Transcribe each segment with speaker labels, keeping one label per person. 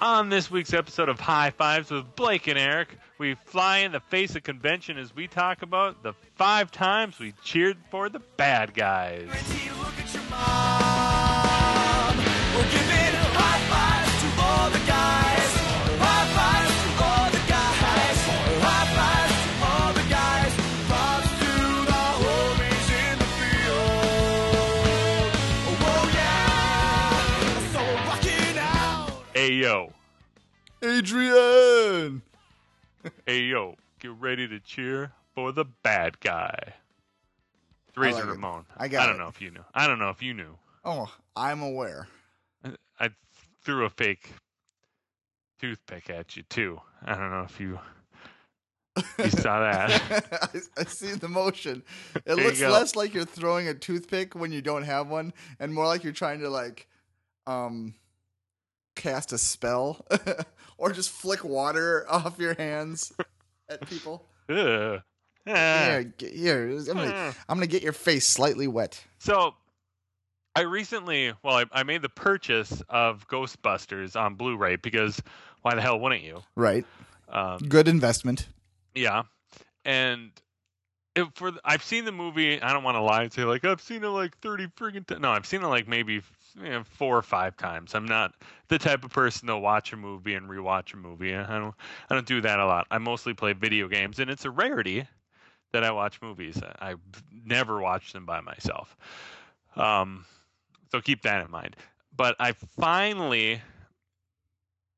Speaker 1: On this week's episode of High Fives with Blake and Eric, we fly in the face of convention as we talk about the five times we cheered for the bad guys. Hey
Speaker 2: Adrian.
Speaker 1: hey yo, get ready to cheer for the bad guy. Razor
Speaker 2: like it.
Speaker 1: Ramon.
Speaker 2: I got
Speaker 1: I don't
Speaker 2: it.
Speaker 1: know if you knew. I don't know if you knew.
Speaker 2: Oh, I'm aware.
Speaker 1: I threw a fake toothpick at you too. I don't know if you you saw that.
Speaker 2: I, I see the motion. It
Speaker 1: There
Speaker 2: looks less like you're throwing a toothpick when you don't have one, and more like you're trying to like, um, cast a spell or just flick water off your hands at people.
Speaker 1: Ugh. Ah.
Speaker 2: Here, here. I'm gonna,
Speaker 1: Ah.
Speaker 2: I'm gonna get your face slightly wet.
Speaker 1: So, I recently, well, I, I made the purchase of Ghostbusters on Blu-ray because why the hell wouldn't you?
Speaker 2: Right.
Speaker 1: Um,
Speaker 2: Good investment.
Speaker 1: yeah, and it, for the, I've seen the movie. I don't want to lie and say like I've seen it like thirty friggin' times. No, I've seen it like maybe you know, four or five times. I'm not the type of person to watch a movie and rewatch a movie. I don't. I don't do that a lot. I mostly play video games, and it's a rarity that I watch movies. I- I've never watched them by myself. Um, so keep that in mind. But I finally,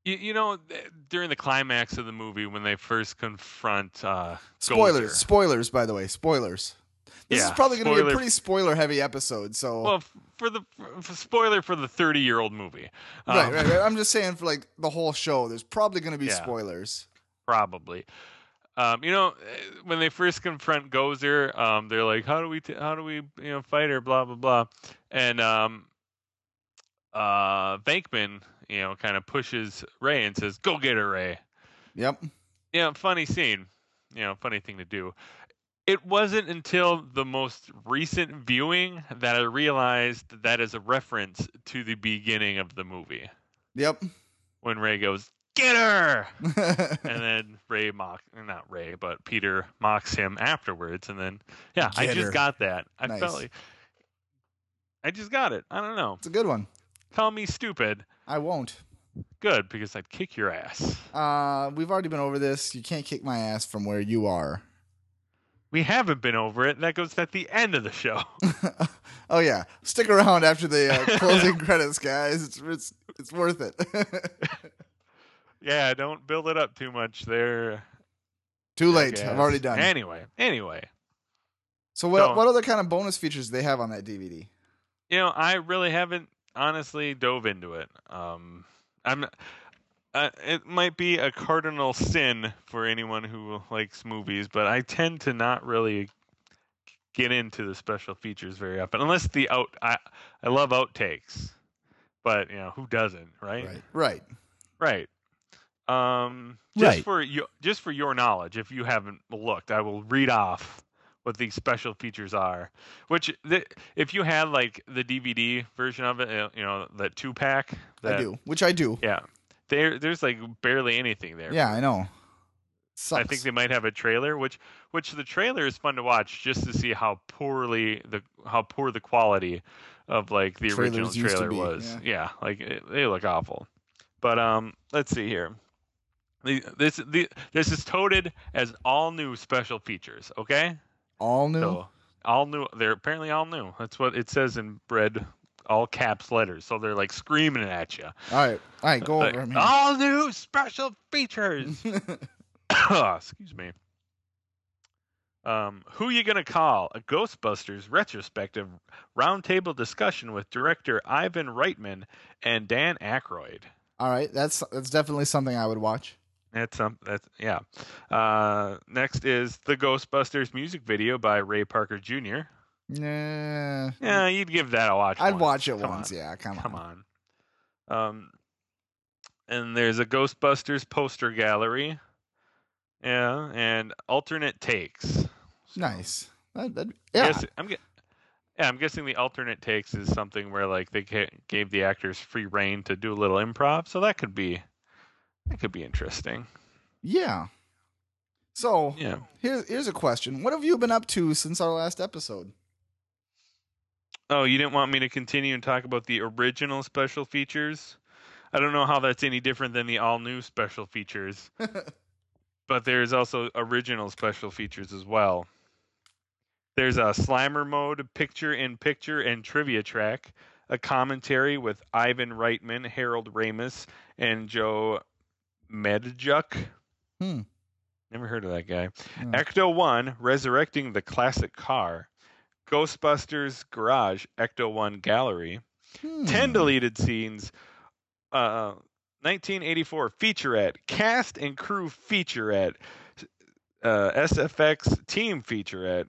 Speaker 1: you, you know, during the climax of the movie when they first confront uh,
Speaker 2: Spoilers.
Speaker 1: Gozer-
Speaker 2: Spoilers, by the way. Spoilers. This is probably going to be a pretty spoiler heavy episode. So
Speaker 1: Well, for the for spoiler for the 30 year old movie, Um,
Speaker 2: right, right, right. I'm just saying for like the whole show, there's probably going to be
Speaker 1: Yeah.
Speaker 2: spoilers.
Speaker 1: probably. Um, you know, eh, when they first confront Gozer, um, they're like, "How do we, t- how do we, you know, fight her?" Blah blah blah, and um, uh, Venkman, you know, kind of pushes Ray and says, "Go get her, Ray."
Speaker 2: Yep.
Speaker 1: Yeah, funny scene. You know, funny thing to do. It wasn't until the most recent viewing that I realized that is a reference to the beginning of the movie
Speaker 2: Yep.
Speaker 1: when Ray goes, "Get her!" and then Ray mock, not Ray, but Peter mocks him afterwards, and then yeah, I just
Speaker 2: her.
Speaker 1: got that. I
Speaker 2: Nice.
Speaker 1: felt like I just got it. I don't know.
Speaker 2: it's a good one.
Speaker 1: Call me stupid.
Speaker 2: I won't.
Speaker 1: Good because I'd kick your ass.
Speaker 2: Uh, we've already been over this. You can't kick my ass from where you are.
Speaker 1: We haven't been over it. That goes at the end of the show.
Speaker 2: oh yeah, stick around after the uh, closing credits, guys. It's it's it's worth it.
Speaker 1: Yeah, don't build it up too much there.
Speaker 2: Too late. I've already done.
Speaker 1: Anyway, anyway,
Speaker 2: so what
Speaker 1: so-
Speaker 2: what other kind of bonus features do they have on that DVD?
Speaker 1: you know, I really haven't honestly dove into it. Um, I'm. Uh, it might be a cardinal sin for anyone who likes movies, but I tend to not really get into the special features very often, unless the out. I I love outtakes, but you know who doesn't, right?
Speaker 2: Right. Right.
Speaker 1: Right. Um, just
Speaker 2: Right.
Speaker 1: for you, just for your knowledge, if you haven't looked, I will read off what these special features are. Which, the, if you had like the DVD version of it, uh, you know, that two pack.
Speaker 2: I do. Which I do.
Speaker 1: Yeah, there, there's like barely anything there.
Speaker 2: Yeah, I know.
Speaker 1: I think they might have a trailer, which, which the trailer is fun to watch just to see how poorly the how poor the quality of like the
Speaker 2: Trailers
Speaker 1: original trailer
Speaker 2: be,
Speaker 1: was.
Speaker 2: yeah.
Speaker 1: Yeah, like it, they look awful. But um, let's see here. The, this the, this is toted as all new special features. Okay,
Speaker 2: all new.
Speaker 1: so all new. They're apparently all new. That's what it says in red, all caps letters. So they're like screaming at you.
Speaker 2: All right. All right. Go
Speaker 1: Like,
Speaker 2: over 'em here.
Speaker 1: all new special features. oh, Excuse me. Um, who you gonna call? A Ghostbusters retrospective roundtable discussion with director Ivan Reitman and Dan Aykroyd.
Speaker 2: All right. That's that's definitely something I would watch.
Speaker 1: That's um, that's yeah. Uh, next is the Ghostbusters music video by Ray Parker Jr.
Speaker 2: Nah.
Speaker 1: Yeah, you'd give that a watch.
Speaker 2: I'd
Speaker 1: once.
Speaker 2: watch it
Speaker 1: Come
Speaker 2: once.
Speaker 1: on.
Speaker 2: Yeah. Come,
Speaker 1: Come
Speaker 2: on.
Speaker 1: on. Um, and there's a Ghostbusters poster gallery. Yeah, and alternate takes. So,
Speaker 2: Nice. That, that, yeah.
Speaker 1: guess- I'm yeah, I'm guessing the alternate takes is something where like they gave the actors free reign to do a little improv, so that could be That could be interesting.
Speaker 2: Yeah. So
Speaker 1: Yeah.
Speaker 2: here's here's a question: What have you been up to since our last episode?
Speaker 1: Oh, you didn't want me to continue and talk about the original special features? I don't know how that's any different than the all new special features, but there's also original special features as well. There's a Slimer mode, picture in picture, and trivia track, a commentary with Ivan Reitman, Harold Ramis, and Joe Medjuck.
Speaker 2: Hmm.
Speaker 1: Never heard of that guy.
Speaker 2: Hmm.
Speaker 1: Ecto 1, resurrecting the classic car. Ghostbusters Garage, Ecto 1 Gallery.
Speaker 2: Hmm.
Speaker 1: 10 deleted scenes. Uh, 1984 featurette, cast and crew featurette, uh, SFX team featurette,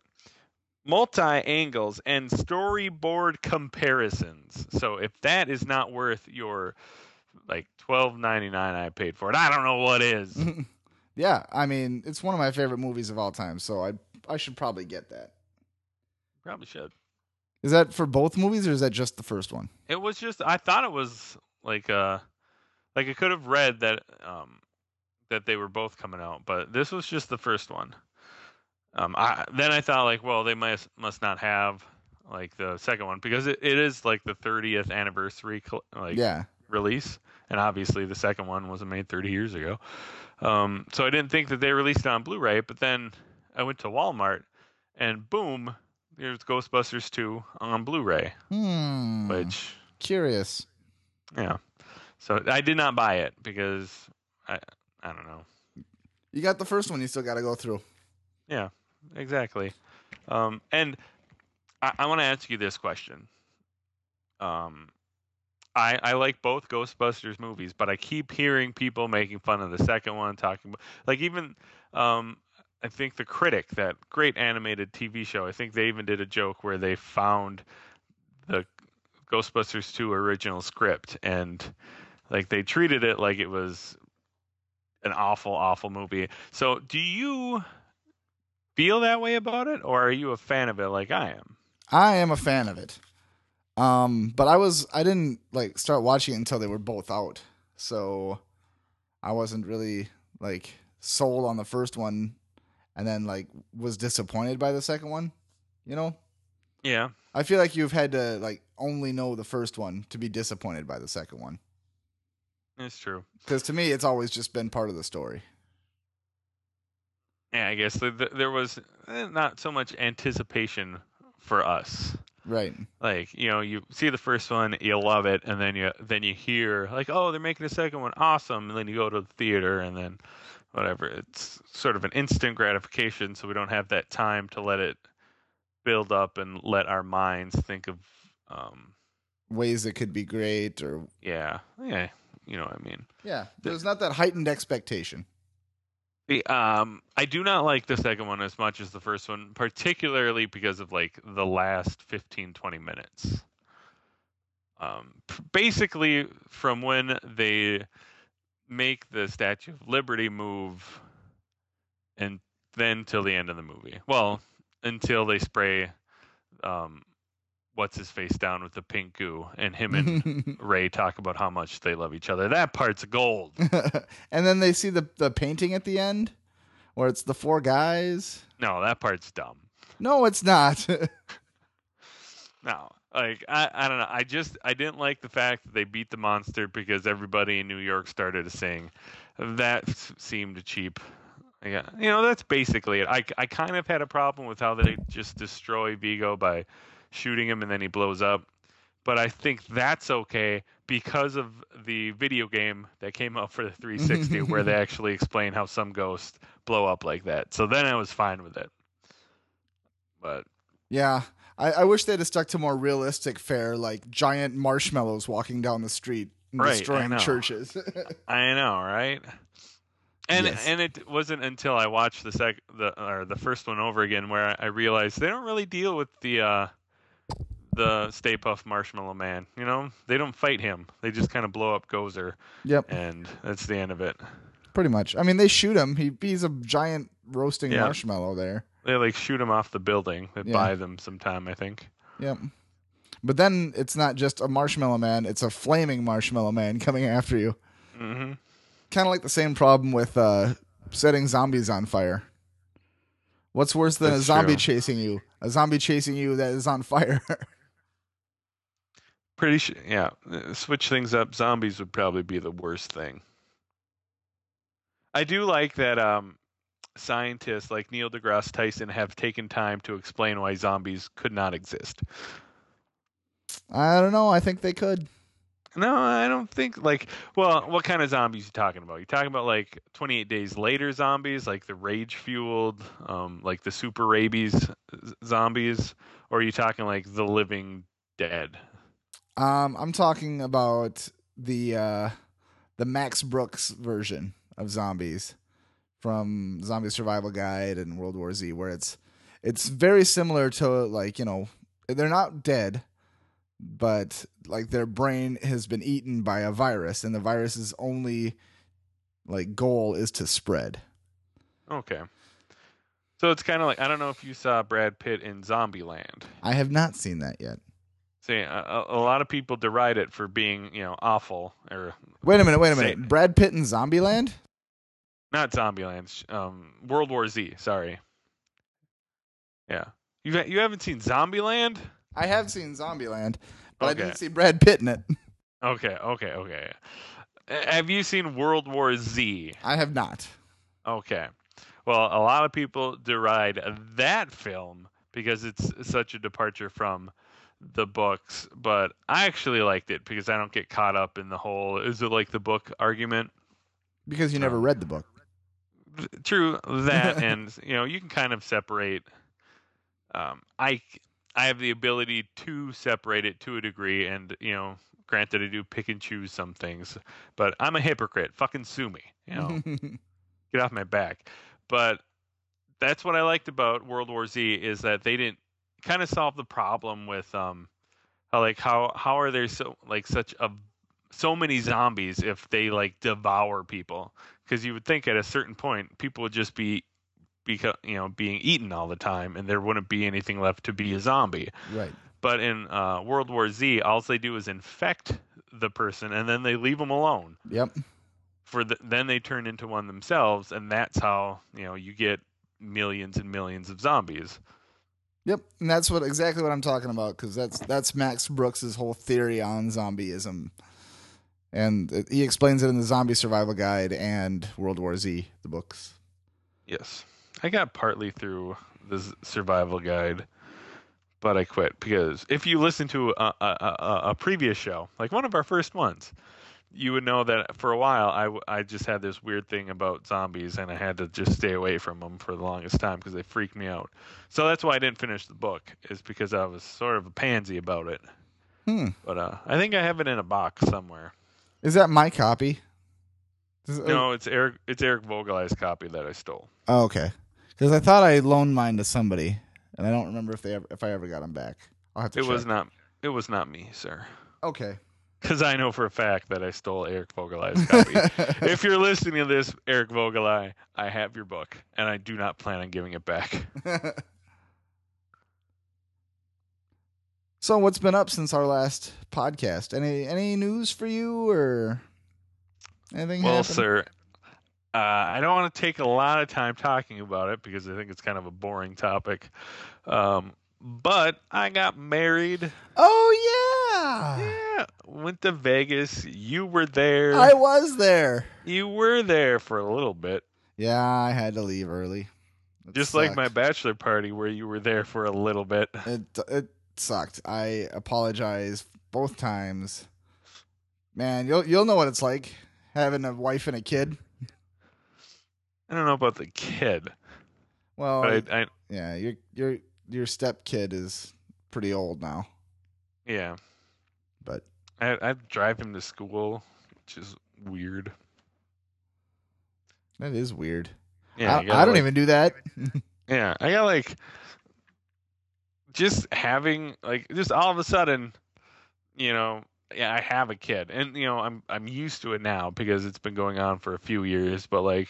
Speaker 1: multi angles, and storyboard comparisons. So if that is not worth your like twelve ninety nine I paid for it, I don't know what is.
Speaker 2: yeah, I mean, it's one of my favorite movies of all time, so I I should probably get that.
Speaker 1: Probably should.
Speaker 2: Is that for both movies or is that just the first one?
Speaker 1: It was just I thought it was like uh like I could have read that um that they were both coming out, but this was just the first one. Um I then I thought like, well, they must must not have like the second one because it, it is like the 30th anniversary cl- like
Speaker 2: yeah.
Speaker 1: release and obviously the second one wasn't made 30 years ago. Um so I didn't think that they released it on Blu-ray, but then I went to Walmart and boom, there's Ghostbusters 2 on Blu-ray,
Speaker 2: Hmm.
Speaker 1: which
Speaker 2: Curious.
Speaker 1: yeah. So I did not buy it because I I don't know.
Speaker 2: You got the first one. You still got to go through.
Speaker 1: Yeah, exactly. Um, and I, I want to ask you this question. Um, I I like both Ghostbusters movies, but I keep hearing people making fun of the second one, talking about like even um, I think the critic that great animated TV show. I think they even did a joke where they found the Ghostbusters 2 original script and like they treated it like it was an awful awful movie. So, do you feel that way about it or are you a fan of it like I am?
Speaker 2: I am a fan of it. Um, but I was I didn't like start watching it until they were both out. So I wasn't really like sold on the first one and then like was disappointed by the second one. You know?
Speaker 1: Yeah.
Speaker 2: I feel like you've had to like only know the first one to be disappointed by the second one.
Speaker 1: It's true.
Speaker 2: Cuz to me it's always just been part of the story.
Speaker 1: Yeah, I guess th- th- there was eh, not so much anticipation for us.
Speaker 2: Right.
Speaker 1: Like, you know, you see the first one, you love it, and then you then you hear like, "Oh, they're making a second one. Awesome." And then you go to the theater and then whatever. It's sort of an instant gratification, so we don't have that time to let it build up and let our minds think of um
Speaker 2: Ways it could be great or
Speaker 1: yeah, yeah, you know what I mean.
Speaker 2: yeah, there's not that heightened expectation.
Speaker 1: The, um, I do not like the second one as much as the first one, particularly because of like the last 15, 20 minutes. Um, basically, from when they make the Statue of Liberty move, and then till the end of the movie. Well, until they spray, um, what's his face down with the pink goo, and him and Ray talk about how much they love each other. That part's gold.
Speaker 2: and then they see the the painting at the end where it's the four guys.
Speaker 1: No, that part's dumb.
Speaker 2: No, it's not.
Speaker 1: No, like I, I don't know. I just I didn't like the fact that they beat the monster because everybody in New York started to sing. That seemed cheap. Yeah, you know that's basically it. I, I kind of had a problem with how they just destroy Vigo by shooting him and then he blows up. But I think that's okay because of the video game that came out for the 360 where they actually explain how some ghosts blow up like that. So then I was fine with it. But
Speaker 2: yeah. I, I wish they'd have stuck to more realistic fare, like giant marshmallows walking down the street and
Speaker 1: Right,
Speaker 2: destroying
Speaker 1: know.
Speaker 2: churches.
Speaker 1: I know, right? And
Speaker 2: Yes.
Speaker 1: and it wasn't until I watched the sec the or the first one over again where I, I realized they don't really deal with the uh the Stay Puft Marshmallow Man. You know, they don't fight him. They just kind of blow up Gozer,
Speaker 2: yep,
Speaker 1: and that's the end of it.
Speaker 2: pretty much. I mean, they shoot him. He he's a giant roasting
Speaker 1: Yeah.
Speaker 2: marshmallow there.
Speaker 1: They like shoot him off the building. They
Speaker 2: Yeah.
Speaker 1: buy them some time, I think.
Speaker 2: Yep. But then it's not just a marshmallow man; it's a flaming marshmallow man coming after you.
Speaker 1: hmm
Speaker 2: kind of like the same problem with uh, setting zombies on fire. What's worse than
Speaker 1: That's
Speaker 2: a zombie
Speaker 1: true.
Speaker 2: chasing you? A zombie chasing you that is on fire.
Speaker 1: Pretty sure, yeah. uh, Switch things up. Zombies would probably be the worst thing. I do like that um, scientists like Neil deGrasse Tyson have taken time to explain why zombies could not exist.
Speaker 2: I don't know. I think they could.
Speaker 1: No, I don't think like. Well, what kind of zombies you talking about? You talking about like 28 days later zombies, like the rage fueled, um, like the super rabies zombies, or are you talking like the living dead?
Speaker 2: Um, I'm talking about the uh, the Max Brooks version of zombies from Zombie Survival Guide and World War Z, where it's it's very similar to like you know they're not dead, but like their brain has been eaten by a virus, and the virus's only like goal is to spread.
Speaker 1: Okay. So it's kind of like I don't know if you saw Brad Pitt in Zombieland.
Speaker 2: I have not seen that yet.
Speaker 1: See, a, a lot of people deride it for being, you know, awful or
Speaker 2: Wait a minute, wait a
Speaker 1: Say-
Speaker 2: minute. Brad Pitt in Zombieland?
Speaker 1: Not Zombieland, um, World War Z. Sorry. Yeah, you you haven't seen Zombieland?
Speaker 2: I have seen Zombieland, but I didn't see Brad Pitt in it.
Speaker 1: Okay, okay, okay. Have you seen World War Z?
Speaker 2: I have not.
Speaker 1: Okay. Well, a lot of people deride that film because it's such a departure from the books, but I actually liked it because I don't get caught up in the whole is it like the book argument.
Speaker 2: Because you never
Speaker 1: Oh.
Speaker 2: read the book.
Speaker 1: True that, and you know you can kind of separate. Um, I I have the ability to separate it to a degree, and you know, granted, I do pick and choose some things, but I'm a hypocrite. Fucking sue me, you know, get off my back. But that's what I liked about World War Z is that they didn't kind of solve the problem with um, how like how how are there so like such a so many zombies if they like devour people because you would think at a certain point people would just be because you know being eaten all the time and there wouldn't be anything left to be a zombie
Speaker 2: right.
Speaker 1: but in uh, world war z all they do is infect the person and then they leave them alone
Speaker 2: Yep.
Speaker 1: for the, then they turn into one themselves and that's how you know you get millions and millions of zombies
Speaker 2: Yep. And that's what exactly what I'm talking about because that's that's Max Brooks's whole theory on zombieism, and he explains it in the Zombie Survival Guide and World War Z, the books.
Speaker 1: yes i got partly through the survival guide but i quit because if you listen to a, a, a, a previous show like one of our first ones you would know that for a while I, I just had this weird thing about zombies and I had to just stay away from them for the longest time because they freaked me out. So that's why I didn't finish the book is because I was sort of a pansy about it.
Speaker 2: Hmm.
Speaker 1: But uh, I think I have it in a box somewhere.
Speaker 2: Is that my copy? Does
Speaker 1: No, it's Eric. It's Eric Vogelai's copy that I stole.
Speaker 2: Oh, okay. Because I thought I loaned mine to somebody, and I don't remember if they ever, if I ever got them back. I'll have to.
Speaker 1: It was not. It was not me, sir.
Speaker 2: okay.
Speaker 1: Because I know for a fact that I stole Eric Vogelai's copy. if you're listening to this, Eric Vogelai, I have your book, and I do not plan on giving it back.
Speaker 2: so, what's been up since our last podcast? Any any news for you or anything?
Speaker 1: Well,
Speaker 2: happen?
Speaker 1: sir, uh, I don't want to take a lot of time talking about it because I think it's kind of a boring topic. Um, but I got married.
Speaker 2: Oh yeah.
Speaker 1: Yeah, went to Vegas. You were there.
Speaker 2: I was there.
Speaker 1: You were there for a little bit,
Speaker 2: Yeah, I had to leave early. It
Speaker 1: just like my bachelor party where you were there for a little bit.
Speaker 2: It it sucked. I apologize both times. Man, you'll you'll know what it's like having a wife and a kid.
Speaker 1: I don't know about the kid,
Speaker 2: Well,
Speaker 1: I, I
Speaker 2: yeah, your your your step kid is pretty old now,
Speaker 1: yeah,
Speaker 2: but
Speaker 1: I I drive him to school, which is weird.
Speaker 2: that is weird.
Speaker 1: Yeah,
Speaker 2: I, I don't
Speaker 1: like-
Speaker 2: even do that.
Speaker 1: Yeah, I got like just having like just all of a sudden, you know, yeah, I have a kid, and you know, I'm I'm used to it now because it's been going on for a few years. But like,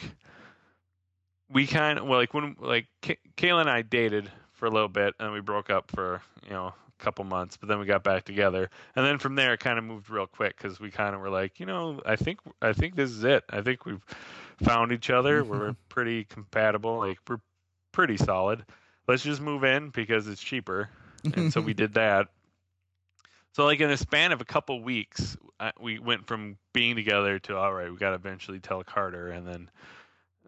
Speaker 1: we kind of well, like when like Kay- Kayla and I dated for a little bit, and we broke up for you know a couple months, but then we got back together, and then from there it kind of moved real quick because we kind of were like, you know, I think I think this is it. I think we've found each other. Mm-hmm. We're pretty compatible. Like we're pretty solid. Let's just move in because it's cheaper, and so we did that. So like in a span of a couple weeks, we went from being together to all right, we got to eventually tell Carter, and then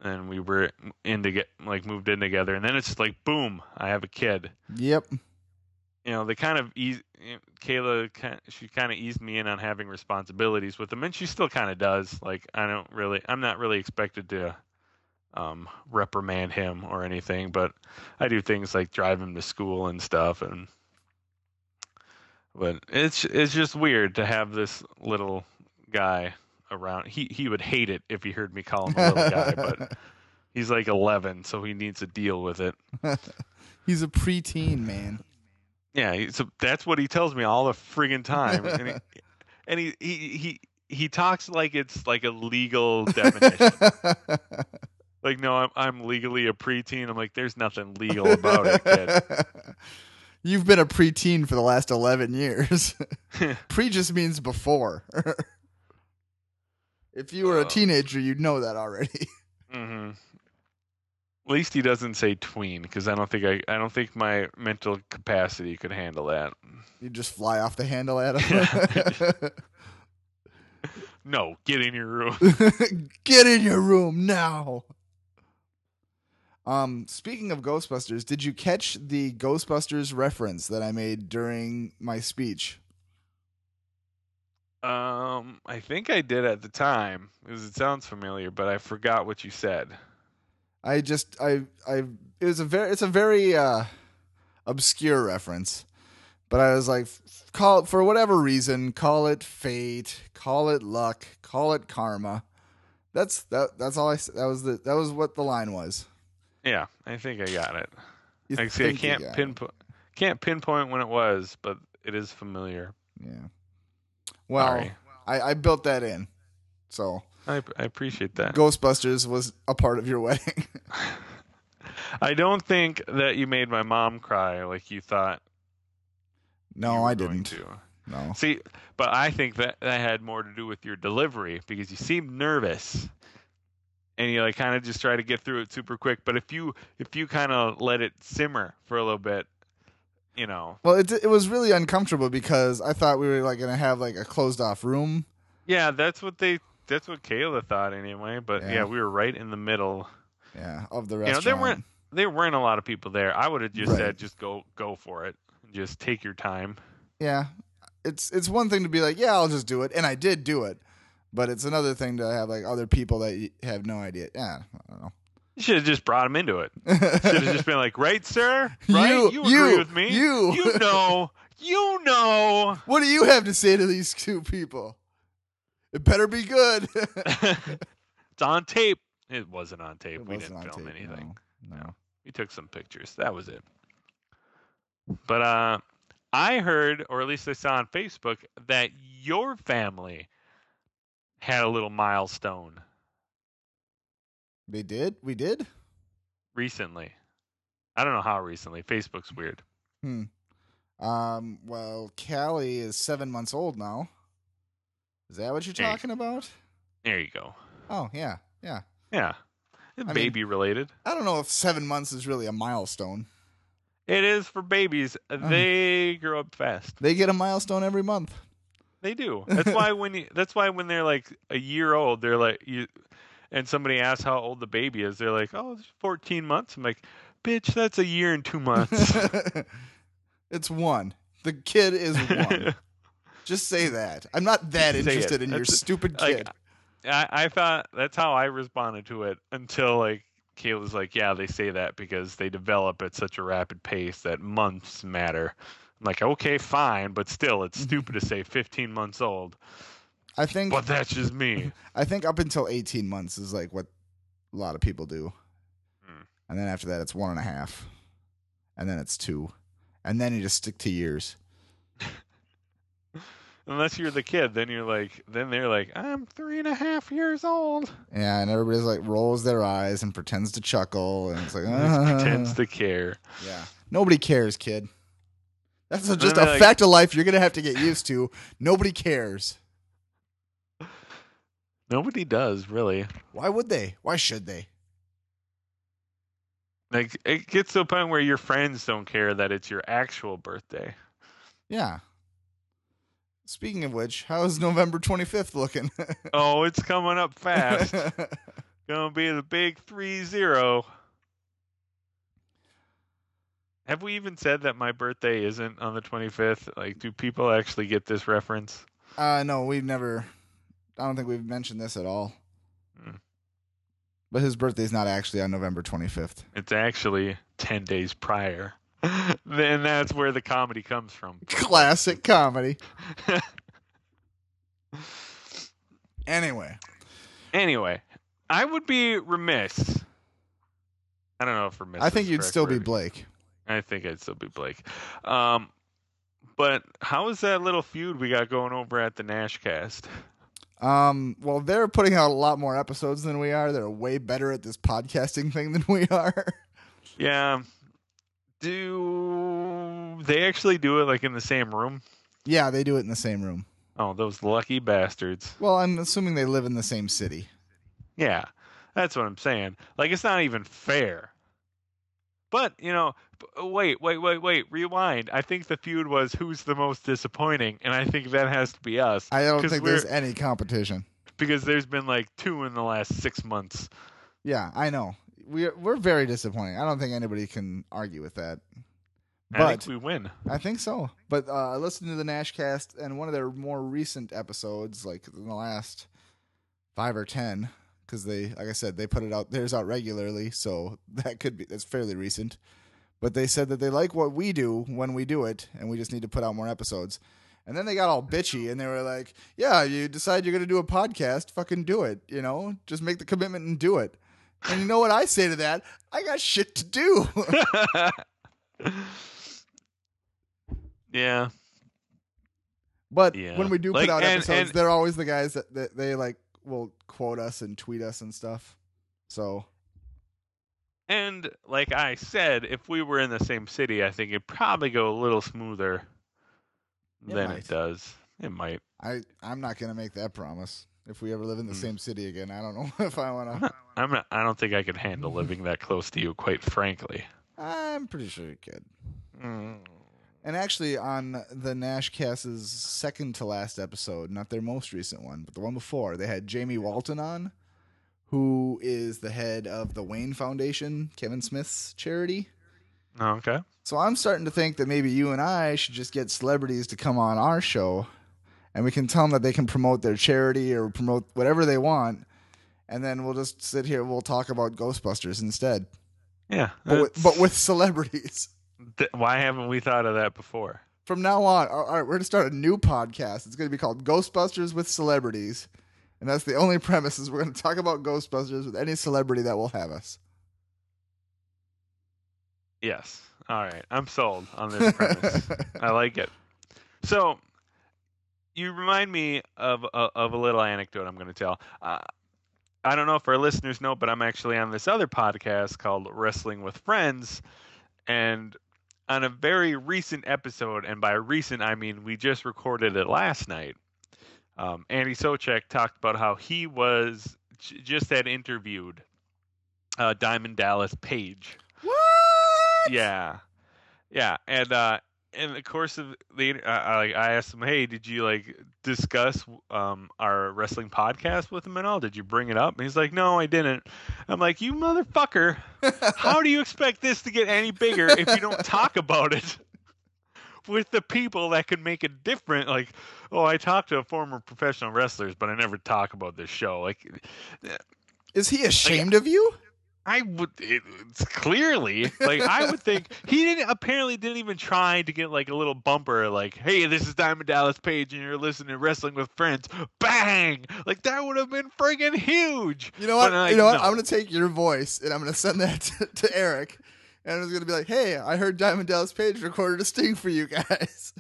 Speaker 1: and we were in to get like moved in together, and then it's just like boom, I have a kid.
Speaker 2: Yep.
Speaker 1: You know, they kind of ease. Eh, Kayla, she kind of eased me in on having responsibilities with them, and she still kind of does. Like I don't really, I'm not really expected to um, reprimand him or anything, but I do things like drive him to school and stuff, and but it's it's just weird to have this little guy around. He he would hate it if he heard me call him a little guy, but he's like 11, so he needs to deal with it.
Speaker 2: He's a preteen man.
Speaker 1: Yeah, so that's what he tells me all the friggin' time, and he and he he he, he talks like it's like a legal definition. Like, no, I'm I'm legally a preteen. I'm like, there's nothing legal about it, kid.
Speaker 2: You've been a preteen for the last 11 years. Pre just means before. if you were a
Speaker 1: Oh.
Speaker 2: teenager, you'd know that already.
Speaker 1: hmm At least he doesn't say tween, because I don't think I I don't think my mental capacity could handle that.
Speaker 2: You just fly off the handle at him.
Speaker 1: No, get in your room.
Speaker 2: Get in your room now. Um, speaking of Ghostbusters, did you catch the Ghostbusters reference that I made during my speech?
Speaker 1: Um, I think I did at the time because it sounds familiar, but I forgot what you said.
Speaker 2: I just I I it was a very it's a very uh obscure reference. But I was like call it for whatever reason, call it fate, call it luck, call it karma. That's that that's all I that was the that was what the line was.
Speaker 1: Yeah, I think I got it.
Speaker 2: You
Speaker 1: Like, see, I can't pinpoint can't pinpoint when it was, but it is familiar.
Speaker 2: Yeah. Well, I, I built that in. So
Speaker 1: I I appreciate that.
Speaker 2: Ghostbusters was a part of your wedding.
Speaker 1: I don't think that you made my mom cry like you thought. you
Speaker 2: no,
Speaker 1: were
Speaker 2: I didn't.
Speaker 1: To.
Speaker 2: No.
Speaker 1: See, but I think that that had more to do with your delivery because you seemed nervous, and you like kind of just try to get through it super quick. But if you if you kind of let it simmer for a little bit, you know,
Speaker 2: Well, it it was really uncomfortable because I thought we were like going to have like a closed off room.
Speaker 1: yeah, that's what they that's what Kayla thought anyway. But yeah,
Speaker 2: Yeah.
Speaker 1: we were right in the middle.
Speaker 2: Yeah, of the you
Speaker 1: know,
Speaker 2: restaurant.
Speaker 1: there weren't- There weren't a lot of people there. I would have just
Speaker 2: Right.
Speaker 1: said, just go go for it, just take your time.
Speaker 2: Yeah, it's it's one thing to be like, yeah, I'll just do it, and I did do it, but it's another thing to have like other people that you have no idea. Yeah, I don't know.
Speaker 1: You should have just brought him into it. Should have just been like, right, sir? Right?
Speaker 2: You-
Speaker 1: agree
Speaker 2: you-
Speaker 1: with me?
Speaker 2: you.
Speaker 1: You know. You know.
Speaker 2: what do you have to say to these two people? It better be good.
Speaker 1: it's on tape. It wasn't on tape.
Speaker 2: It
Speaker 1: we didn't film
Speaker 2: tape,
Speaker 1: anything.
Speaker 2: No, no.
Speaker 1: We took some pictures. That was it. But uh I heard, or at least I saw on Facebook, that your family had a little milestone
Speaker 2: They did. We did.
Speaker 1: recently. I don't know how recently. Facebook's weird. Hmm.
Speaker 2: Um. Well, Callie is seven months old now. Is that what you're
Speaker 1: There you
Speaker 2: talking about?
Speaker 1: There you go.
Speaker 2: Oh yeah, yeah.
Speaker 1: Yeah. It's
Speaker 2: mean-
Speaker 1: baby related.
Speaker 2: I don't know if seven months is really a milestone.
Speaker 1: It is for babies. They grow up fast.
Speaker 2: They get a milestone every month.
Speaker 1: They do. That's why when you, that's why when they're like a year old, they're like you, and somebody asks how old the baby is, they're like, "Oh, it's 14 months." I'm like, "Bitch, that's a year and two months."
Speaker 2: it's one. The kid is one. Just say that. I'm not that interested in your
Speaker 1: That's-
Speaker 2: stupid
Speaker 1: like,
Speaker 2: kid.
Speaker 1: I, I thought that's how I responded to it until like Kayla's like, "Yeah, they say that because they develop at such a rapid pace that months matter." I'm like, "Okay, fine, but still, it's stupid to say 15 months old."
Speaker 2: I think.
Speaker 1: But that's just me.
Speaker 2: I think up until 18 months is like what a lot of people do,
Speaker 1: Hmm.
Speaker 2: and then after that it's one and a half, and then it's two, and then you just stick to years.
Speaker 1: Unless you're the kid, then you're like, then they're like, I'm three and a half years old.
Speaker 2: Yeah, and everybody's like rolls their eyes and pretends to chuckle, and it's like
Speaker 1: Just pretends to care.
Speaker 2: Yeah, nobody cares, kid. That's a- just a
Speaker 1: like-
Speaker 2: fact of life you're gonna have to get used to. Nobody cares.
Speaker 1: Nobody does really.
Speaker 2: Why would they? Why should they?
Speaker 1: Like it gets to a point where your friends don't care that it's your actual birthday.
Speaker 2: Yeah. Speaking of which, how's November 25th looking?
Speaker 1: Oh, it's coming up fast. Gonna be the big three zero. Have we even said that my birthday isn't on the 25th? Like, do people actually get this reference?
Speaker 2: uh, no, we've never. I don't think we've mentioned this at all.
Speaker 1: Hmm.
Speaker 2: But his birthday's not actually on November 25th.
Speaker 1: It's actually 10 days prior. then that's where the comedy comes from.
Speaker 2: Classic comedy. Anyway,
Speaker 1: anyway, I would be remiss. I don't know if remiss.
Speaker 2: I think you'd still be. Blake.
Speaker 1: I think I'd still be Blake. Um, but how is that little feud we got going over at the Nashcast?
Speaker 2: Um, well, they're putting out a lot more episodes than we are. They're way better at this podcasting thing than we are.
Speaker 1: Yeah. Do they actually do it like in the same room?
Speaker 2: yeah, they do it in the same room.
Speaker 1: Oh, those lucky bastards.
Speaker 2: Well, I'm assuming they live in the same city.
Speaker 1: Yeah, that's what I'm saying. Like, it's not even fair. But, you know, wait, wait, wait, wait, rewind. I think the feud was who's the most disappointing, and I think that has to be us.
Speaker 2: I don't think there's any competition.
Speaker 1: Because there's been like two in the last six months.
Speaker 2: Yeah, I know. We're we're very disappointing. I don't think anybody can argue with that.
Speaker 1: I
Speaker 2: But
Speaker 1: think we win.
Speaker 2: I think so. But uh, I listened to the Nashcast and one of their more recent episodes, like in the last five or ten, because they, like I said, they put it out theirs out regularly, so that could be that's fairly recent. But they said that they like what we do when we do it, and we just need to put out more episodes. And then they got all bitchy and they were like, "Yeah, you decide you're gonna do a podcast, fucking do it. You know, just make the commitment and do it." And you know what I say to that? I got shit to do.
Speaker 1: yeah.
Speaker 2: But
Speaker 1: Yeah.
Speaker 2: when we do
Speaker 1: Like,
Speaker 2: put out
Speaker 1: and-
Speaker 2: episodes,
Speaker 1: and-
Speaker 2: they're always the guys that, that they like will quote us and tweet us and stuff. So
Speaker 1: And like I said, if we were in the same city, I think it'd probably go a little smoother
Speaker 2: It
Speaker 1: than
Speaker 2: might.
Speaker 1: it does. It might.
Speaker 2: I I'm not gonna make that promise. If we ever live in the
Speaker 1: Hmm.
Speaker 2: same city again, I don't know if I
Speaker 1: I'm
Speaker 2: wanna.
Speaker 1: not, I'm not. I don't think I could handle living that close to you. Quite frankly.
Speaker 2: I'm pretty sure you could.
Speaker 1: Mm.
Speaker 2: And actually, on the Nashcast's second to last episode, not their most recent one, but the one before, they had Jamie Walton on, who is the head of the Wayne Foundation, Kevin Smith's charity.
Speaker 1: Oh, okay.
Speaker 2: So I'm starting to think that maybe you and I should just get celebrities to come on our show, and we can tell them that they can promote their charity or promote whatever they want, and then we'll just sit here. We'll talk about Ghostbusters instead,
Speaker 1: Yeah.
Speaker 2: but with, but with celebrities.
Speaker 1: Th- why haven't we thought of that before?
Speaker 2: From now on, all right, we're gonna start a new podcast. It's gonna be called Ghostbusters with Celebrities, and that's the only premise. Is we're gonna talk about Ghostbusters with any celebrity that will have us.
Speaker 1: Yes. All right. I'm sold on this premise. I like it. So, you remind me of a, of a little anecdote I'm going to tell. Uh, I don't know if our listeners know, but I'm actually on this other podcast called Wrestling with Friends, and on a very recent episode, and by recent I mean we just recorded it last night. Um, Andy Sochek talked about how he was j- just had interviewed uh, Diamond Dallas Page.
Speaker 2: what?
Speaker 1: Yeah, yeah, and uh, in the course of the, I, like, I asked him, "Hey, did you like discuss um our wrestling podcast with him at all? Did you bring it up?" And he's like, "No, I didn't." I'm like, "You motherfucker! How do you expect this to get any bigger if you don't talk about it?" With the people that can make it different, like, oh, I talked to former professional wrestlers, but I never talk about this show. Like,
Speaker 2: Is he ashamed of you?
Speaker 1: I would. It, it's clearly like I would think he didn't. Apparently, didn't even try to get like a little bumper, like, "Hey, this is Diamond Dallas Page, and you're listening to Wrestling with Friends." Bang! Like that would have been friggin' huge.
Speaker 2: You know what?
Speaker 1: But, like,
Speaker 2: you know what?
Speaker 1: no.
Speaker 2: I'm gonna take your voice and I'm gonna send that to, to Eric, and I'm gonna be like, "Hey, I heard Diamond Dallas Page recorded a sting for you guys."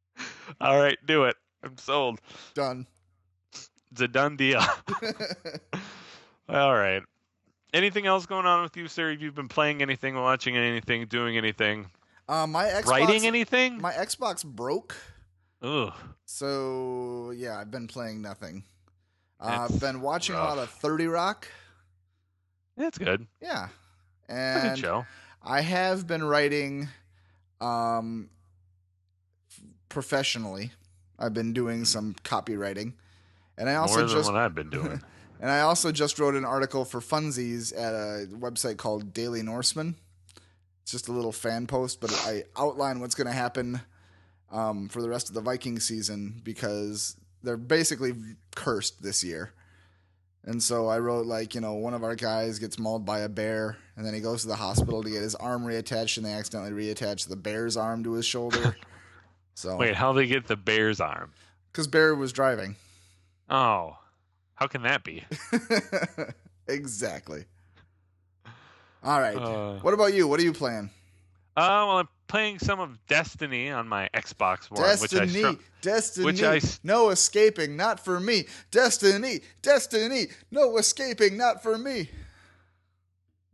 Speaker 1: All right, do it. I'm sold.
Speaker 2: Done.
Speaker 1: It's a done deal. All right. Anything else going on with you, sir? Have you been playing anything, watching anything, doing anything?
Speaker 2: Uh, my Xbox,
Speaker 1: Writing anything?
Speaker 2: my Xbox broke,
Speaker 1: Ugh.
Speaker 2: so yeah, I've been playing nothing. Uh, I've been watching a lot of Thirty Rock.
Speaker 1: That's good.
Speaker 2: Yeah,
Speaker 1: It's a good
Speaker 2: and
Speaker 1: show.
Speaker 2: I have been writing um, professionally. I've been doing some copywriting, and I also
Speaker 1: More than
Speaker 2: just
Speaker 1: what I've been doing.
Speaker 2: and I also just wrote an article for Funsies at a website called Daily Norseman. It's just a little fan post, but I outline what's going to happen um, for the rest of the Viking season because they're basically cursed this year. And so I wrote like, you know, one of our guys gets mauled by a bear and then he goes to the hospital to get his arm reattached and they accidentally reattach the bear's arm to his shoulder. So
Speaker 1: Wait, how did they get the bear's arm?
Speaker 2: cuz Bear was driving.
Speaker 1: Oh, how can that be?
Speaker 2: exactly. All right.
Speaker 1: Uh,
Speaker 2: what about you? What are you playing?
Speaker 1: Uh, well, I'm playing some of Destiny on my Xbox One, which I
Speaker 2: Destiny,
Speaker 1: str-
Speaker 2: Destiny,
Speaker 1: which I
Speaker 2: no escaping, not for me. Destiny, Destiny, no escaping, not for me.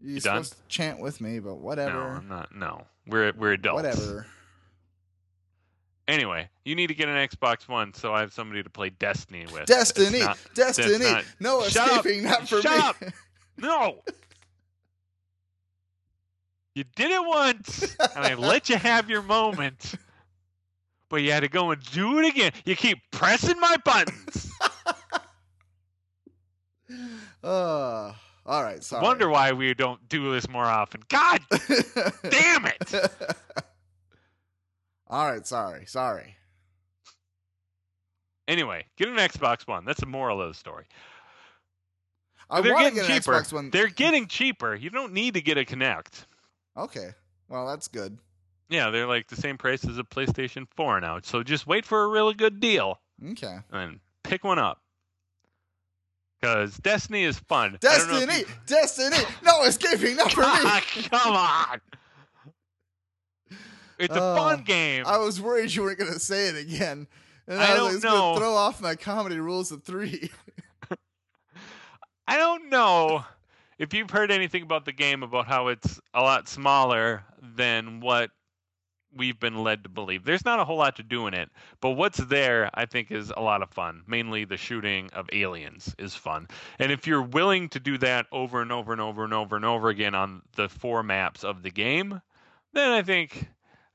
Speaker 2: You're
Speaker 1: You done?
Speaker 2: supposed to chant with me, but whatever. no.
Speaker 1: I'm not. No, we're we're adults.
Speaker 2: Whatever.
Speaker 1: Anyway, you need to get an Xbox One, so I have somebody to play Destiny with.
Speaker 2: Destiny,
Speaker 1: not-
Speaker 2: Destiny,
Speaker 1: not-
Speaker 2: no
Speaker 1: Shut up!
Speaker 2: escaping, not for
Speaker 1: Shut
Speaker 2: me.
Speaker 1: up! no. You did it once, and I let you have your moment, but you had to go and do it again. You keep pressing my buttons.
Speaker 2: uh, all right, sorry.
Speaker 1: Wonder why we don't do this more often. God damn it!
Speaker 2: All right, sorry, sorry.
Speaker 1: Anyway, get an Xbox One. That's the moral of the story.
Speaker 2: I
Speaker 1: They're getting
Speaker 2: get an
Speaker 1: cheaper.
Speaker 2: Xbox One.
Speaker 1: They're getting cheaper. You don't need to get a Kinect.
Speaker 2: Okay, well that's good.
Speaker 1: Yeah, they're like the same price as a PlayStation 4 now. So just wait for a really good deal
Speaker 2: Okay.
Speaker 1: and pick one up. Because Destiny is fun. I don't know if
Speaker 2: Destiny,
Speaker 1: you-
Speaker 2: Destiny, no escaping, not for me.
Speaker 1: come on. It's a
Speaker 2: Oh,
Speaker 1: fun game.
Speaker 2: I was worried you weren't going to say it again. And
Speaker 1: I
Speaker 2: I, was
Speaker 1: don't
Speaker 2: like,
Speaker 1: know.
Speaker 2: going to throw off my comedy rules of three.
Speaker 1: I don't know if you've heard anything about the game about how it's a lot smaller than what we've been led to believe. There's not a whole lot to do in it, but what's there I think is a lot of fun. Mainly the shooting of aliens is fun. And if you're willing to do that over and over and over and over and over again on the four maps of the game, then I think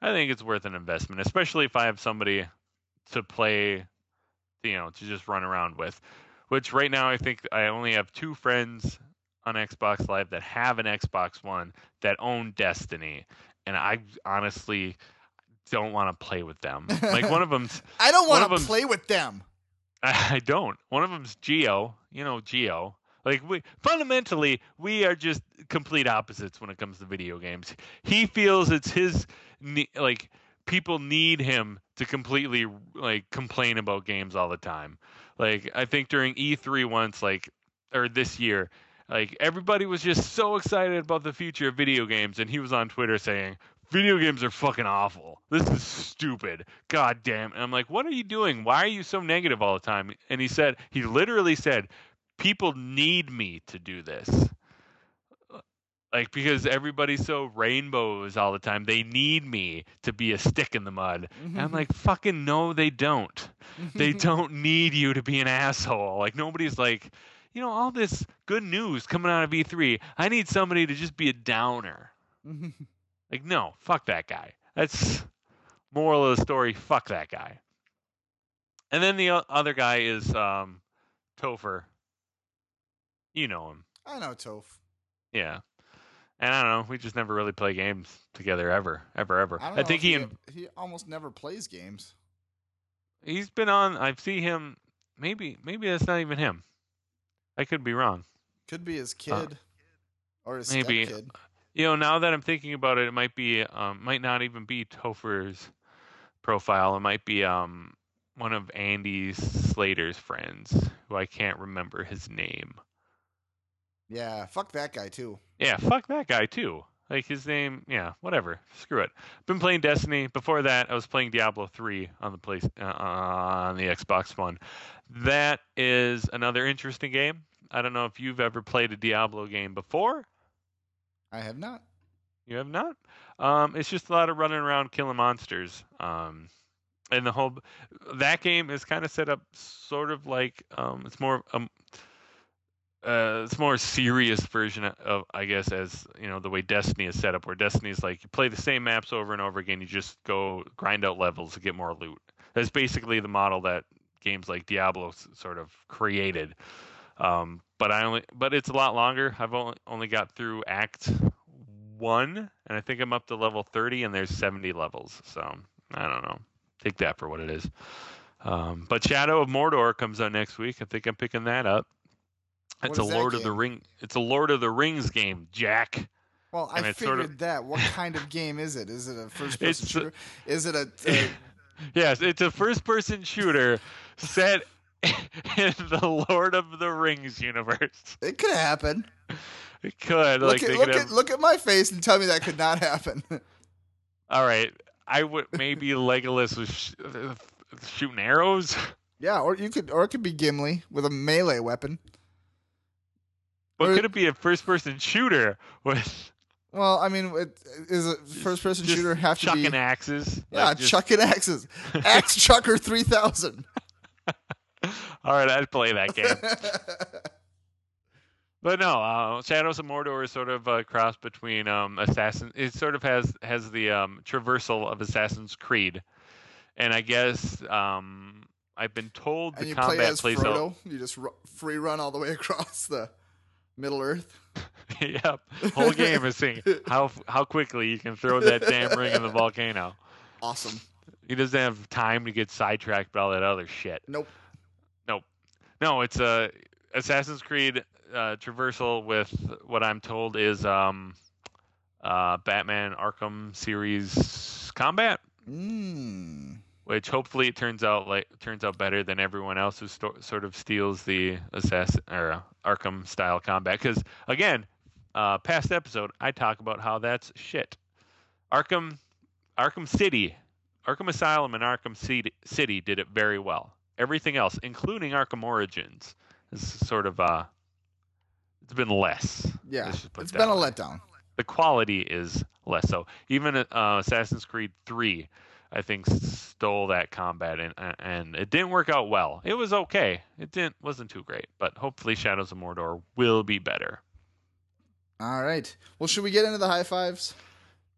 Speaker 1: I think it's worth an investment, especially if I have somebody to play you know, to just run around with. Which right now I think I only have two friends on Xbox Live that have an Xbox One that own Destiny, and I honestly don't want to play with them. Like one of them's
Speaker 2: I don't want to play with them.
Speaker 1: I don't. One of them's Geo. You know Geo. Like we fundamentally we are just complete opposites when it comes to video games. He feels it's his ne- like people need him to completely like complain about games all the time. Like I think during E3 once like or this year like everybody was just so excited about the future of video games and he was on Twitter saying video games are fucking awful. This is stupid. God damn. And I'm like, what are you doing? Why are you so negative all the time? And he said, he literally said, people need me to do this. Like, because everybody's so rainbows all the time. They need me to be a stick in the mud. And I'm like, fucking no, they don't. They don't need you to be an asshole. Like, nobody's like, you know, all this good news coming out of E3. I need somebody to just be a downer. Like, no, fuck that guy. That's moral of the story. Fuck that guy. And then the other guy is um, Topher. You know him,
Speaker 2: I know Toph.
Speaker 1: yeah. And I don't know. We just never really play games together ever, ever, ever.
Speaker 2: I,
Speaker 1: I, think he
Speaker 2: he, he almost never plays games.
Speaker 1: he's been on. I see him. Maybe, maybe that's not even him. I could be wrong.
Speaker 2: Could be his kid or his
Speaker 1: Uh, maybe.
Speaker 2: kid.
Speaker 1: You know, now that I'm thinking about it, it might be, um, might not even be Topher's profile. It might be um, one of Andy Slater's friends, who I can't remember his name.
Speaker 2: Yeah, fuck that guy too.
Speaker 1: Yeah, fuck that guy too. Like his name, yeah, whatever. Screw it. Been playing Destiny. Before that, I was playing Diablo 3 on the place uh, on the Xbox One. That is another interesting game. I don't know if you've ever played a Diablo game before.
Speaker 2: I have not.
Speaker 1: You have not. Um, it's just a lot of running around killing monsters. Um, and the whole that game is kind of set up sort of like um, it's more uh, it's more serious version of I guess as you know the way Destiny is set up, where Destiny is like you play the same maps over and over again. You just go grind out levels to get more loot. That's basically the model that games like Diablo sort of created. Um, but I only but it's a lot longer. I've only only got through Act one, and I think I'm up to level thirty, and there's seventy levels. So I don't know. Take that for what it is. Um, but Shadow of Mordor comes out next week. I think I'm picking that up. It's a Lord of the Ring. It's a Lord of the Rings game, Jack.
Speaker 2: Well, I figured sort of, that. What kind of game is it? Is it a first-person shooter? A, is it a, a...
Speaker 1: yes, it's a first-person shooter set in the Lord of the Rings universe.
Speaker 2: It could happen.
Speaker 1: It could.
Speaker 2: Look,
Speaker 1: like,
Speaker 2: at, look, at, look at my face and tell me that could not happen.
Speaker 1: All right, I would maybe Legolas was sh- uh, shooting arrows.
Speaker 2: Yeah, or you could, or it could be Gimli with a melee weapon.
Speaker 1: Or, could it be a first-person shooter with?
Speaker 2: Well, I mean, it, is a first-person shooter have to
Speaker 1: chucking
Speaker 2: be chucking
Speaker 1: axes?
Speaker 2: Yeah, like just... chucking axes. Axe Chucker three thousand.
Speaker 1: All right, I'd play that game. but no, uh, Shadows of Mordor is sort of a cross between um, Assassin. It sort of has has the um, traversal of Assassin's Creed, and I guess um, I've been told
Speaker 2: and
Speaker 1: the
Speaker 2: you
Speaker 1: combat
Speaker 2: play as
Speaker 1: plays
Speaker 2: Frodo.
Speaker 1: out.
Speaker 2: You just free run all the way across the Middle Earth.
Speaker 1: yep, whole game is seeing how how quickly you can throw that damn ring in the volcano.
Speaker 2: Awesome.
Speaker 1: He doesn't have time to get sidetracked by all that other shit.
Speaker 2: Nope.
Speaker 1: Nope. No, it's a Assassin's Creed uh, traversal with what I'm told is um, uh, Batman Arkham series combat.
Speaker 2: Mm.
Speaker 1: Which hopefully it turns out like turns out better than everyone else who sort of steals the assassin or uh, Arkham style combat. Because again, uh, past episode I talk about how that's shit. Arkham, Arkham City, Arkham Asylum, and Arkham City did it very well everything else, including Arkham Origins, is sort of uh, it's been less.
Speaker 2: Yeah, it's been a letdown.
Speaker 1: The quality is less so. Even uh, Assassin's Creed Three, I think, stole that combat and and it didn't work out well. It was okay. It didn't wasn't too great, but hopefully Shadows of Mordor will be better.
Speaker 2: All right. Well, should we get into the high fives?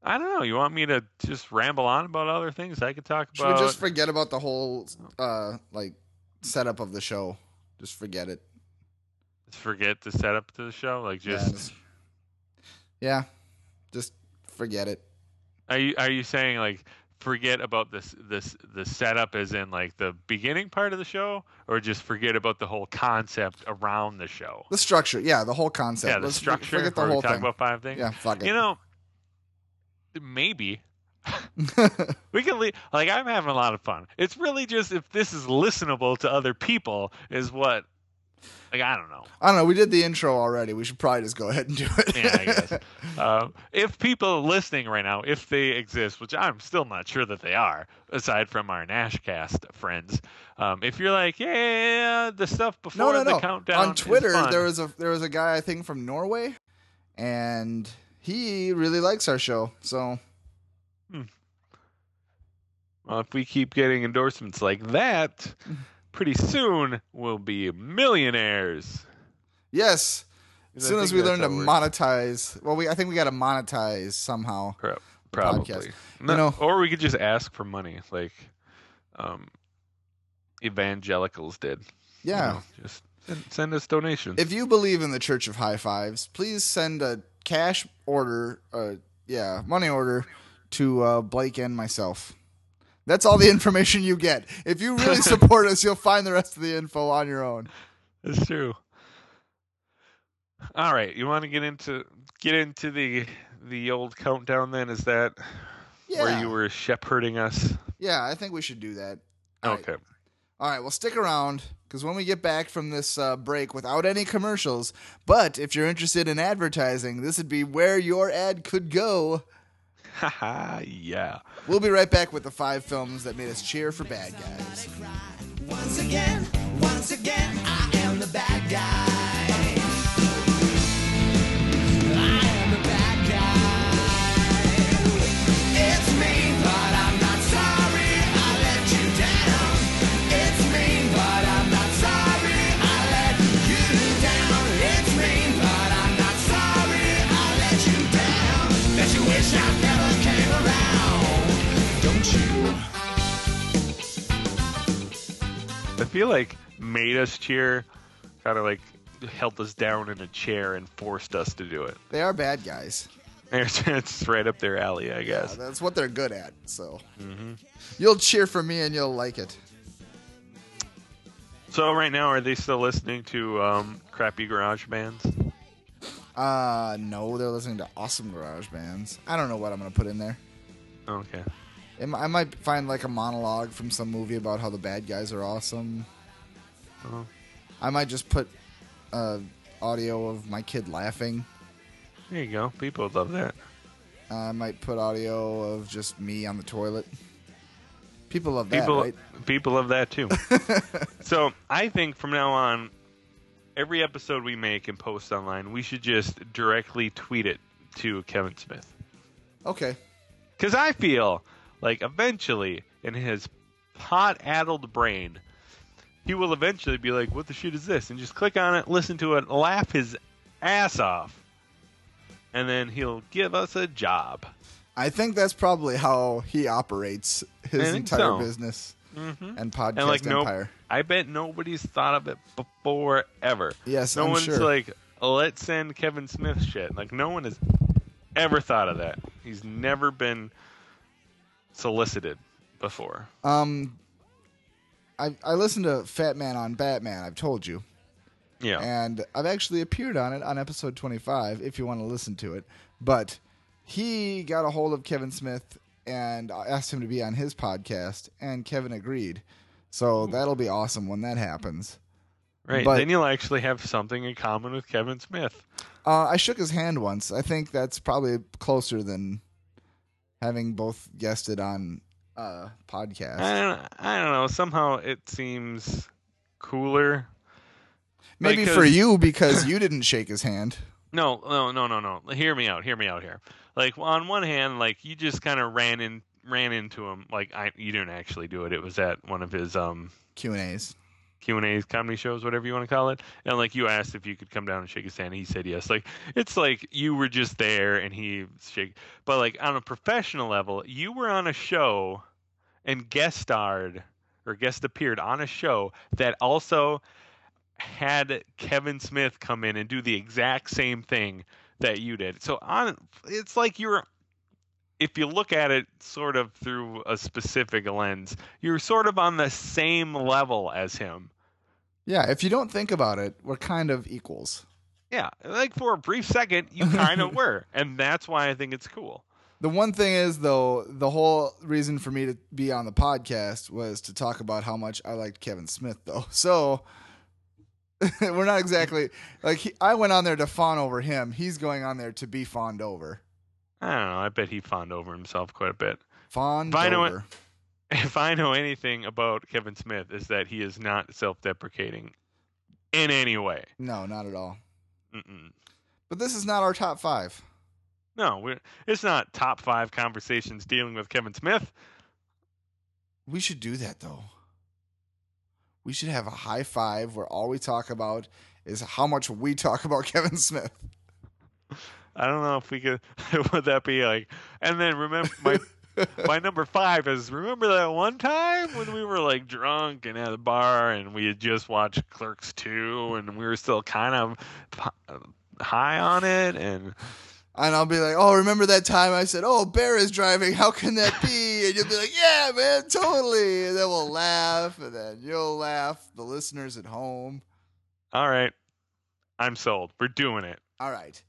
Speaker 1: I don't know. You want me to just ramble on about other things? I could talk
Speaker 2: about. Should we just forget about the whole uh like setup of the show? Just forget it.
Speaker 1: Just forget the setup to the show. Like just.
Speaker 2: Yeah, just, yeah, just forget it.
Speaker 1: Are you are you saying like forget about this this the setup as in like the beginning part of the show, or just forget about the whole concept around the show?
Speaker 2: The structure, yeah, the whole concept.
Speaker 1: Yeah, the
Speaker 2: Let's
Speaker 1: structure.
Speaker 2: Forget the whole
Speaker 1: talk
Speaker 2: thing.
Speaker 1: about five things.
Speaker 2: Yeah, fuck it.
Speaker 1: You know, maybe we can leave. Like I'm having a lot of fun. It's really just if this is listenable to other people is what. Like I don't know.
Speaker 2: I don't know. We did the intro already. We should probably just go ahead and do it.
Speaker 1: yeah, I guess. Uh, if people are listening right now, if they exist, which I'm still not sure that they are, aside from our Nashcast friends, um, if you're like, yeah, the stuff before
Speaker 2: no, no,
Speaker 1: the
Speaker 2: no.
Speaker 1: countdown
Speaker 2: on Twitter, there was a there was a guy I think from Norway, and he really likes our show. So
Speaker 1: Hmm. Well, if we keep getting endorsements like that, pretty soon we'll be millionaires.
Speaker 2: Yes. As soon as we learn to monetize, well, we I think we got to monetize somehow.
Speaker 1: Probably. No, you know, or we could just ask for money, like um, evangelicals did.
Speaker 2: Yeah.
Speaker 1: You know, just send, send us donations.
Speaker 2: If you believe in the Church of High Fives, please send a cash order, uh, yeah, money order to uh, Blake and myself. That's all the information you get. If you really support us, you'll find the rest of the info on your own.
Speaker 1: That's true. All right, you want to get into get into the the old countdown then? Is that yeah. where you were shepherding us?
Speaker 2: Yeah, I think we should do that.
Speaker 1: All okay.
Speaker 2: Right. All right, well, stick around because when we get back from this uh, break without any commercials, but if you're interested in advertising, this would be where your ad could go.
Speaker 1: Haha, yeah.
Speaker 2: We'll be right back with the five films that made us cheer for bad guys. Once again, once again, I am the bad guy. I am the bad guy.
Speaker 1: Feel like made us cheer, kind of like held us down in a chair and forced us to do it.
Speaker 2: They are bad guys.
Speaker 1: It's, right up their alley, I
Speaker 2: Yeah,
Speaker 1: guess.
Speaker 2: that's what they're good at. So
Speaker 1: hmm
Speaker 2: you'll cheer for me and you'll like it.
Speaker 1: So right now, are they still listening to um, crappy garage bands?
Speaker 2: Uh, no, they're listening to awesome garage bands. I don't know what I'm gonna put in there.
Speaker 1: Okay.
Speaker 2: I might find like a monologue from some movie about how the bad guys are awesome.
Speaker 1: Uh-huh.
Speaker 2: I might just put uh, audio of my kid laughing.
Speaker 1: There you go. People would love that.
Speaker 2: I might put audio of just me on the toilet. People love that,
Speaker 1: People,
Speaker 2: right?
Speaker 1: people love that too. so I think from now on, every episode we make and post online, we should just directly tweet it to Kevin Smith.
Speaker 2: Okay.
Speaker 1: Because I feel like eventually, in his pot-addled brain, he will eventually be like, "What the shit is this?" and just click on it, listen to it, laugh his ass off, and then he'll give us a job.
Speaker 2: I think that's probably how he operates his entire
Speaker 1: so.
Speaker 2: business
Speaker 1: Mm-hmm.
Speaker 2: and podcast
Speaker 1: And like, no,
Speaker 2: empire.
Speaker 1: I bet nobody's thought of it before ever.
Speaker 2: Yes,
Speaker 1: no
Speaker 2: I'm
Speaker 1: one's
Speaker 2: sure.
Speaker 1: like, let's send Kevin Smith shit. Like, no one has ever thought of that. He's never been solicited before.
Speaker 2: um, I I listened to Fat Man on Batman. I've told you.
Speaker 1: Yeah.
Speaker 2: and I've actually appeared on it on episode 25 if you want to listen to it. But he got a hold of Kevin Smith and asked him to be on his podcast, and Kevin agreed. So that'll be awesome when that happens.
Speaker 1: right.
Speaker 2: but-
Speaker 1: then you'll actually have something in common with Kevin Smith.
Speaker 2: Uh, I shook his hand once. I think that's probably closer than having both guested on uh, podcast.
Speaker 1: I don't, I don't know. Somehow it seems cooler.
Speaker 2: Maybe
Speaker 1: because-
Speaker 2: for you because you didn't shake his hand.
Speaker 1: No, no, no, no, no. Hear me out. Hear me out here. Like on one hand, like you just kind of ran in, ran into him. Like I, you didn't actually do it. It was at one of his um
Speaker 2: Q and A's.
Speaker 1: Q and A's, comedy shows, whatever you want to call it. And like you asked if you could come down and shake his hand, he said yes. Like it's like you were just there and he shake. But like on a professional level, you were on a show and guest starred or guest appeared on a show that also had Kevin Smith come in and do the exact same thing that you did. So on it's like you're if you look at it sort of through a specific lens, you're sort of on the same level as him.
Speaker 2: Yeah, if you don't think about it, we're kind of equals.
Speaker 1: Yeah, like for a brief second, you kind of were, and that's why I think it's cool.
Speaker 2: The one thing is, though, the whole reason for me to be on the podcast was to talk about how much I liked Kevin Smith, though. So we're not exactly like he, I went on there to fawn over him. He's going on there to be fawned over.
Speaker 1: I don't know. I bet he fawned over himself quite a bit.
Speaker 2: Fawned
Speaker 1: If I know
Speaker 2: over.
Speaker 1: If I know anything about Kevin Smith, is that he is not self-deprecating in any way.
Speaker 2: No, not at all.
Speaker 1: Mm-mm.
Speaker 2: But this is not our top five.
Speaker 1: No, we're, it's not top five conversations dealing with Kevin Smith.
Speaker 2: We should do that though. We should have a high five where all we talk about is how much we talk about Kevin Smith.
Speaker 1: I don't know if we could. would that be like? And then remember my my number five is remember that one time when we were like drunk and at a bar and we had just watched Clerks two and we were still kind of high on it and
Speaker 2: And I'll be like, oh, remember that time I said, oh, Bear is driving. How can that be? And you'll be like, yeah, man, totally. And then we'll laugh, and then you'll laugh, the listeners at home.
Speaker 1: all right, I'm sold. We're doing it.
Speaker 2: All right.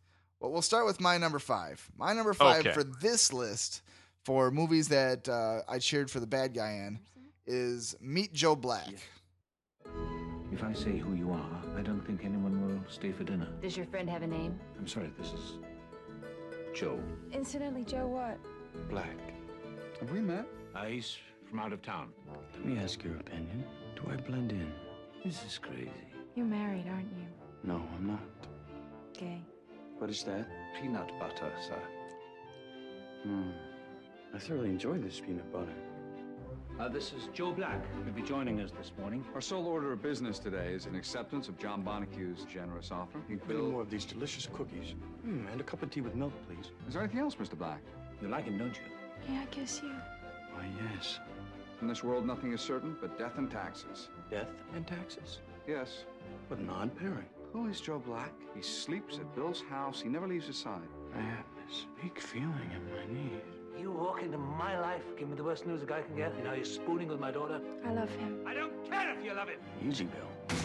Speaker 2: Well, we'll start with my number five. My number five
Speaker 1: Okay.
Speaker 2: for this list for movies that uh, I cheered for the bad guy in is Meet Joe Black.
Speaker 3: If I say who you are, I don't think anyone will stay for dinner.
Speaker 4: Does your friend have a name?
Speaker 3: I'm sorry, this is Joe
Speaker 5: Incidentally, Joe, what?
Speaker 3: Black.
Speaker 6: Have we met?
Speaker 3: Uh, he's from out of town.
Speaker 7: Let me ask your opinion. Do I blend in?
Speaker 3: This is crazy.
Speaker 5: You're married, aren't you?
Speaker 7: No, I'm not.
Speaker 5: Gay.
Speaker 7: What is that?
Speaker 3: Peanut butter, sir.
Speaker 7: Hmm. I thoroughly enjoy this peanut butter.
Speaker 3: Uh, this is Joe Black. Will be joining us this morning.
Speaker 6: Our sole order of business today is an acceptance of John Bontecou's generous offer. He
Speaker 7: Bring
Speaker 6: will-
Speaker 7: more of these delicious cookies. Hmm, and a cup of tea with milk, please.
Speaker 6: Is there anything else, Mr. Black?
Speaker 3: You like him, don't you?
Speaker 5: Yeah, I guess you.
Speaker 7: Why, yes.
Speaker 6: In this world, nothing is certain but death and taxes.
Speaker 7: Death and taxes.
Speaker 6: Yes.
Speaker 7: What an odd pairing.
Speaker 6: Who is Joe Black? He sleeps at Bill's house. He never leaves his side.
Speaker 7: I have this big feeling in my knees.
Speaker 4: You walk into my life, give me the worst news a guy can get, and now you're spooning with my daughter.
Speaker 5: I love him.
Speaker 4: I don't care if you love him.
Speaker 7: Easy, Bill.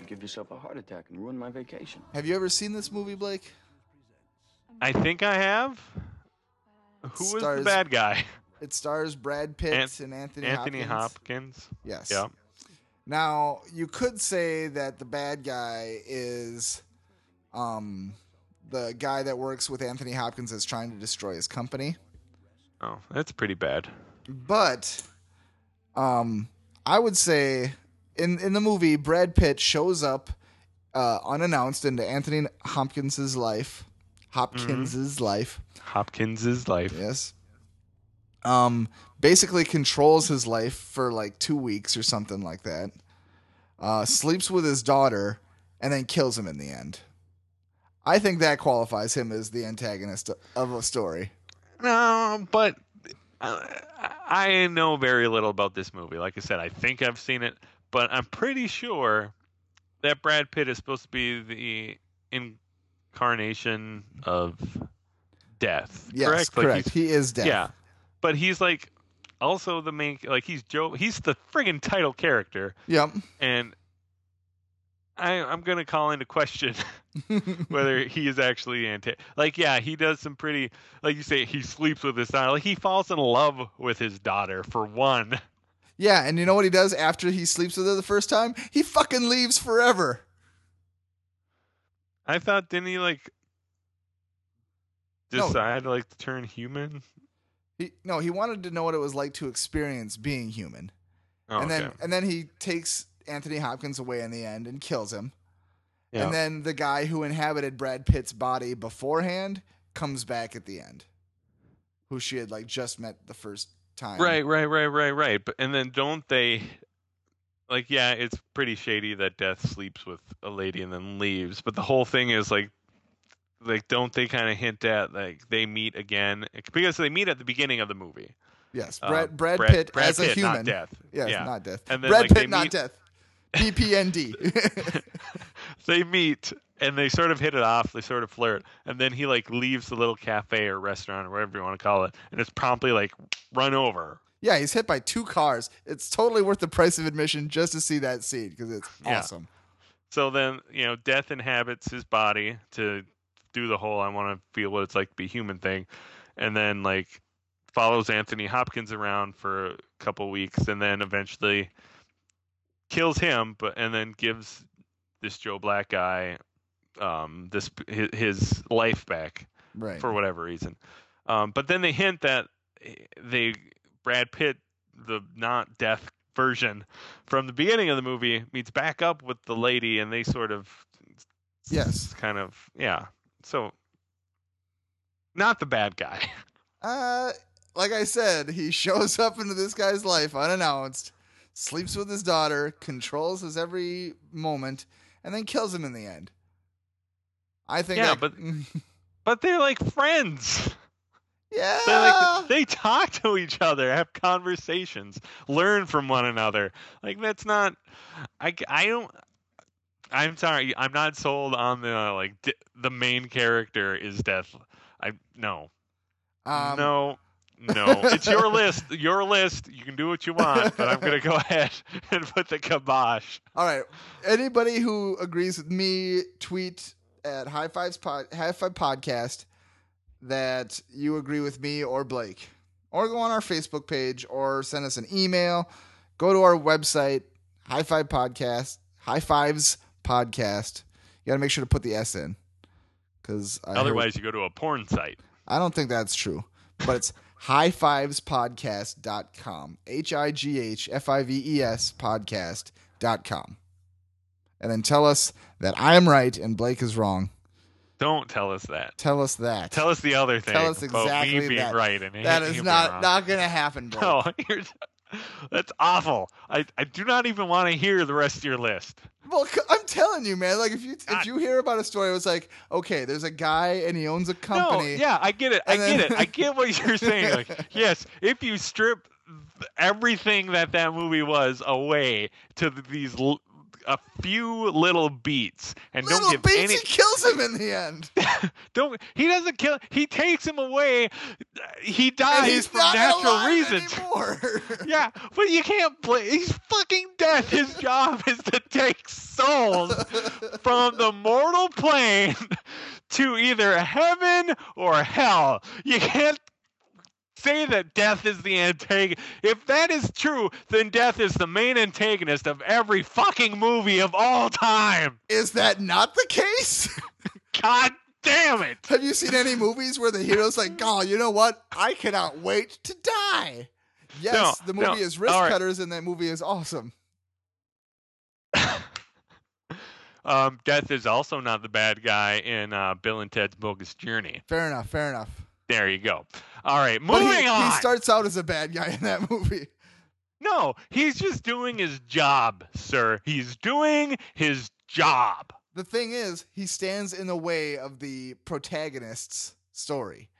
Speaker 7: You give yourself a heart attack and ruin my vacation.
Speaker 2: Have you ever seen this movie, Blake?
Speaker 1: I think I have. Who was
Speaker 2: Stars-
Speaker 1: the bad guy?
Speaker 2: It stars Brad Pitt
Speaker 1: Ant-
Speaker 2: and Anthony,
Speaker 1: Anthony
Speaker 2: Hopkins.
Speaker 1: Hopkins.
Speaker 2: Yes.
Speaker 1: Yeah.
Speaker 2: Now you could say that the bad guy is, um, the guy that works with Anthony Hopkins is trying to destroy his company.
Speaker 1: Oh, that's pretty bad.
Speaker 2: But, um, I would say in in the movie, Brad Pitt shows up uh, unannounced into Anthony Hopkins's life. Hopkins's life.
Speaker 1: Hopkins's life.
Speaker 2: Yes. Um, basically controls his life for like two weeks or something like that. Uh, sleeps with his daughter and then kills him in the end. I think that qualifies him as the antagonist of a story.
Speaker 1: No, but uh, I know very little about this movie. Like I said, I think I've seen it, but I'm pretty sure that Brad Pitt is supposed to be the incarnation of death.
Speaker 2: Yes,
Speaker 1: correct.
Speaker 2: correct.
Speaker 1: Like
Speaker 2: he is dead.
Speaker 1: Yeah, but he's like also the main. Like he's Joe. He's the friggin' title character,
Speaker 2: Yep.
Speaker 1: and I, I'm gonna call into question whether he is actually anti. Like, yeah, he does some pretty, like you say, he sleeps with his daughter. Like, he falls in love with his daughter for one.
Speaker 2: yeah, and you know what he does after he sleeps with her the first time? He fucking leaves forever.
Speaker 1: I thought, didn't he like
Speaker 2: No.
Speaker 1: decide like to turn human?
Speaker 2: He, no, he wanted to know what it was like to experience being human.
Speaker 1: Oh,
Speaker 2: and then
Speaker 1: okay.
Speaker 2: and then he takes Anthony Hopkins away in the end and kills him.
Speaker 1: Yeah.
Speaker 2: And then the guy who inhabited Brad Pitt's body beforehand comes back at the end. Who she had like just met the first time.
Speaker 1: right, right, right, right, right. But and then don't they? Like, yeah, it's pretty shady that Death sleeps with a lady and then leaves. But the whole thing is like, like, don't they kind of hint at like they meet again because they meet at the beginning of the movie.
Speaker 2: Yes.
Speaker 1: Uh,
Speaker 2: Brad Brad, Pitt
Speaker 1: Brad
Speaker 2: as a human.
Speaker 1: not Death.
Speaker 2: Yes,
Speaker 1: yeah.
Speaker 2: not death.
Speaker 1: And then,
Speaker 2: Brad
Speaker 1: like,
Speaker 2: Pitt, not
Speaker 1: meet-
Speaker 2: death. DPND.
Speaker 1: they meet and they sort of hit it off. They sort of flirt, and then he like leaves the little cafe or restaurant or whatever you want to call it, and it's promptly like run over.
Speaker 2: yeah, he's hit by two cars. It's totally worth the price of admission just to see that scene because it's
Speaker 1: Yeah.
Speaker 2: awesome.
Speaker 1: So then you know, death inhabits his body to do the whole "I want to feel what it's like to be human" thing, and then like follows Anthony Hopkins around for a couple weeks, and then eventually kills him, but and then gives this Joe Black guy um this his, his life back.
Speaker 2: Right.
Speaker 1: for whatever reason. Um, but then they hint that they Brad Pitt, the not death version from the beginning of the movie, meets back up with the lady, and they sort of
Speaker 2: Yes.
Speaker 1: kind of yeah. So not the bad guy.
Speaker 2: Uh, like I said, he shows up into this guy's life unannounced, sleeps with his daughter, controls his every moment, and then kills him in the end. I think.
Speaker 1: Yeah,
Speaker 2: that-
Speaker 1: but- But they're like friends.
Speaker 2: yeah,
Speaker 1: They like they talk to each other, have conversations, learn from one another. Like that's not. I I don't. I'm sorry. I'm not sold on the like d- the main character is death. I no
Speaker 2: um,
Speaker 1: no no. It's your list. Your list. You can do what you want, but I'm gonna go ahead and put the kibosh.
Speaker 2: All right. Anybody who agrees with me, tweet at High Fives Pod, High Five Podcast that you agree with me or Blake, or go on our Facebook page, or send us an email. Go to our website, High Five Podcast, High Fives Podcast. You got to make sure to put the S in, because
Speaker 1: Otherwise, you go to a porn site.
Speaker 2: I don't think that's true, but it's highfivespodcast.com. H I G H F I V E S podcast.com. And then tell us that I am right and Blake is wrong.
Speaker 1: Don't tell us that.
Speaker 2: Tell us that.
Speaker 1: Tell us the other thing.
Speaker 2: Tell us exactly
Speaker 1: me being
Speaker 2: that.
Speaker 1: right and
Speaker 2: that is not
Speaker 1: wrong.
Speaker 2: not going to happen, Blake.
Speaker 1: No, you're, that's awful. I, I do not even want to hear the rest of your list.
Speaker 2: Well, I'm telling you, man. Like if you if you hear about a story, it was like, okay, there's a guy and he owns a company.
Speaker 1: No, yeah, I get it. I
Speaker 2: And
Speaker 1: get it. I get what you're saying. Like, yes, if you strip everything that that movie was away to these l- a few little beats and
Speaker 2: Little
Speaker 1: don't give
Speaker 2: beats,
Speaker 1: any
Speaker 2: he kills him in the end.
Speaker 1: don't he doesn't kill he takes him away he dies for natural reasons yeah but you can't play he's fucking dead. his job is to take souls from the mortal plane to either heaven or hell you can't say that death is the antagonist if that is true then death is the main antagonist of every fucking movie of all time
Speaker 2: Is that not the case?
Speaker 1: god damn it
Speaker 2: Have you seen any movies where the hero's like, "God, you know what? I cannot wait to die." Yes,
Speaker 1: No,
Speaker 2: the movie
Speaker 1: no,
Speaker 2: is Wrist
Speaker 1: right.
Speaker 2: Cutters, and that movie is awesome.
Speaker 1: Um, Death is also not the bad guy in uh, Bill and Ted's Bogus Journey.
Speaker 2: Fair enough. Fair enough.
Speaker 1: There you go. All right, moving
Speaker 2: he,
Speaker 1: on.
Speaker 2: he starts out as a bad guy in that movie.
Speaker 1: no, he's just doing his job, sir. He's doing his job.
Speaker 2: The thing is, he stands in the way of the protagonist's story.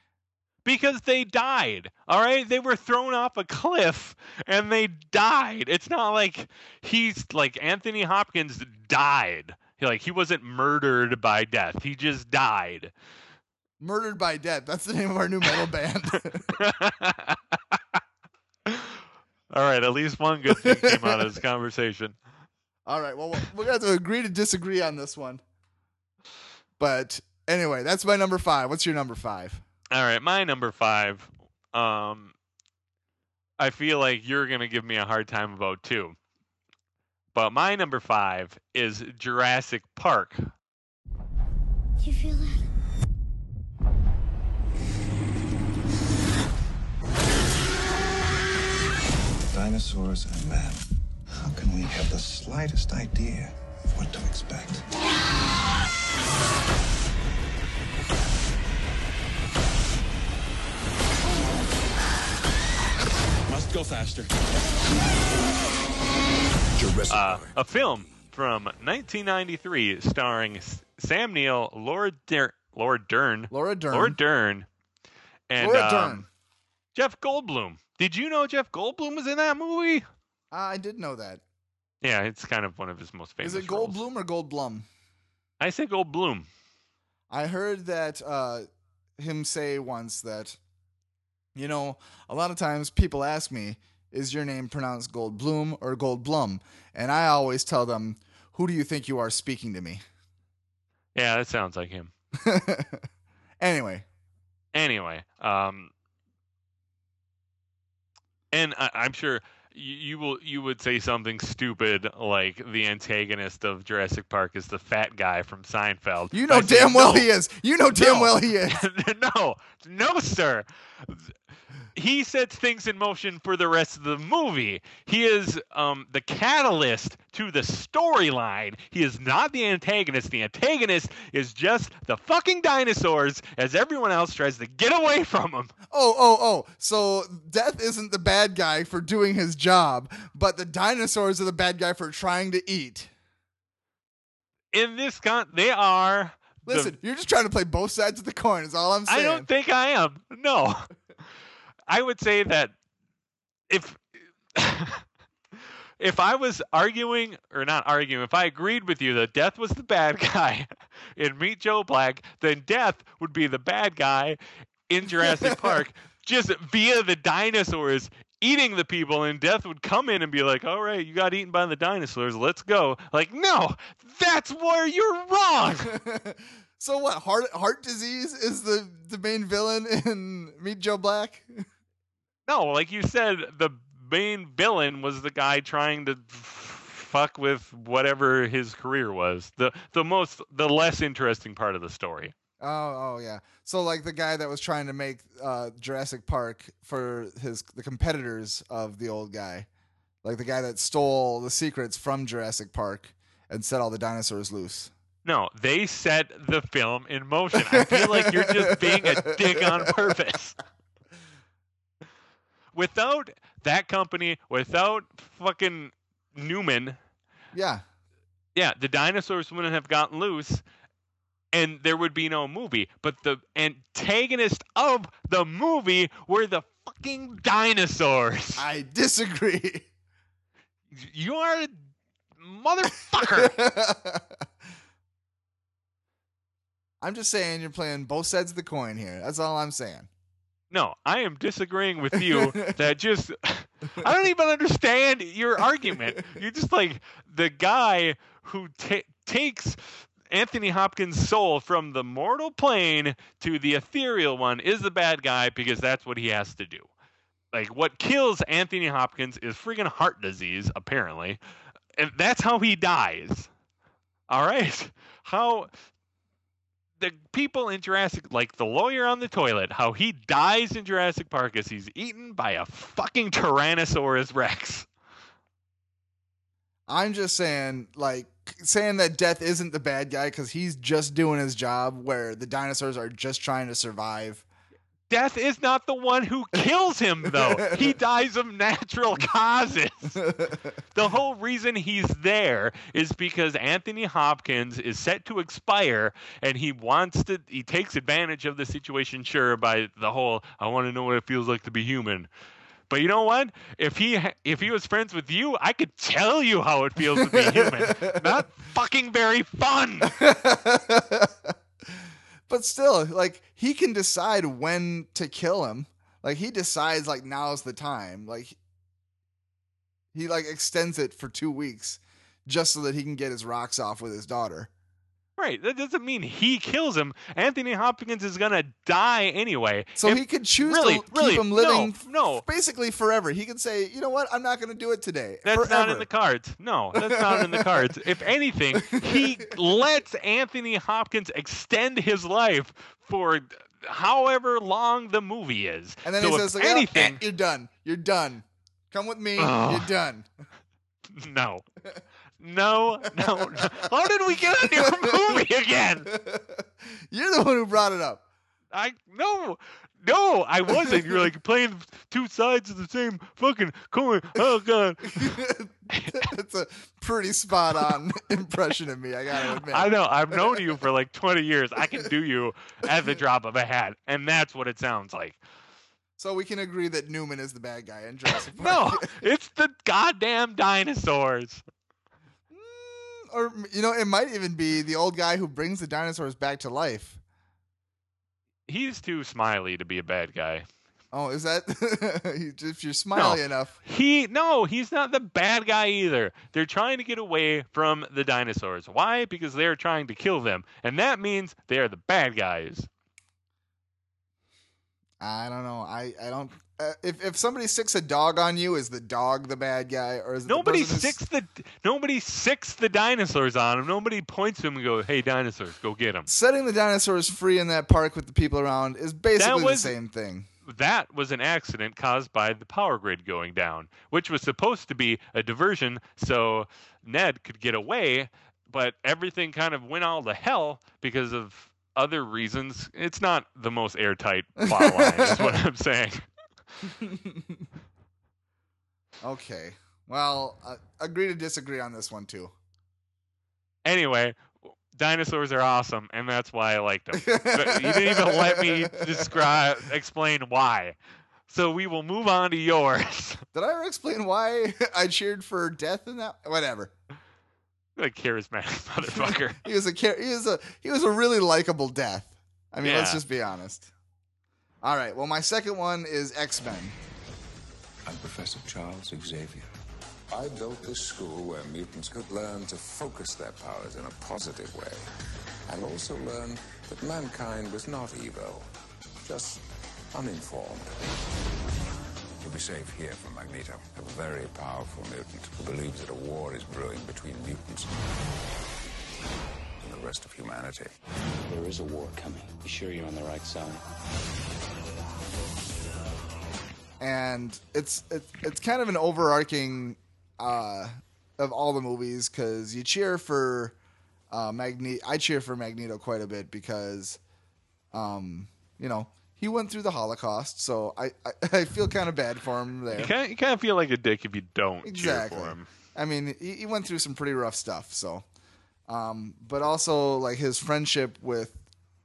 Speaker 1: Because they died. All right? They were thrown off a cliff and they died. It's not like he's like Anthony Hopkins died. He, like he wasn't murdered by death. He just died.
Speaker 2: Murdered by Death. That's the name of our new metal band.
Speaker 1: All right, at least one good thing came out of this conversation.
Speaker 2: All right. Well, we're going to have to agree to disagree on this one. But anyway, that's my number five. What's your number five?
Speaker 1: All right, my number five. Um, I feel like you're gonna give me a hard time about too. But my number five is Jurassic Park.
Speaker 5: You feel that?
Speaker 8: Dinosaurs and man. How can we have the slightest idea of what to expect?
Speaker 7: Must go faster.
Speaker 1: Uh, a film from 1993 starring Sam Neill, Laura Der- Laura Dern,
Speaker 2: Laura Dern.
Speaker 1: Laura Dern, and
Speaker 2: Laura
Speaker 1: um,
Speaker 2: Dern.
Speaker 1: Jeff Goldblum. Did you know Jeff Goldblum was in that movie?
Speaker 2: Ah, I did know that.
Speaker 1: Yeah, it's kind of one of his most famous.
Speaker 2: Is it
Speaker 1: roles.
Speaker 2: Goldblum or Goldblum?
Speaker 1: I say Goldblum.
Speaker 2: I heard that uh, him say once that, you know, a lot of times people ask me, is your name pronounced Goldblum or Goldblum? And I always tell them, who do you think you are speaking to me?
Speaker 1: Yeah, that sounds like him.
Speaker 2: anyway,
Speaker 1: anyway um and I, i'm sure you, you will you would say something stupid like the antagonist of jurassic park is the fat guy from seinfeld
Speaker 2: you know
Speaker 1: I say,
Speaker 2: damn well
Speaker 1: no,
Speaker 2: he is. You know damn
Speaker 1: No.
Speaker 2: well he is.
Speaker 1: no no sir he sets things in motion for the rest of the movie. He is um, the catalyst to the storyline. He is not the antagonist. The antagonist is just the fucking dinosaurs as everyone else tries to get away from him.
Speaker 2: Oh, oh, oh. So Death isn't the bad guy for doing his job, but the dinosaurs are the bad guy for trying to eat.
Speaker 1: In this con, they are. The-
Speaker 2: Listen, you're just trying to play both sides of the coin, is all I'm saying.
Speaker 1: I don't think I am. No. I would say that if if I was arguing or not arguing, if I agreed with you that Death was the bad guy in Meet Joe Black, then Death would be the bad guy in Jurassic Park just via the dinosaurs eating the people and Death would come in and be like, "All right, you got eaten by the dinosaurs. Let's go." Like, "No, that's where you're wrong."
Speaker 2: so what? Heart heart disease is the the main villain in Meet Joe Black.
Speaker 1: No, like you said, the main villain was the guy trying to fuck with whatever his career was. The the most the less interesting part of the story.
Speaker 2: Oh, oh yeah. So like the guy that was trying to make uh, Jurassic Park for his the competitors of the old guy, like the guy that stole the secrets from Jurassic Park and set all the dinosaurs loose.
Speaker 1: No, they set the film in motion. I feel like you're just being a dick on purpose. Without that company, without fucking Newman,
Speaker 2: Yeah.
Speaker 1: yeah, the dinosaurs wouldn't have gotten loose and there would be no movie. But the antagonist of the movie were the fucking dinosaurs.
Speaker 2: I disagree.
Speaker 1: You are a motherfucker.
Speaker 2: I'm just saying you're playing both sides of the coin here. That's all I'm saying.
Speaker 1: no, I am disagreeing with you. that just I don't even understand your argument. You're just like the guy who ta- takes Anthony Hopkins' soul from the mortal plane to the ethereal one is the bad guy because that's what he has to do. Like what kills Anthony Hopkins is freaking heart disease, apparently. And that's how he dies. All right. How the people in Jurassic, like the lawyer on the toilet, how he dies in Jurassic Park is he's eaten by a fucking Tyrannosaurus Rex.
Speaker 2: I'm just saying, like, saying that Death isn't the bad guy because he's just doing his job, where the dinosaurs are just trying to survive.
Speaker 1: Death is not the one who kills him, though. he dies of natural causes. the whole reason he's there is because Anthony Hopkins is set to expire and he wants to he takes advantage of the situation sure by the whole I want to know what it feels like to be human. But you know what? If he if he was friends with you, I could tell you how it feels to be human. Not fucking very fun.
Speaker 2: but still, like, he can decide when to kill him. Like, he decides, like, now's the time. Like, he, like, extends it for two weeks just so that he can get his rocks off with his daughter.
Speaker 1: Right. That doesn't mean he kills him. Anthony Hopkins is gonna die anyway.
Speaker 2: So he could choose
Speaker 1: really,
Speaker 2: to
Speaker 1: really,
Speaker 2: keep him living
Speaker 1: No, no.
Speaker 2: basically forever. He could say, you know what, I'm not going to do it today.
Speaker 1: That's
Speaker 2: forever.
Speaker 1: not in the cards. No, that's not in the cards. If anything, he lets Anthony Hopkins extend his life for however long the movie is.
Speaker 2: And then
Speaker 1: so
Speaker 2: he says, like, "Oh,
Speaker 1: anything,
Speaker 2: eh, you're done. You're done. Come with me. You're done.
Speaker 1: no. No, no, no. How did we get on your movie again?
Speaker 2: you're the one who brought it up.
Speaker 1: I no, no, I wasn't. You're like playing two sides of the same fucking coin. Oh god.
Speaker 2: That's a pretty spot on impression of me, I got to admit.
Speaker 1: I know. I've known you for like 20 years. I can do you at the drop of a hat, and that's what it sounds like.
Speaker 2: So we can agree that Newman is the bad guy in Jurassic
Speaker 1: No, it's the goddamn dinosaurs.
Speaker 2: Or, you know, it might even be the old guy who brings the dinosaurs back to life.
Speaker 1: He's too smiley to be a bad guy.
Speaker 2: Oh, is that? if you're smiley
Speaker 1: No.
Speaker 2: enough.
Speaker 1: He no, he's not the bad guy either. They're trying to get away from the dinosaurs. Why? Because they're trying to kill them, and that means they're the bad guys.
Speaker 2: I don't know. I, I don't. Uh, if if somebody sticks a dog on you, is the dog the bad guy, or is the
Speaker 1: Nobody
Speaker 2: who's-
Speaker 1: sicks the nobody sicks the dinosaurs on him. Nobody points to him and goes, "Hey, dinosaurs, go get them."
Speaker 2: setting the dinosaurs free in that park with the people around is basically
Speaker 1: was-
Speaker 2: the same thing.
Speaker 1: that was an accident caused by the power grid going down, which was supposed to be a diversion so Ned could get away, but everything kind of went all to hell because of other reasons. It's not the most airtight plot line, is what I'm saying.
Speaker 2: Okay. Well, uh, agree to disagree on this one too.
Speaker 1: Anyway, dinosaurs are awesome, and that's why I liked them. But you didn't even let me describe, explain why. So we will move on to yours.
Speaker 2: Did I ever explain why I cheered for death in that? Whatever.
Speaker 1: a charismatic motherfucker.
Speaker 2: He was a he was a he was a really likable death. I mean, let's just be honest. All right. Well, my second one is X Men.
Speaker 8: I'm Professor Charles Xavier.
Speaker 9: I built this school where mutants could learn to focus their powers in a positive way and also learn that mankind was not evil, just uninformed. You'll be safe here from Magneto, a very powerful mutant who believes that a war is brewing between mutants and the rest of humanity.
Speaker 7: There is a war coming. Be sure you're on the right side.
Speaker 2: and it's it's it's kind of an overarching uh, of all the movies because you cheer for uh, Magneto. I cheer for Magneto quite a bit because, um, you know, he went through the Holocaust, so I I, I feel kind of bad for him there.
Speaker 1: You kind, of, you kind of feel like a dick if you don't
Speaker 2: Exactly.
Speaker 1: cheer for him.
Speaker 2: I mean, he, he went through some pretty rough stuff. So, um, but also like his friendship with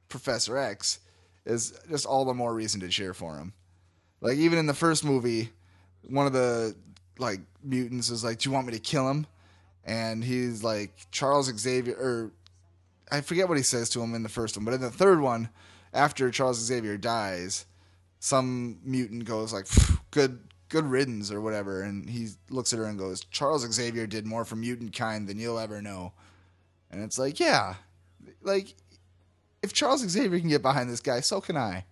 Speaker 2: Professor X is just all the more reason to cheer for him. Like even in the first movie, one of the like mutants is like, "Do you want me to kill him?" And he's like, Charles Xavier, or I forget what he says to him in the first one, but in the third one, after Charles Xavier dies, some mutant goes like, "Good, good riddance" or whatever, and he looks at her and goes, "Charles Xavier did more for mutant kind than you'll ever know." And it's like, yeah, like if Charles Xavier can get behind this guy, so can I.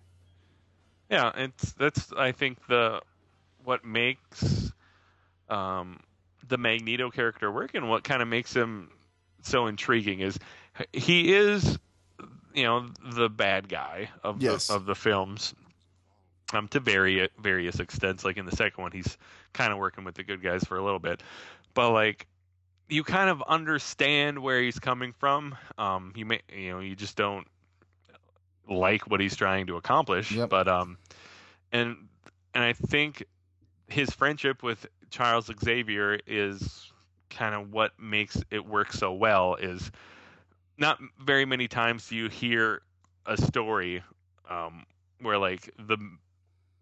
Speaker 1: Yeah, it's that's I think the what makes um, the Magneto character work and what kind of makes him so intriguing is he is you know the bad guy of
Speaker 2: Yes.
Speaker 1: the, of the films um to vari- various extents like in the second one he's kind of working with the good guys for a little bit but like you kind of understand where he's coming from um you may you know you just don't like what he's trying to accomplish
Speaker 2: Yep.
Speaker 1: but um and and I think his friendship with Charles Xavier is kind of what makes it work so well is not very many times do you hear a story um, where like the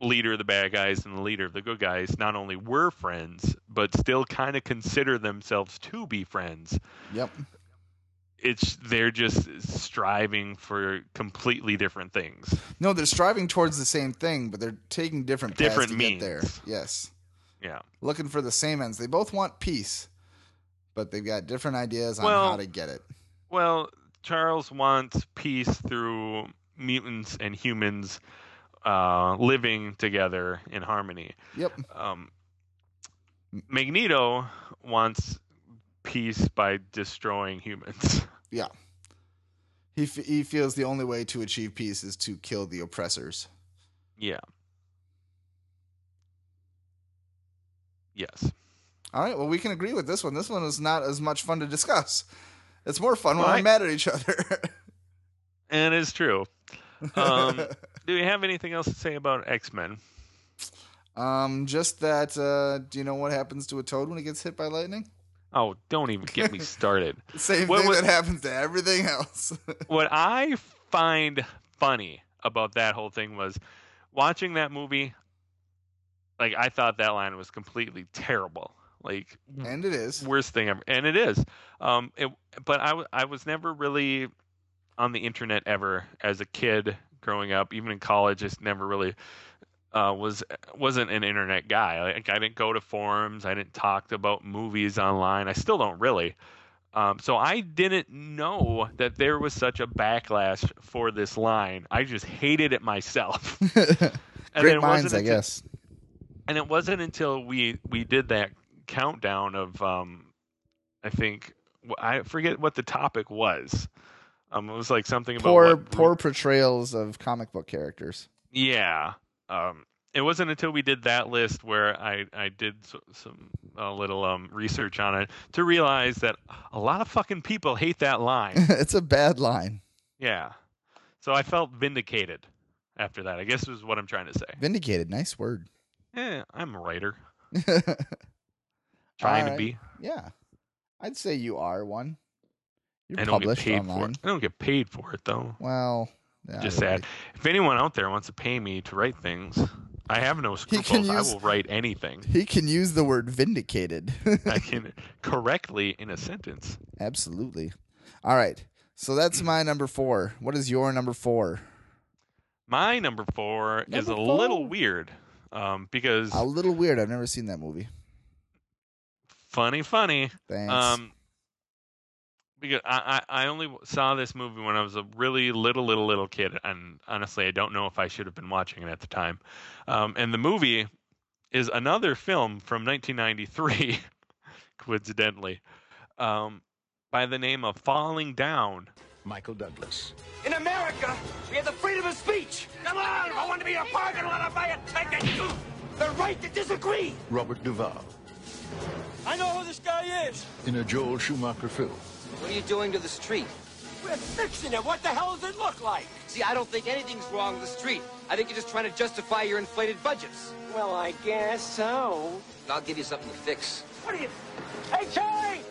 Speaker 1: leader of the bad guys and the leader of the good guys not only were friends but still kind of consider themselves to be friends
Speaker 2: Yep.
Speaker 1: it's they're just striving for completely different things
Speaker 2: No, they're striving towards the same thing, but they're taking different paths
Speaker 1: Different
Speaker 2: to
Speaker 1: means.
Speaker 2: get there. Yes.
Speaker 1: yeah
Speaker 2: Looking for the same ends. They both want peace, but they've got different ideas on
Speaker 1: Well-
Speaker 2: how to get it.
Speaker 1: Well, Charles wants peace through mutants and humans uh, living together in harmony.
Speaker 2: Yep.
Speaker 1: Um, Magneto wants peace by destroying humans.
Speaker 2: Yeah. He, f- he feels the only way to achieve peace is to kill the oppressors.
Speaker 1: yeah. Yes.
Speaker 2: All right. Well, we can agree with this one. This one is not as much fun to discuss. It's more fun when
Speaker 1: Well,
Speaker 2: we're mad at each other.
Speaker 1: And it's true. Um, do you have anything else to say about X Men?
Speaker 2: um, just that. Uh, do you know what happens to a toad when it gets hit by lightning?
Speaker 1: Oh, don't even get me started.
Speaker 2: Same
Speaker 1: What
Speaker 2: thing that happens to everything else.
Speaker 1: what I find funny about that whole thing was watching that movie. Like I thought that line was completely terrible. Like
Speaker 2: and it is.
Speaker 1: worst thing ever, and it is. Um, it, but I w- I was never really on the internet ever as a kid growing up. Even in college, I just never really uh, was wasn't an internet guy. Like I didn't go to forums. I didn't talk about movies online. I still don't really. Um, so I didn't know that there was such a backlash for this line. I just hated it myself. And
Speaker 2: Great
Speaker 1: it
Speaker 2: minds, I
Speaker 1: until-
Speaker 2: guess.
Speaker 1: and it wasn't until we we did that countdown of um i think i forget what the topic was um it was like something about
Speaker 2: Poor,
Speaker 1: what-
Speaker 2: poor portrayals of comic book characters.
Speaker 1: yeah um it wasn't until we did that list where i i did so, some a little um research on it to realize that a lot of fucking people hate that line
Speaker 2: it's a bad line.
Speaker 1: yeah so i felt vindicated after that i guess is what i'm trying to say
Speaker 2: Vindicated. Nice word.
Speaker 1: yeah i'm a writer trying
Speaker 2: right.
Speaker 1: to be
Speaker 2: Yeah. I'd say you are one. You're
Speaker 1: i don't get paid
Speaker 2: online.
Speaker 1: for it i don't get paid for it though
Speaker 2: Well, yeah,
Speaker 1: just
Speaker 2: you're
Speaker 1: sad. If anyone out there wants to pay me to write things, I have no scruples. I will write anything.
Speaker 2: He can use the word vindicated.
Speaker 1: I can correctly in a sentence.
Speaker 2: Absolutely. All right. So that's my number four. What is your number four?
Speaker 1: My number four is
Speaker 2: Number
Speaker 1: a little weird um, because
Speaker 2: A little weird. I've never seen that movie.
Speaker 1: funny, funny.
Speaker 2: Thanks.
Speaker 1: Um, because I, I I only saw this movie when I was a really little little little kid, and honestly, I don't know if I should have been watching it at the time. Um, and the movie is another film from 1993, coincidentally, um, by the name of Falling Down.
Speaker 3: Michael Douglas.
Speaker 4: In America, we have the freedom of speech. Come on, I want to be in a parking lot and buy a ticket. The right to disagree.
Speaker 3: Robert Duvall.
Speaker 4: I know who this guy is.
Speaker 3: In a Joel Schumacher film.
Speaker 10: What are you doing to the street?
Speaker 4: We're fixing it. What the hell does it look like?
Speaker 10: See, I don't think anything's wrong with the street. I think you're just trying to justify your inflated budgets.
Speaker 4: Well, I guess so.
Speaker 10: I'll give you something to fix.
Speaker 4: What are you? Hey, Charlie!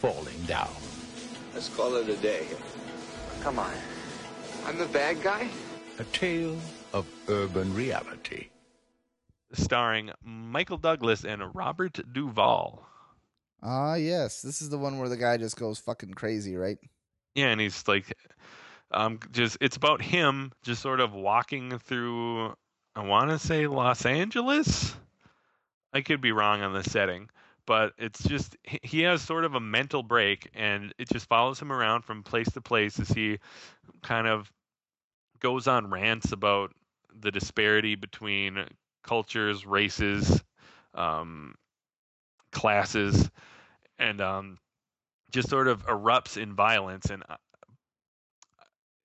Speaker 3: Falling Down.
Speaker 10: Let's call it a day.
Speaker 4: Come on.
Speaker 10: I'm the bad guy?
Speaker 11: A tale of urban reality.
Speaker 1: Starring Michael Douglas and Robert Duvall.
Speaker 2: Ah, yes. This is the one where the guy just goes fucking crazy, right?
Speaker 1: Yeah, and he's like, um, just it's about him just sort of walking through. I want to say Los Angeles. I could be wrong on the setting, but it's just he has sort of a mental break, and it just follows him around from place to place as he kind of goes on rants about the disparity between cultures, races, um, classes, and um, just sort of erupts in violence. And uh,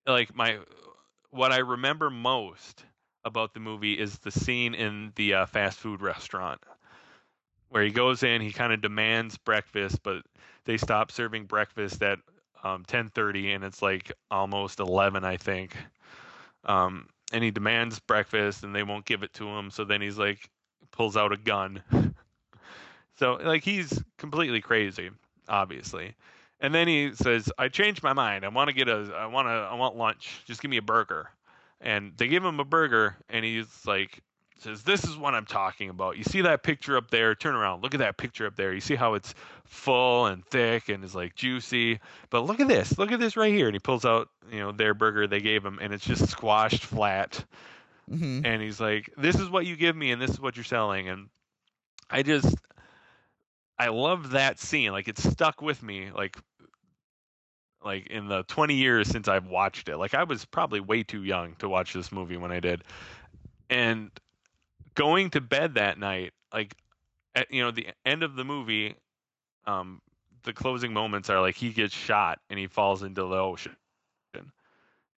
Speaker 1: like my, what I remember most about the movie is the scene in the uh, fast food restaurant where he goes in, he kind of demands breakfast, but they stop serving breakfast at um, 10:30, and it's like almost 11, I think. Um, and he demands breakfast, and they won't give it to him. So then he's like, pulls out a gun. so like he's completely crazy, obviously. And then he says, "I changed my mind. I want to get a. I want to. I want lunch. Just give me a burger." And they give him a burger, and he's like, says, "This is what I'm talking about. You see that picture up there? Turn around. Look at that picture up there. You see how it's full and thick and is like juicy. But look at this. Look at this right here." And he pulls out, you know, their burger they gave him, and it's just squashed flat.
Speaker 2: Mm-hmm.
Speaker 1: And he's like, "This is what you give me, and this is what you're selling." And I just, I love that scene. Like it stuck with me. Like like in the 20 years since I've watched it. Like I was probably way too young to watch this movie when I did. And going to bed that night, like at you know the end of the movie, um, the closing moments are like he gets shot and he falls into the ocean.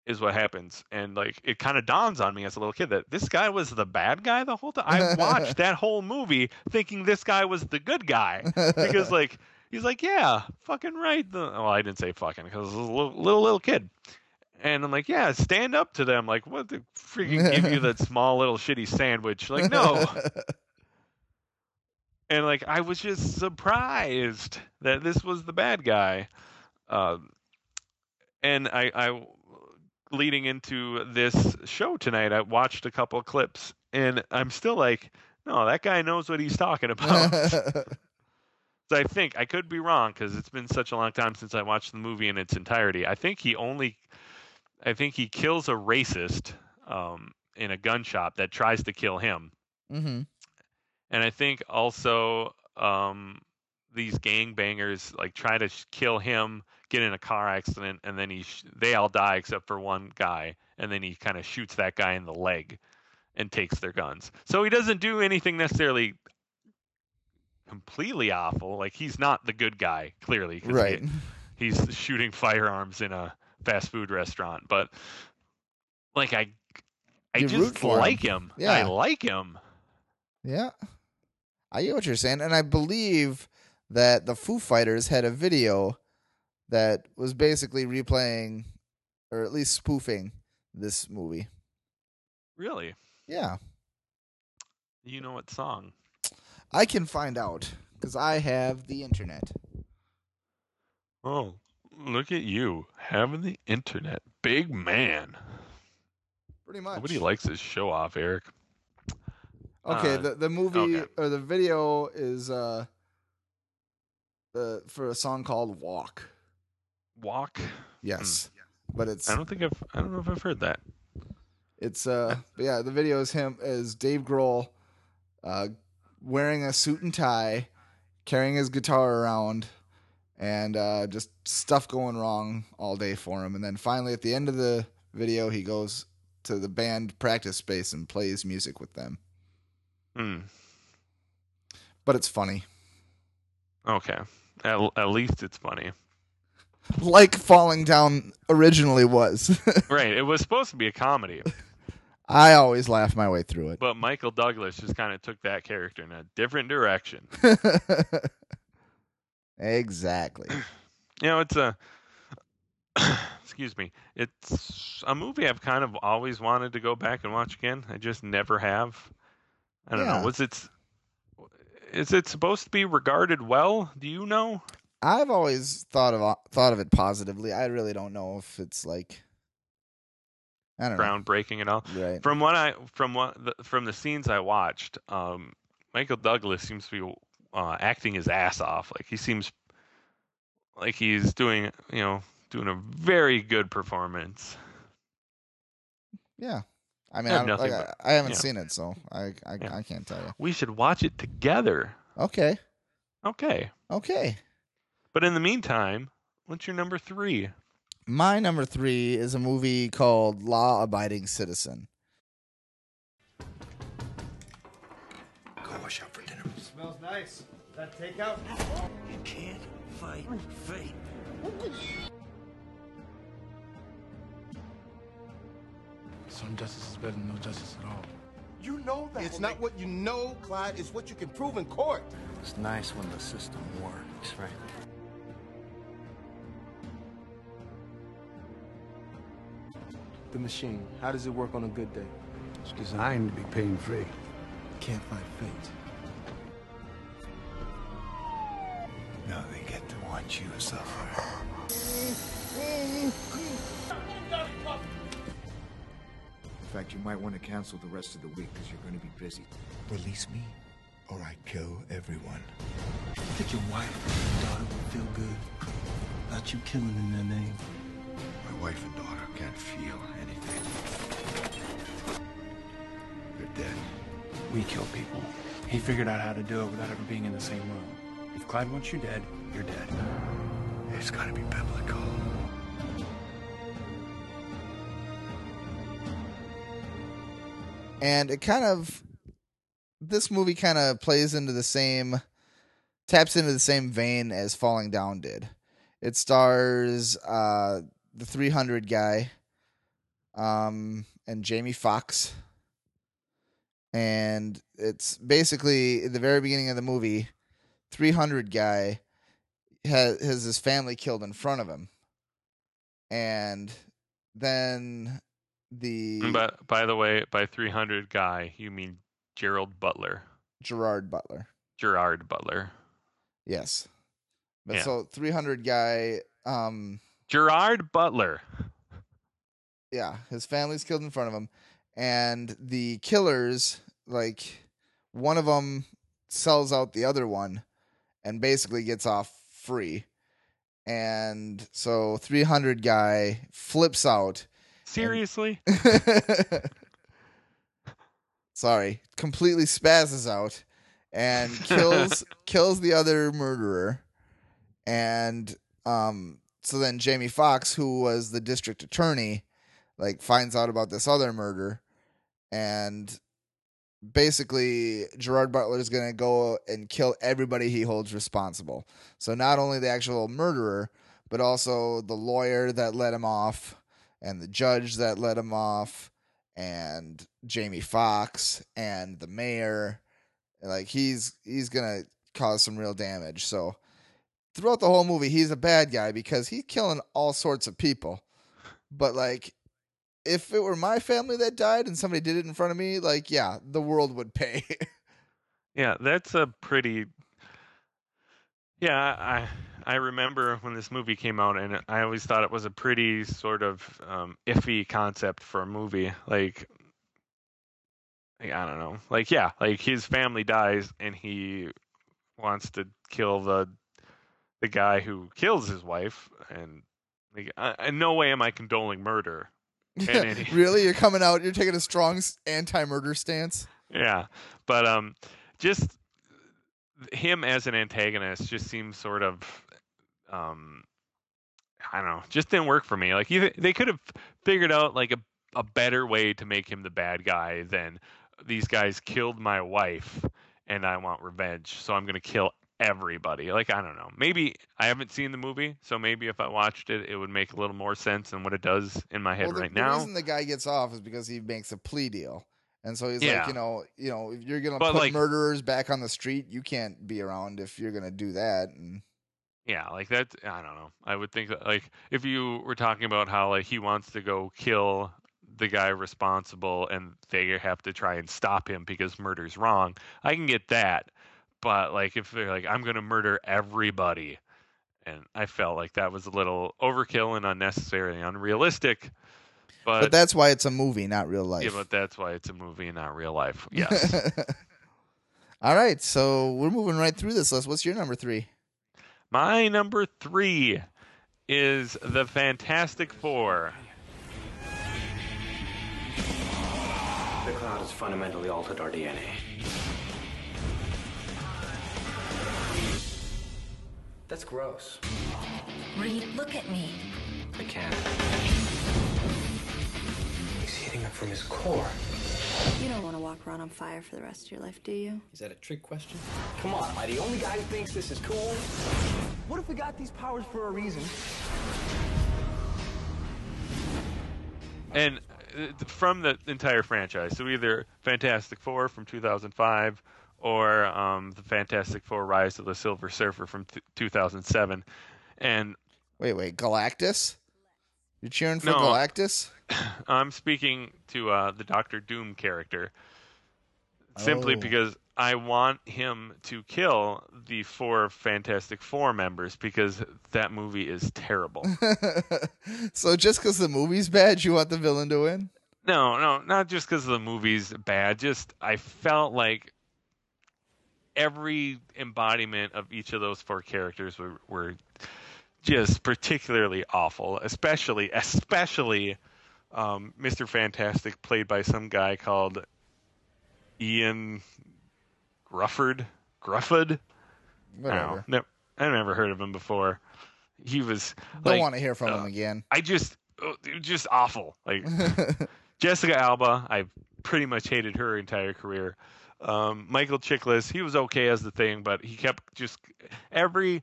Speaker 1: Is what happens, and like it kind of dawns on me as a little kid that this guy was the bad guy the whole time. I watched that whole movie thinking this guy was the good guy because like he's like, yeah, fucking right. Well, I didn't say fucking because I was a little, little little kid, and I'm like, yeah, stand up to them. Like, what the freaking give you that small little shitty sandwich? Like, no. and like, I was just surprised that this was the bad guy. Um, and I, I, leading into this show tonight, I watched a couple clips, and I'm still like, no, that guy knows what he's talking about. So I think I could be wrong because it's been such a long time since I watched the movie in its entirety. I think he only, I think he kills a racist um, in a gun shop that tries to kill him,
Speaker 2: mm-hmm.
Speaker 1: and I think also um, these gangbangers like try to sh- kill him, get in a car accident, and then he sh- they all die except for one guy, and then he kind of shoots that guy in the leg and takes their guns. So he doesn't do anything necessarily completely awful. Like he's not the good guy, clearly,
Speaker 2: Right.
Speaker 1: He, he's shooting firearms in a fast food restaurant, but like I, I
Speaker 2: You
Speaker 1: just
Speaker 2: like him.
Speaker 1: him. I like him.
Speaker 2: Yeah. I get what you're saying. And I believe that the Foo Fighters had a video that was basically replaying or at least spoofing this movie.
Speaker 1: Really?
Speaker 2: Yeah.
Speaker 1: You know what song?
Speaker 2: I can find out because I have the internet.
Speaker 1: Oh, look at you having the internet, big man.
Speaker 2: Pretty much.
Speaker 1: Nobody likes this show off, Eric.
Speaker 2: Okay,
Speaker 1: Uh,
Speaker 2: the the movie
Speaker 1: okay.
Speaker 2: or the video is uh the for a song called Walk.
Speaker 1: Walk.
Speaker 2: Yes. But it's
Speaker 1: I don't think I've. I don't know if I've heard that.
Speaker 2: It's uh but yeah, the video is him as Dave Grohl uh wearing a suit and tie, carrying his guitar around and uh just stuff going wrong all day for him and then finally at the end of the video he goes to the band practice space and plays music with them.
Speaker 1: Hmm.
Speaker 2: But it's funny.
Speaker 1: Okay. At, at least it's funny.
Speaker 2: Like Falling Down originally was.
Speaker 1: right. It was supposed to be a comedy,
Speaker 2: I always laugh my way through it.
Speaker 1: but Michael Douglas just kind of took that character in a different direction.
Speaker 2: exactly.
Speaker 1: You know, it's a. excuse me. It's a movie I've kind of always wanted to go back and watch again. I just never have. I don't
Speaker 2: Yeah.
Speaker 1: know. Was it? Is it supposed to be regarded well? Do you know?
Speaker 2: I've always thought of thought of it positively. I really don't know if it's like I don't know.
Speaker 1: groundbreaking at all.
Speaker 2: Right.
Speaker 1: From what I from what the, from the scenes I watched, um, Michael Douglas seems to be uh, acting his ass off. Like he seems like he's doing you know doing a very good performance.
Speaker 2: Yeah. I mean,
Speaker 1: I
Speaker 2: I,
Speaker 1: have
Speaker 2: don't- like, I,
Speaker 1: but-
Speaker 2: I haven't
Speaker 1: yeah.
Speaker 2: seen it, so I I,
Speaker 1: Yeah.
Speaker 2: I can't tell you.
Speaker 1: We should watch it together.
Speaker 2: Okay.
Speaker 1: Okay.
Speaker 2: Okay.
Speaker 1: But in the meantime, what's your number three?
Speaker 2: My number three is a movie called Law Abiding Citizen.
Speaker 12: Nice. That takeout?
Speaker 8: You can't fight fate.
Speaker 13: Some justice is better than no justice at all.
Speaker 12: You know that. It's not what you know, Clyde. It's what you can prove in court.
Speaker 7: It's nice when the system works, right?
Speaker 12: The machine. How does it work on a good day?
Speaker 7: It's designed to be pain free.
Speaker 12: Can't fight fate.
Speaker 8: Now they get to watch you suffer.
Speaker 14: In fact, you might want to cancel the rest of the week because you're going to be busy.
Speaker 8: Release me, or I kill everyone.
Speaker 14: I think your wife and daughter would feel good about you killing in their name.
Speaker 8: My wife and daughter can't feel anything. They're dead.
Speaker 13: We kill people. He figured out how to do it without ever being in the same room. If Clyde wants you dead, you're dead.
Speaker 8: It's gotta be biblical.
Speaker 2: and it kind of this movie kind of plays into the same taps into the same vein as falling down did it stars uh the 300 guy um and jamie Foxx and it's basically the very beginning of the movie 300 guy has, has his family killed in front of him and then the
Speaker 1: by, by the way, by 300 guy, you mean Gerald Butler.
Speaker 2: Gerard Butler.
Speaker 1: Gerard Butler.
Speaker 2: Yes. But
Speaker 1: Yeah.
Speaker 2: so 300 guy um
Speaker 1: Gerard Butler.
Speaker 2: yeah, his family's killed in front of him and the killers like one of them sells out the other one and basically gets off free. And so 300 guy flips out
Speaker 1: Seriously?
Speaker 2: sorry, completely spazzes out and kills kills the other murderer. And um so then Jamie Foxx, who was the district attorney, like finds out about this other murder and basically Gerard Butler is going to go and kill everybody he holds responsible. So not only the actual murderer, but also the lawyer that let him off and the judge that let him off and Jamie Foxx and the mayor like he's he's going to cause some real damage. So throughout the whole movie he's a bad guy because he's killing all sorts of people. But like if it were my family that died and somebody did it in front of me, like yeah, the world would pay.
Speaker 1: Yeah, that's a pretty. Yeah, I I remember when this movie came out, and I always thought it was a pretty sort of um, iffy concept for a movie. Like, like, I don't know. Like, yeah, like his family dies, and he wants to kill the the guy who kills his wife, and like, I, in no way am I condoling murder.
Speaker 2: Really, you're coming out. You're taking a strong anti-murder stance.
Speaker 1: yeah, but um, just him as an antagonist just seems sort of um, I don't know, just didn't work for me. Like you, they could have figured out like a a better way to make him the bad guy than these guys killed my wife and I want revenge, so I'm gonna kill everybody. Like I don't know. Maybe I haven't seen the movie, so maybe if I watched it, it would make a little more sense than what it does in my head
Speaker 2: well, the,
Speaker 1: right now.
Speaker 2: the reason the guy gets off is because he makes a plea deal, and so he's
Speaker 1: Yeah.
Speaker 2: like, you know, you know, if you're gonna
Speaker 1: But,
Speaker 2: put
Speaker 1: like-
Speaker 2: murderers back on the street, you can't be around if you're gonna do that. And
Speaker 1: Yeah, like that. I don't know. I would think that, like, if you were talking about how like he wants to go kill the guy responsible, and they have to try and stop him because murder's wrong, I can get that. But like, if they're like, I'm gonna murder everybody, and I felt like that was a little overkill and unnecessary and unrealistic. But,
Speaker 2: But that's why it's a movie, not real life.
Speaker 1: yeah, but that's why it's a movie not real life. Yes.
Speaker 2: All right, so we're moving right through this list. What's your number three?
Speaker 1: My number three is the Fantastic Four.
Speaker 15: The cloud has fundamentally altered our DNA. That's gross.
Speaker 16: Reed, look at me.
Speaker 15: I can't. He's heating up from his core.
Speaker 17: You don't want to walk around on fire for the rest of your life, do you?
Speaker 15: Is that a trick question? Come on, am I the only guy who thinks this is cool? What if we got these powers for a reason?
Speaker 1: And uh, from the entire franchise, so either Fantastic Four from 2005 or um, the Fantastic Four: Rise of the Silver Surfer from th- 2007. And
Speaker 2: Wait, wait, Galactus? You're cheering for
Speaker 1: No.
Speaker 2: Galactus?
Speaker 1: I'm speaking to uh, the Doctor Doom character simply
Speaker 2: Oh.
Speaker 1: because I want him to kill the four Fantastic Four members because that movie is terrible.
Speaker 2: so just because the movie's bad, you want the villain to win?
Speaker 1: No, no, not just because the movie's bad. Just I felt like every embodiment of each of those four characters were, were just particularly awful. Especially, especially um, Mr. Fantastic, played by some guy called Ian Grufford. Grufford.
Speaker 2: Whatever.
Speaker 1: No, I never heard of him before. He was.
Speaker 2: I don't
Speaker 1: like,
Speaker 2: want to hear from
Speaker 1: uh,
Speaker 2: him again.
Speaker 1: I just, was just awful. Like Jessica Alba, I pretty much hated her entire career. Um, Michael Chiklis, he was okay as the thing, but he kept just every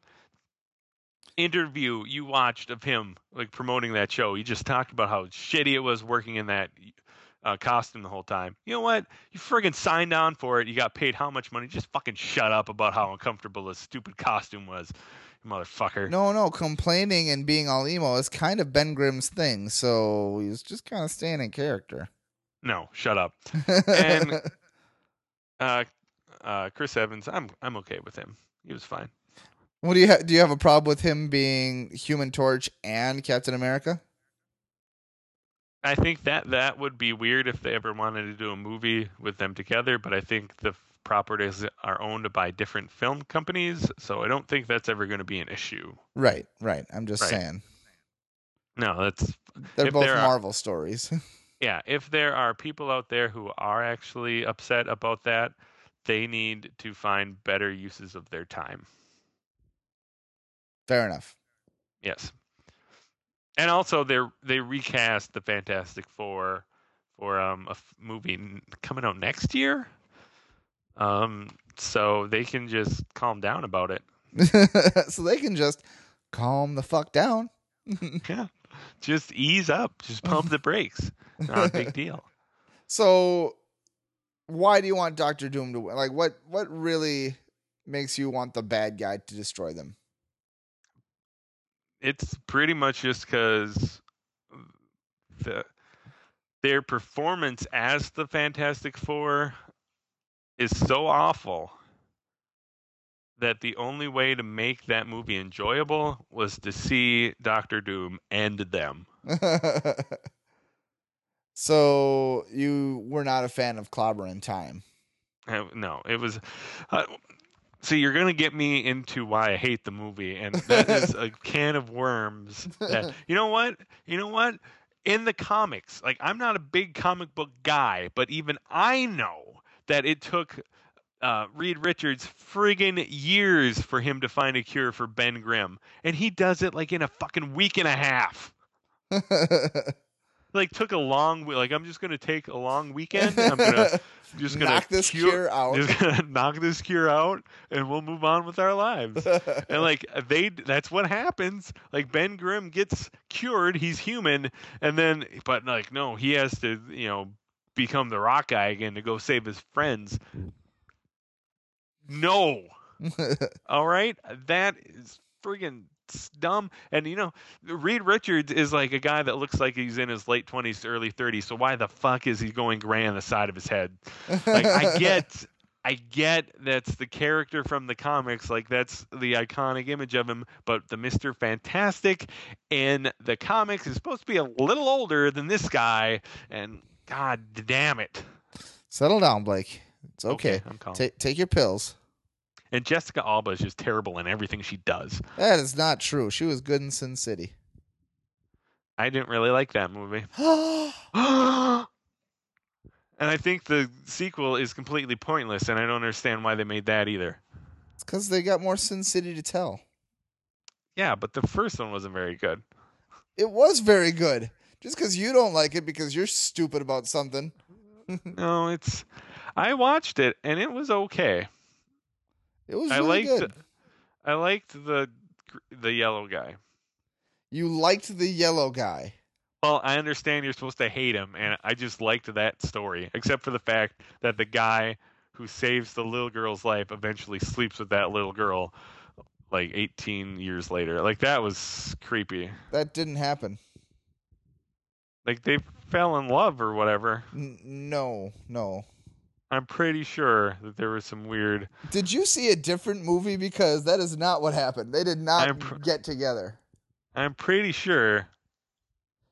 Speaker 1: interview you watched of him, like promoting that show, he just talked about how shitty it was working in that uh, costume the whole time. You know what? You friggin' signed on for it. You got paid how much money? Just fucking shut up about how uncomfortable this stupid costume was, you motherfucker.
Speaker 2: No, no, complaining and being all emo is kind of Ben Grimm's thing, so he's just kind of staying in character.
Speaker 1: No, shut up. and uh, uh, Chris Evans, I'm I'm okay with him. He was fine.
Speaker 2: What do you ha- do? You have a problem with him being Human Torch and Captain America?
Speaker 1: I think that that would be weird if they ever wanted to do a movie with them together, but I think the properties are owned by different film companies, so I don't think that's ever going to be an issue.
Speaker 2: Right, right. I'm just
Speaker 1: Right.
Speaker 2: saying
Speaker 1: No, that's
Speaker 2: they're both
Speaker 1: there are-
Speaker 2: Marvel stories.
Speaker 1: yeah, if there are people out there who are actually upset about that, they need to find better uses of their time.
Speaker 2: Fair enough.
Speaker 1: Yes. And also they they recast the Fantastic Four for um a f- movie n- coming out next year. Um so they can just calm down about it.
Speaker 2: so they can just calm the fuck down.
Speaker 1: yeah. Just ease up, just pump the brakes. Not a big deal.
Speaker 2: So, why do you want Doctor Doom to win? Like, what what really makes you want the bad guy to destroy them?
Speaker 1: It's pretty much just cuz the their performance as the Fantastic Four is so awful that the only way to make that movie enjoyable was to see Doctor Doom end them.
Speaker 2: so you were not a fan of Clobber in Time.
Speaker 1: Uh, No, it was. Uh, so you're gonna get me into why I hate the movie, and that is a can of worms. That you know what? You know what? In the comics, like I'm not a big comic book guy, but even I know that it took uh, Reed Richards friggin' years for him to find a cure for Ben Grimm, and he does it like in a fucking week and a half. like took a long like I'm just gonna take a long weekend. I'm gonna I'm just gonna
Speaker 2: Knock this cure out.
Speaker 1: Just gonna knock this cure out, and we'll move on with our lives. and like they, that's what happens. Like Ben Grimm gets cured, he's human, and then but like no, he has to you know become the Rock guy again to go save his friends. No. All right, that is friggin' dumb. And you know, Reed Richards is like a guy that looks like he's in his late twenties to early thirties. So why the fuck is he going gray on the side of his head? Like I get, I get that's the character from the comics, like that's the iconic image of him, but the Mr. Fantastic in the comics is supposed to be a little older than this guy, and god damn it.
Speaker 2: Settle down, Blake. It's okay.
Speaker 1: Okay, I'm calm.
Speaker 2: Ta- take your pills.
Speaker 1: And Jessica Alba is just terrible in everything she does.
Speaker 2: That is not true. She was good in Sin City.
Speaker 1: I didn't really like that movie. and I think the sequel is completely pointless, and I don't understand why they made that either.
Speaker 2: It's because they got more Sin City to tell.
Speaker 1: Yeah, but the first one wasn't very good.
Speaker 2: It was very good. Just because you don't like it because you're stupid about something.
Speaker 1: no, it's. I watched it and it was okay.
Speaker 2: It was
Speaker 1: I
Speaker 2: really
Speaker 1: liked.
Speaker 2: good.
Speaker 1: I liked the the yellow guy.
Speaker 2: You liked the yellow guy.
Speaker 1: Well, I understand you're supposed to hate him, and I just liked that story, except for the fact that the guy who saves the little girl's life eventually sleeps with that little girl like 18 years later. Like that was creepy.
Speaker 2: That didn't happen.
Speaker 1: Like they fell in love or whatever.
Speaker 2: N- no, no.
Speaker 1: I'm pretty sure that there was some weird.
Speaker 2: Did you see a different movie? Because that is not what happened. They did not
Speaker 1: pr-
Speaker 2: get together.
Speaker 1: I'm pretty sure.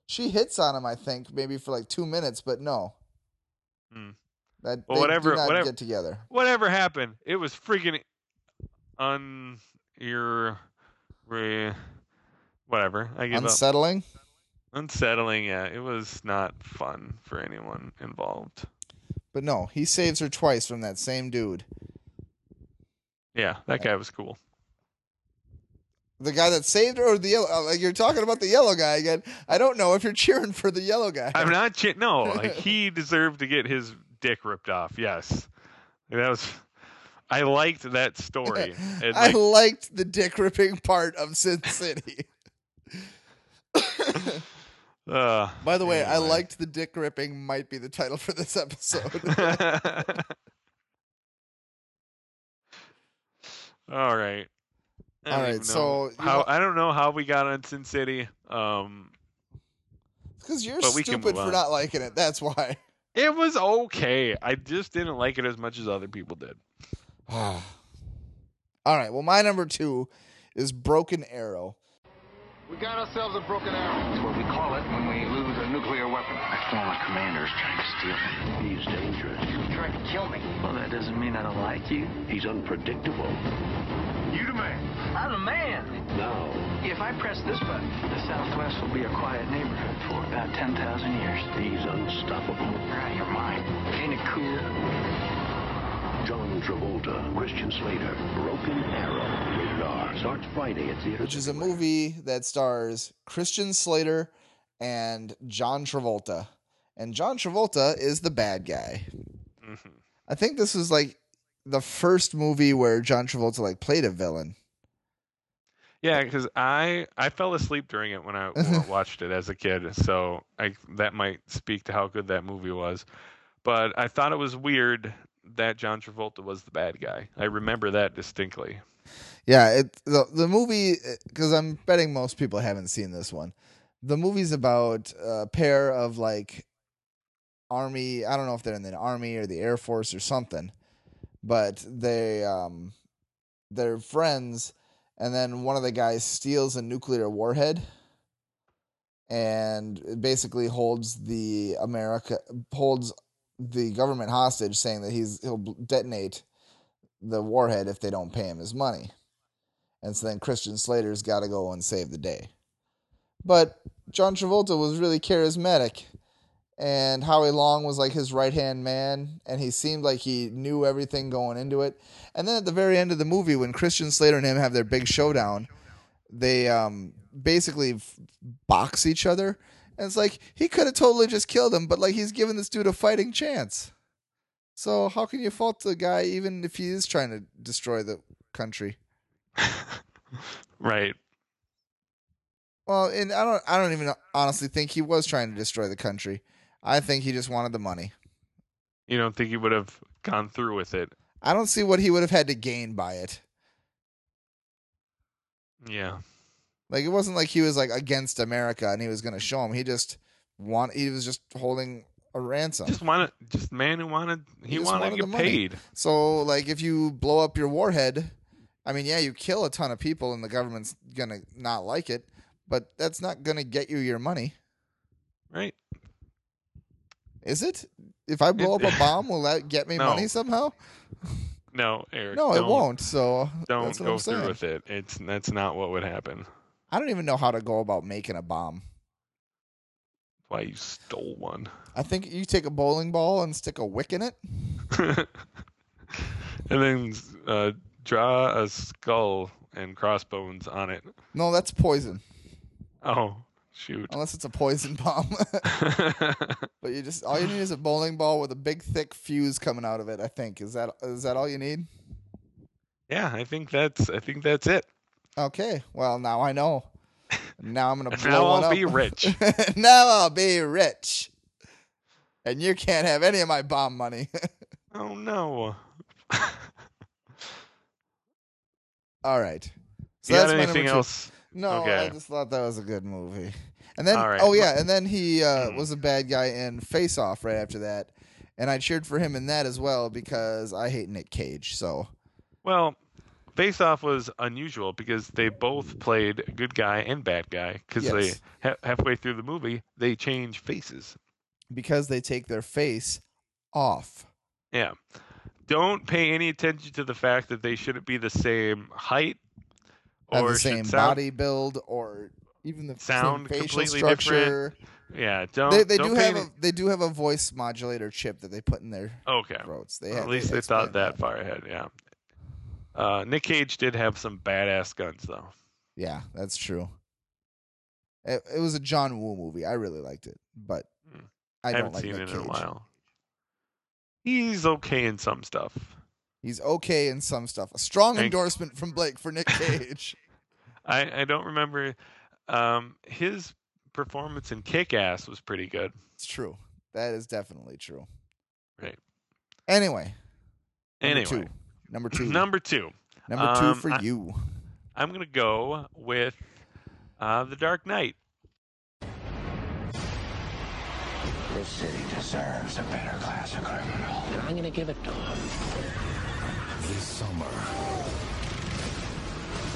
Speaker 2: She hits on him, I think, maybe for like two minutes, but no.
Speaker 1: Hmm.
Speaker 2: That
Speaker 1: Well,
Speaker 2: they
Speaker 1: whatever- whatever-
Speaker 2: get together.
Speaker 1: Whatever happened, it was freaking un your whatever. I give up.
Speaker 2: Unsettling.
Speaker 1: Unsettling. Yeah, it was not fun for anyone involved.
Speaker 2: But no, he saves her twice from that same dude.
Speaker 1: Yeah, that guy was cool.
Speaker 2: The guy that saved her, or the yellow? uh, Like you're talking about the yellow guy again. I don't know if you're cheering for the yellow guy.
Speaker 1: I'm not. Chi- no, like he deserved to get his dick ripped off. Yes, that was. I liked that story. And,
Speaker 2: I liked the dick ripping part of Sin City.
Speaker 1: uh,
Speaker 2: By the way, I liked the dick ripping. Might be the title for this episode.
Speaker 1: All right. I
Speaker 2: All
Speaker 1: don't
Speaker 2: right,
Speaker 1: even know
Speaker 2: so
Speaker 1: how
Speaker 2: wa-
Speaker 1: I don't know how we got on Sin City. Um,
Speaker 2: Because you're
Speaker 1: But we can
Speaker 2: stupid for not liking it. That's why.
Speaker 1: it was okay. I just didn't like it as much as other people did.
Speaker 2: All right. Well, my number two is Broken Arrow.
Speaker 12: We got ourselves a broken arrow.
Speaker 3: That's what we call it former commander is trying to steal me.
Speaker 11: He's dangerous.
Speaker 3: He tried to kill me.
Speaker 15: Well, that doesn't mean I don't like you.
Speaker 11: He's unpredictable.
Speaker 12: You the man.
Speaker 15: I'm the man.
Speaker 11: Now,
Speaker 15: If I press this button, the Southwest will be a quiet neighborhood for about 10,000 years.
Speaker 11: he's unstoppable.
Speaker 15: You're out of your mind. Ain't it cool?
Speaker 11: John Travolta, Christian Slater, Broken Arrow, rated R. Starts Friday at theaters.
Speaker 2: which is a movie that stars Christian Slater and John Travolta. And John Travolta is the bad guy.
Speaker 1: Mm-hmm.
Speaker 2: I think this was like the first movie where John Travolta like played a villain.
Speaker 1: Yeah, because I I fell asleep during it when I watched it as a kid, so I that might speak to how good that movie was. But I thought it was weird that John Travolta was the bad guy. I remember that distinctly.
Speaker 2: Yeah, it the the movie because I'm betting most people haven't seen this one. The movie's about a pair of like army. I don't know if they're in the army or the air force or something, but they um they're friends, and then one of the guys steals a nuclear warhead and basically holds the America holds the government hostage, saying that he's he'll detonate the warhead if they don't pay him his money. And so then Christian Slater's got to go and save the day. But John Travolta was really charismatic. And Howie Long was like his right hand man. And he seemed like he knew everything going into it. And then at the very end of the movie, when Christian Slater and him have their big showdown, they um, basically f- box each other. And it's like he could have totally just killed him, but like he's giving this dude a fighting chance. So how can you fault the guy even if he is trying to destroy the country?
Speaker 1: Right.
Speaker 2: Well, and I don't I don't even honestly think he was trying to destroy the country. I think he just wanted the money.
Speaker 1: You don't think he would have gone through with it?
Speaker 2: I don't see what he would have had to gain by it.
Speaker 1: Yeah.
Speaker 2: Like it wasn't like he was like against America and he was going to show him. He just want he was just holding a ransom.
Speaker 1: Just wanted, just man who wanted, he,
Speaker 2: just
Speaker 1: wanted,
Speaker 2: wanted
Speaker 1: to get
Speaker 2: money.
Speaker 1: paid.
Speaker 2: So, like, if you blow up your warhead, I mean, yeah, you kill a ton of people, and the government's gonna not like it, but that's not gonna get you your money,
Speaker 1: Right?
Speaker 2: Is it? If I blow
Speaker 1: It-
Speaker 2: up a bomb, will that get me
Speaker 1: No.
Speaker 2: money somehow?
Speaker 1: No, Eric.
Speaker 2: No, it won't. So
Speaker 1: Don't go
Speaker 2: I'm
Speaker 1: through
Speaker 2: saying.
Speaker 1: with it. It's that's not what would happen.
Speaker 2: I don't even know how to go about making a bomb.
Speaker 1: Why you stole one?
Speaker 2: I think you take a bowling ball and stick a wick in it.
Speaker 1: and then uh, draw a skull and crossbones on it.
Speaker 2: No, that's poison.
Speaker 1: Oh, shoot.
Speaker 2: Unless it's a poison bomb. but you just all you need is a bowling ball with a big thick fuse coming out of it. I think is that is that all you need?
Speaker 1: Yeah, I think that's I think that's it.
Speaker 2: Okay. Well, now I know. Now I'm gonna blow
Speaker 1: now I'll
Speaker 2: up.
Speaker 1: be rich.
Speaker 2: now I'll be rich. And you can't have any of my bomb money.
Speaker 1: Oh no.
Speaker 2: all right. So
Speaker 1: You got
Speaker 2: that's my
Speaker 1: anything else?
Speaker 2: No,
Speaker 1: Okay.
Speaker 2: I just thought that was a good movie. And then,
Speaker 1: right.
Speaker 2: oh yeah, and then he uh, was a bad guy in Face Off right after that, and I cheered for him in that as well because I hate Nic Cage. So
Speaker 1: Well, Face Off was unusual because they both played good guy and bad guy because
Speaker 2: Yes.
Speaker 1: they ha- halfway through the movie they change faces.
Speaker 2: because they take their face off.
Speaker 1: Yeah. Don't pay any attention to the fact that they shouldn't be the same height or
Speaker 2: the same
Speaker 1: sound,
Speaker 2: body build or even the
Speaker 1: sound completely
Speaker 2: structure.
Speaker 1: different. Yeah, don't.
Speaker 2: They, they
Speaker 1: don't
Speaker 2: do have
Speaker 1: any-
Speaker 2: a they do have a voice modulator chip that they put in their
Speaker 1: Okay.
Speaker 2: throats. They
Speaker 1: At least they thought that far ahead. Yeah. Uh, Nic Cage did have some badass guns though.
Speaker 2: Yeah, that's true. It, it was a John Woo movie. I really liked it, but I don't
Speaker 1: haven't
Speaker 2: like
Speaker 1: seen
Speaker 2: Nick
Speaker 1: it in a
Speaker 2: Cage.
Speaker 1: while. He's okay in some stuff.
Speaker 2: He's okay in some stuff. A strong
Speaker 1: Thank-
Speaker 2: endorsement from Blake for Nick Cage.
Speaker 1: I I don't remember um, his performance in Kick Ass was pretty good.
Speaker 2: it's true. That is definitely true.
Speaker 1: Right.
Speaker 2: Anyway. Number
Speaker 1: Anyway.
Speaker 2: two. Number two.
Speaker 1: Number two.
Speaker 2: Number two
Speaker 1: Um,
Speaker 2: for
Speaker 1: I-
Speaker 2: you.
Speaker 1: I'm gonna go with uh, The Dark Knight.
Speaker 3: This city deserves a better class of criminal. And I'm gonna give it to him.
Speaker 9: This summer,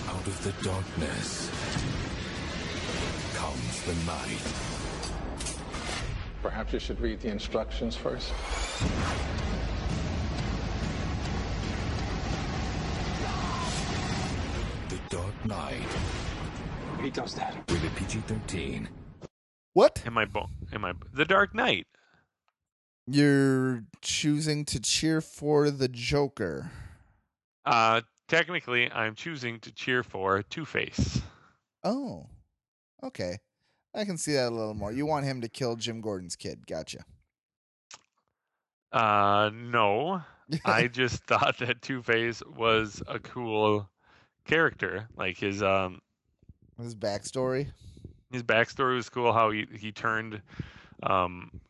Speaker 9: out of the darkness comes the night.
Speaker 18: Perhaps you should read the instructions first.
Speaker 9: The Dark Knight.
Speaker 18: He does that.
Speaker 9: Rated PG-13.
Speaker 2: What?
Speaker 1: Am I bo- am I The Dark Knight?
Speaker 2: You're choosing to cheer for the Joker.
Speaker 1: Uh, technically, I'm choosing to cheer for Two Face.
Speaker 2: Oh. Okay. I can see that a little more. You want him to kill Jim Gordon's kid. Gotcha.
Speaker 1: Uh, no. I just thought that Two Face was a cool character. Like his um
Speaker 2: His backstory.
Speaker 1: his backstory was cool. How he he turned um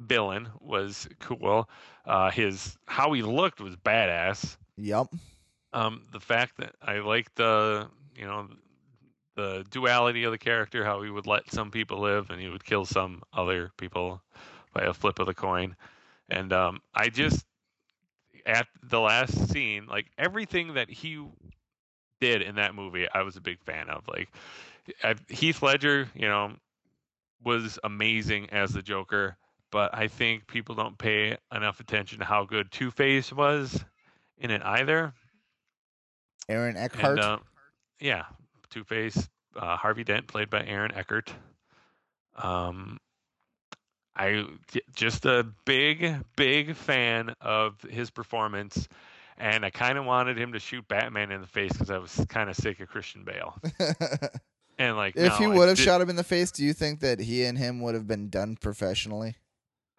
Speaker 1: villain was cool. Uh, his how he looked was badass.
Speaker 2: Yep.
Speaker 1: Um, the fact that I like the you know the duality of the character, how he would let some people live and he would kill some other people by a flip of the coin. And um, I just at the last scene, like everything that he did in that movie, I was a big fan of. Like I, Heath Ledger, you know, was amazing as the Joker, but I think people don't pay enough attention to how good Two Face was in it either.
Speaker 2: Aaron Eckhart.
Speaker 1: And, uh, yeah, Two Face, uh, Harvey Dent, played by Aaron Eckhart. Um, I just a big, big fan of his performance, and I kind of wanted him to shoot Batman in the face because I was kind of sick of Christian Bale. and like,
Speaker 2: if
Speaker 1: no,
Speaker 2: he would have
Speaker 1: did-
Speaker 2: shot him in the face, do you think that he and him would have been done professionally?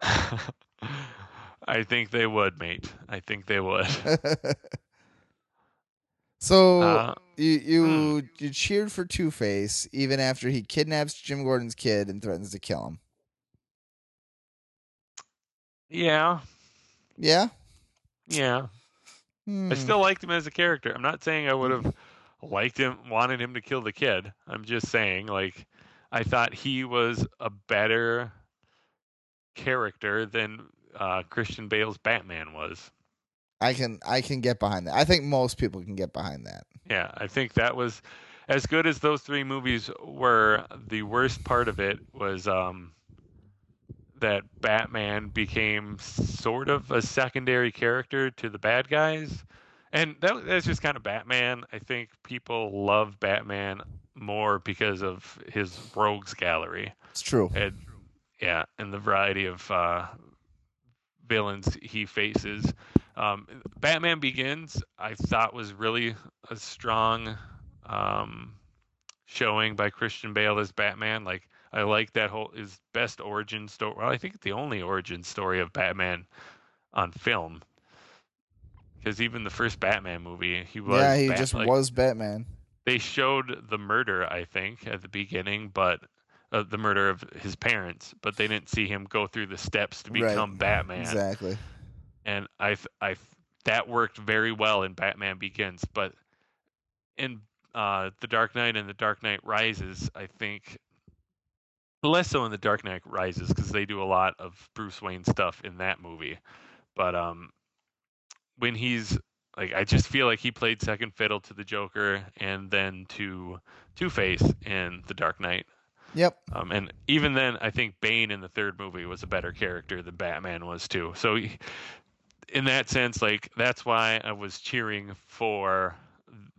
Speaker 1: I think they would, mate. I think they would.
Speaker 2: So
Speaker 1: Uh,
Speaker 2: you you you cheered for Two Face even after he kidnaps Jim Gordon's kid and threatens to kill him.
Speaker 1: yeah,
Speaker 2: Yeah.
Speaker 1: yeah.
Speaker 2: Hmm.
Speaker 1: I still liked him as a character. I'm not saying I would have liked him, wanted him to kill the kid. I'm just saying, like, I thought he was a better character than uh, Christian Bale's Batman was.
Speaker 2: I can I can get behind that. I think most people can get behind that.
Speaker 1: Yeah, I think that was as good as those three movies were. The worst part of it was um, that Batman became sort of a secondary character to the bad guys, and that, that's just kind of Batman. I think people love Batman more because of his rogues gallery.
Speaker 2: It's true.
Speaker 1: And yeah, and the variety of uh, villains he faces. Um, Batman Begins, I thought was really a strong um, showing by Christian Bale as Batman. Like I like that whole his best origin story. Well, I think the only origin story of Batman on film. Because even the first Batman movie, he was
Speaker 2: yeah, he
Speaker 1: Bat-
Speaker 2: just
Speaker 1: like,
Speaker 2: was Batman.
Speaker 1: They showed the murder, I think, at the beginning, but uh, the murder of his parents, but they didn't see him go through the steps to
Speaker 2: Right.
Speaker 1: become Batman
Speaker 2: Exactly.
Speaker 1: and I I that worked very well in Batman Begins, but in uh, the Dark Knight and the Dark Knight Rises, I think less so in the Dark Knight Rises because they do a lot of Bruce Wayne stuff in that movie, but um, when he's like, I just feel like he played second fiddle to the Joker and then to Two Face in the Dark Knight.
Speaker 2: Yep.
Speaker 1: Um, and even then, I think Bane in the third movie was a better character than Batman was too. So, he- in that sense, like that's why I was cheering for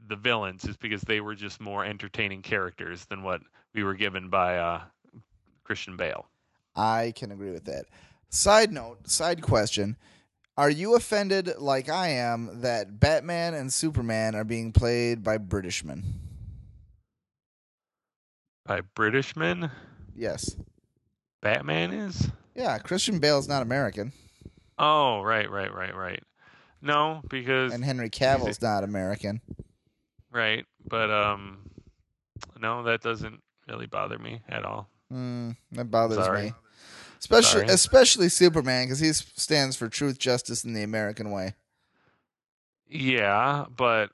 Speaker 1: the villains, is because they were just more entertaining characters than what we were given by uh, Christian Bale.
Speaker 2: I can agree with that. Side note, side question. Are you offended like I am that Batman and Superman are being played by Britishmen?
Speaker 1: By Britishman,
Speaker 2: Yes.
Speaker 1: Batman is.
Speaker 2: Yeah, Christian Bale's not American.
Speaker 1: Oh, right, right, right, right. No, because
Speaker 2: And Henry Cavill's not American.
Speaker 1: right, but um, no, that doesn't really bother me at all.
Speaker 2: Mm, that bothers
Speaker 1: Sorry.
Speaker 2: me. Especially
Speaker 1: Sorry.
Speaker 2: especially Superman because he stands for truth, justice, and the American way.
Speaker 1: Yeah, but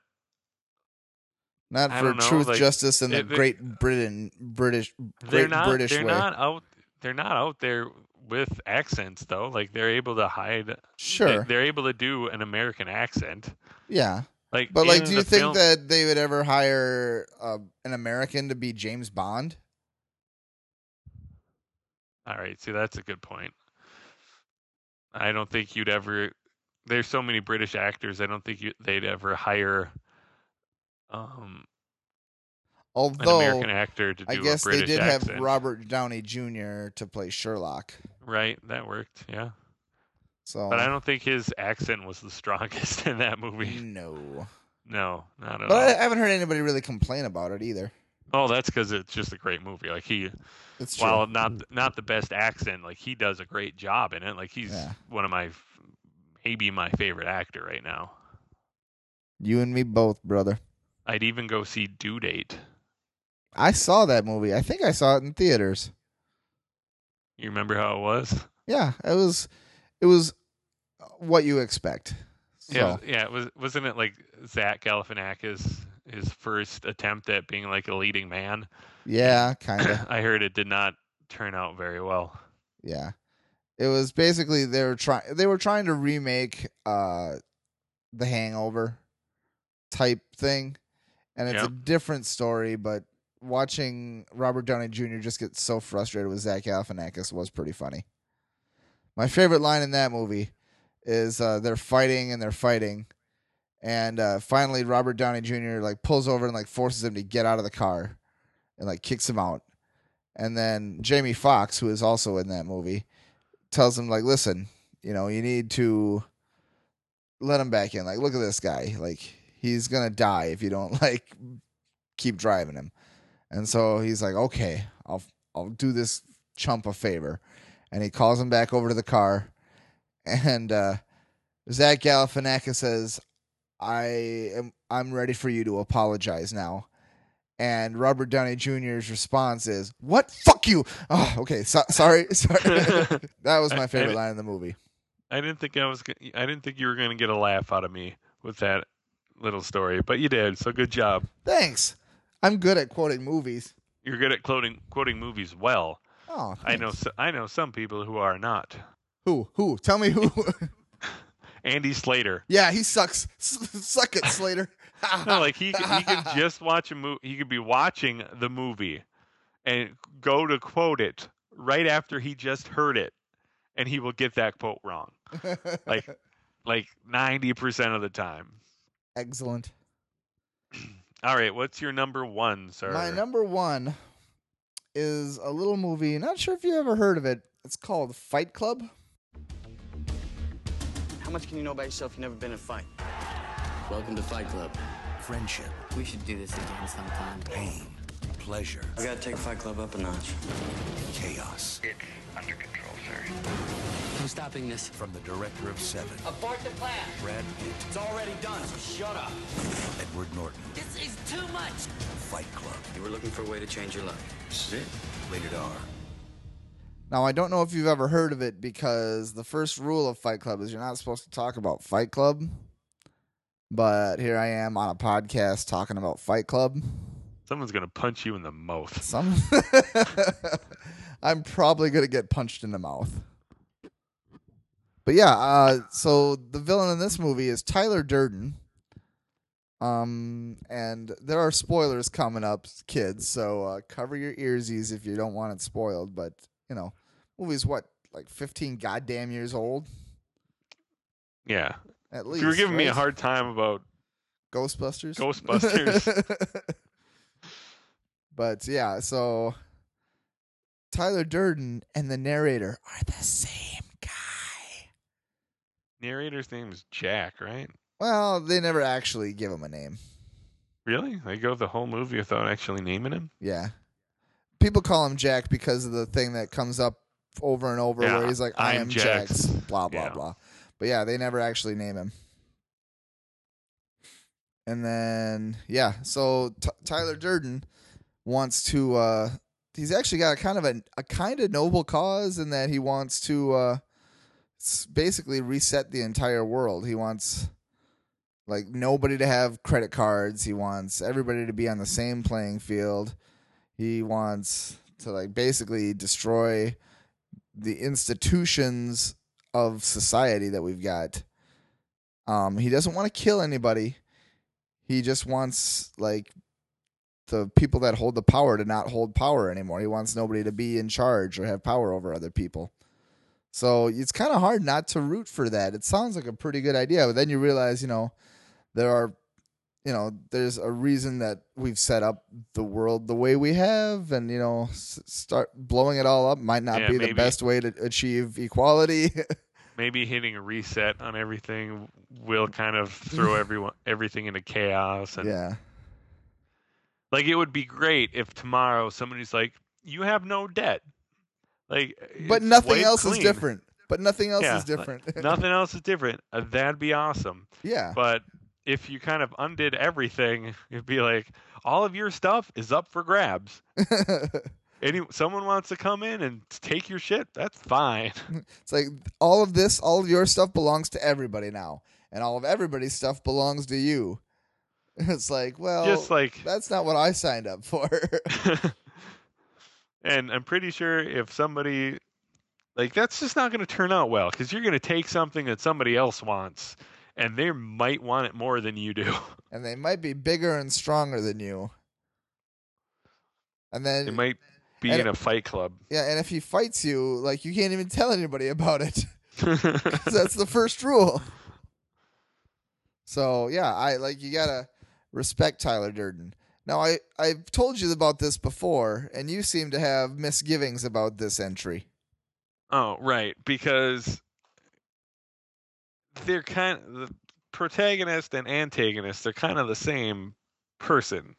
Speaker 2: Not for
Speaker 1: know,
Speaker 2: truth,
Speaker 1: like,
Speaker 2: justice, and the Great Britain, British, Great
Speaker 1: not
Speaker 2: British
Speaker 1: they're
Speaker 2: way.
Speaker 1: not out they're not out there with accents though like they're able to hide
Speaker 2: Sure.
Speaker 1: they, are able to do an american accent
Speaker 2: Yeah,
Speaker 1: like
Speaker 2: but like, do you think
Speaker 1: film-
Speaker 2: that they would ever hire uh, an American to be James Bond?
Speaker 1: all right see that's a good point i don't think you'd ever there's so many british actors i don't think you, they'd ever hire um
Speaker 2: Although
Speaker 1: an american actor to do
Speaker 2: I guess
Speaker 1: a british
Speaker 2: they did
Speaker 1: accent.
Speaker 2: have Robert Downey Jr. to play Sherlock.
Speaker 1: right that worked yeah
Speaker 2: So,
Speaker 1: but i don't think his accent was the strongest in that movie
Speaker 2: no,
Speaker 1: no not at
Speaker 2: but
Speaker 1: all
Speaker 2: I, I haven't heard anybody really complain about it either.
Speaker 1: Oh, that's because it's just a great movie. Like he,
Speaker 2: It's true.
Speaker 1: while not not the best accent, like he does a great job in it. Like he's
Speaker 2: Yeah.
Speaker 1: one of my, maybe my favorite actor right now.
Speaker 2: You and me both, brother.
Speaker 1: I'd even go see Due Date.
Speaker 2: I saw that movie. I think I saw it in theaters.
Speaker 1: You remember how it was?
Speaker 2: Yeah, it was it was what you expect. So,
Speaker 1: Yeah, yeah. It was wasn't it like Zach Galifianakis his first attempt at being like a leading man?
Speaker 2: yeah, kind of.
Speaker 1: I heard it did not turn out very well.
Speaker 2: Yeah. It was basically they were trying they were trying to remake uh the hangover type thing. And it's a different story, but watching Robert Downey Jr. just get so frustrated with Zach Galifianakis was pretty funny. My favorite line in that movie is uh, they're fighting and they're fighting, and uh, finally Robert Downey Jr. like pulls over and like forces him to get out of the car, and like kicks him out, and then Jamie Foxx, who is also in that movie, tells him like, listen, you know, you need to let him back in. Like, look at this guy, like he's gonna die if you don't like keep driving him. And so he's like, okay, I'll I'll do this chump a favor, and he calls him back over to the car, and uh, Zach Galifianakis says, I am I'm ready for you to apologize now. And Robert Downey Jr.'s response is, "What? Fuck you!" Oh, okay. So, sorry, sorry. that was my favorite line in the movie.
Speaker 1: I didn't think I was. I didn't think you were going to get a laugh out of me with that little story, but you did. So good job.
Speaker 2: Thanks. I'm good at quoting movies.
Speaker 1: You're good at quoting quoting movies well.
Speaker 2: Oh,
Speaker 1: I know. I know some people who are not.
Speaker 2: Who? Who? Tell me who.
Speaker 1: Andy Slater.
Speaker 2: yeah, he sucks. Suck it, Slater.
Speaker 1: no, like he he could just watch a movie. He could be watching the movie and go to quote it right after he just heard it, and he will get that quote wrong, like like ninety percent of the time.
Speaker 2: Excellent.
Speaker 1: All right, what's your number one, sir?
Speaker 2: My number one is a little movie. Not sure if you ever heard of it. It's called Fight Club.
Speaker 10: How much can you know about yourself? You've never been in a fight.
Speaker 3: Welcome to Fight Club.
Speaker 8: Friendship,
Speaker 3: We should do this again sometime.
Speaker 8: pain, pleasure,
Speaker 10: I gotta take Fight Club up a notch.
Speaker 8: chaos.
Speaker 3: It's under control, sir. I'm stopping this.
Speaker 8: From the director of Seven,
Speaker 3: Abort the plan.
Speaker 8: Brad Pitt,
Speaker 10: It's already done, so shut up.
Speaker 8: Edward Norton,
Speaker 3: This is too much.
Speaker 8: Fight Club.
Speaker 10: You were looking for a way to change your life. This is it.
Speaker 8: Rated R.
Speaker 2: Now, I don't know if you've ever heard of it because the first rule of Fight Club is you're not supposed to talk about Fight Club. But here I am on a podcast talking about Fight Club.
Speaker 1: Someone's gonna punch you in the mouth.
Speaker 2: Some I'm probably going to get punched in the mouth. But yeah, uh, so the villain in this movie is Tyler Durden. Um, and there are spoilers coming up, kids. So uh, cover your earsies if you don't want it spoiled. But you know, movie's what like 15 goddamn years old
Speaker 1: Yeah.
Speaker 2: at least.
Speaker 1: you were giving me a hard time about
Speaker 2: Ghostbusters.
Speaker 1: Ghostbusters.
Speaker 2: but yeah, so Tyler Durden and the narrator are the same guy.
Speaker 1: Narrator's name is Jack, right?
Speaker 2: Well, they never actually give him a name.
Speaker 1: Really? They go the whole movie without actually naming him?
Speaker 2: Yeah. People call him Jack because of the thing that comes up over and over
Speaker 1: Yeah,
Speaker 2: where he's like, I
Speaker 1: I'm
Speaker 2: am
Speaker 1: Jack's."
Speaker 2: Jack's, blah, blah,
Speaker 1: Yeah.
Speaker 2: blah. But yeah, they never actually name him. And then, yeah, so T- Tyler Durden wants to, uh, he's actually got a kind of a, a kind of noble cause in that he wants to, uh, basically reset the entire world. He wants, like, nobody to have credit cards. He wants everybody to be on the same playing field. He wants to, like, basically destroy the institutions of society that we've got. Um, he doesn't want to kill anybody. He just wants like the people that hold the power to not hold power anymore. He wants nobody to be in charge or have power over other people. So it's kind of hard not to root for that. It sounds like a pretty good idea, but then you realize, you know, there are you know, there's a reason that we've set up the world the way we have, and you know, s- start blowing it all up might not
Speaker 1: Yeah,
Speaker 2: be the best way to achieve equality.
Speaker 1: Maybe hitting a reset on everything will kind of throw everyone everything into chaos and
Speaker 2: yeah,
Speaker 1: like it would be great if tomorrow somebody's like, You have no debt. Like
Speaker 2: but nothing else is different. But nothing else
Speaker 1: Yeah,
Speaker 2: is different.
Speaker 1: like, nothing else is different. Uh, that'd be awesome.
Speaker 2: yeah,
Speaker 1: But if you kind of undid everything, it'd be like all of your stuff is up for grabs. Any someone wants to come in and take your shit, that's fine.
Speaker 2: it's like all of this, all of your stuff belongs to everybody now, and all of everybody's stuff belongs to you. It's like, well,
Speaker 1: Just like-
Speaker 2: that's not what I signed up for.
Speaker 1: And I'm pretty sure if somebody like that's just not going to turn out well because you're going to take something that somebody else wants and they might want it more than you do.
Speaker 2: and they might be bigger and stronger than you. And then
Speaker 1: It might be in a fight club.
Speaker 2: Yeah, and if he fights you, like you can't even tell anybody about it. that's the first rule. So yeah, I like you gotta respect Tyler Durden. Now I I've told you about this before, and you seem to have misgivings about this entry.
Speaker 1: Oh, right, because they're kind of the protagonist and antagonist. They're kind of the same person.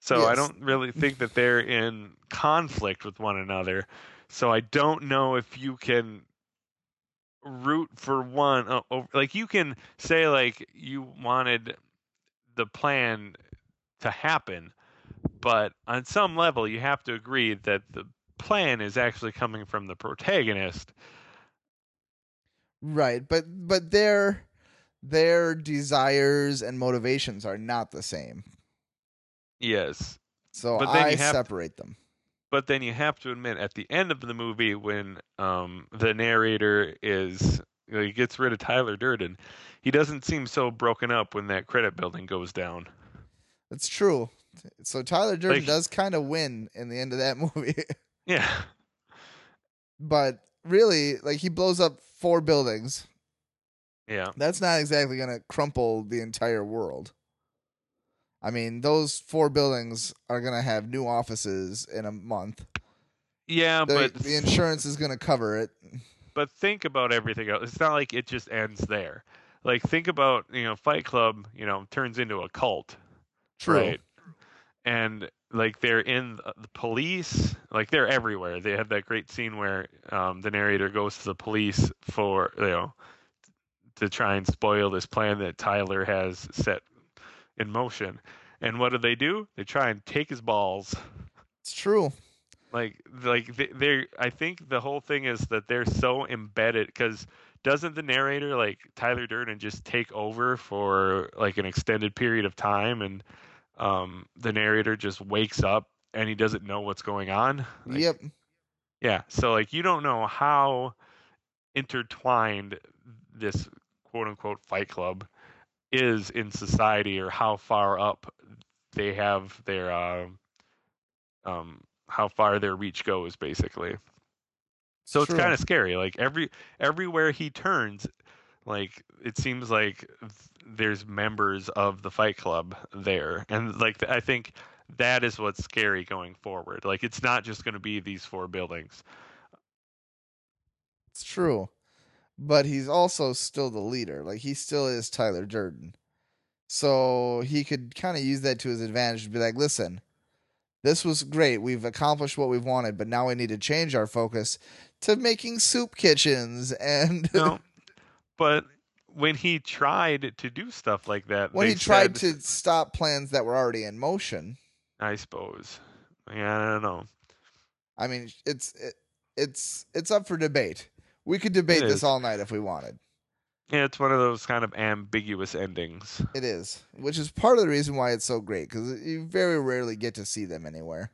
Speaker 1: So I don't really think that they're in conflict with one another. So I don't know if you can root for one. Uh, o- Like you can say like you wanted the plan to happen, but on some level you have to agree that the plan is actually coming from the protagonist.
Speaker 2: Right, but but their their desires and motivations are not the same.
Speaker 1: Yes.
Speaker 2: So
Speaker 1: But then
Speaker 2: I
Speaker 1: you have-
Speaker 2: separate them.
Speaker 1: But then you have to admit, at the end of the movie, when um, the narrator is you know, he gets rid of Tyler Durden, he doesn't seem so broken up when that credit building goes down.
Speaker 2: It's true. So Tyler Durden
Speaker 1: Like-
Speaker 2: does kind of win in the end of that movie.
Speaker 1: Yeah,
Speaker 2: but really, like he blows up four buildings.
Speaker 1: yeah,
Speaker 2: That's not exactly going to crumple the entire world. I mean, those four buildings are going to have new offices in a month.
Speaker 1: yeah.
Speaker 2: The,
Speaker 1: but
Speaker 2: the insurance is going to cover it.
Speaker 1: but think about everything else. It's not like it just ends there. Like think about you know Fight Club, you know, turns into a cult,
Speaker 2: True.
Speaker 1: right? And like they're in the police, like they're everywhere. They have that great scene where um, the narrator goes to the police for you know to try and spoil this plan that Tyler has set in motion. And what do they do? They try and take his balls.
Speaker 2: It's true.
Speaker 1: Like, like they- they're. I think the whole thing is that they're so embedded because doesn't the narrator like Tyler Durden just take over for like an extended period of time and um the narrator just wakes up and he doesn't know what's going on? Like,
Speaker 2: yep.
Speaker 1: Yeah. So like you don't know how intertwined this quote unquote fight club is in society or how far up they have their uh, um how far their reach goes basically. So it's kind of scary. Like every everywhere he turns, like it seems like there's members of the Fight Club there, and like I think that is what's scary going forward. Like it's not just going to be these four buildings.
Speaker 2: It's true. But he's also still the leader. Like he still is Tyler Durden. So he could kind of use that to his advantage to be like, listen, this was great. We've accomplished what we've wanted, but now we need to change our focus to making soup kitchens and
Speaker 1: No, but when he tried to do stuff like that,
Speaker 2: when he tried
Speaker 1: said-
Speaker 2: to stop plans that were already in motion.
Speaker 1: I suppose. Yeah, I don't know.
Speaker 2: I mean, it's it, it's it's up for debate. We could debate
Speaker 1: It
Speaker 2: this
Speaker 1: is.
Speaker 2: all night if we wanted.
Speaker 1: Yeah, it's one of those kind of ambiguous endings.
Speaker 2: It is, which is part of the reason why it's so great because you very rarely get to see them anywhere.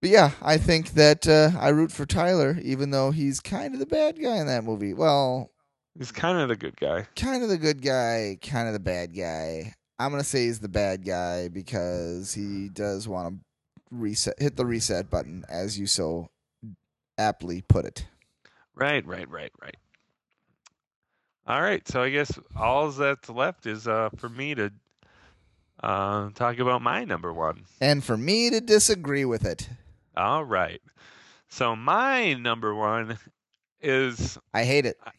Speaker 2: But yeah, I think that uh, I root for Tyler, even though he's kind of the bad guy in that movie. Well,
Speaker 1: He's kind of the good guy.
Speaker 2: kind of the good guy, kind of the bad guy. I'm gonna say he's the bad guy because he does want to reset, hit the reset button, as you so aptly put it.
Speaker 1: Right, right, right, right. All right, so I guess all that's left is uh, for me to uh, talk about my number one.
Speaker 2: And for me to disagree with it,
Speaker 1: All right, so my number one is
Speaker 2: I hate it.
Speaker 1: I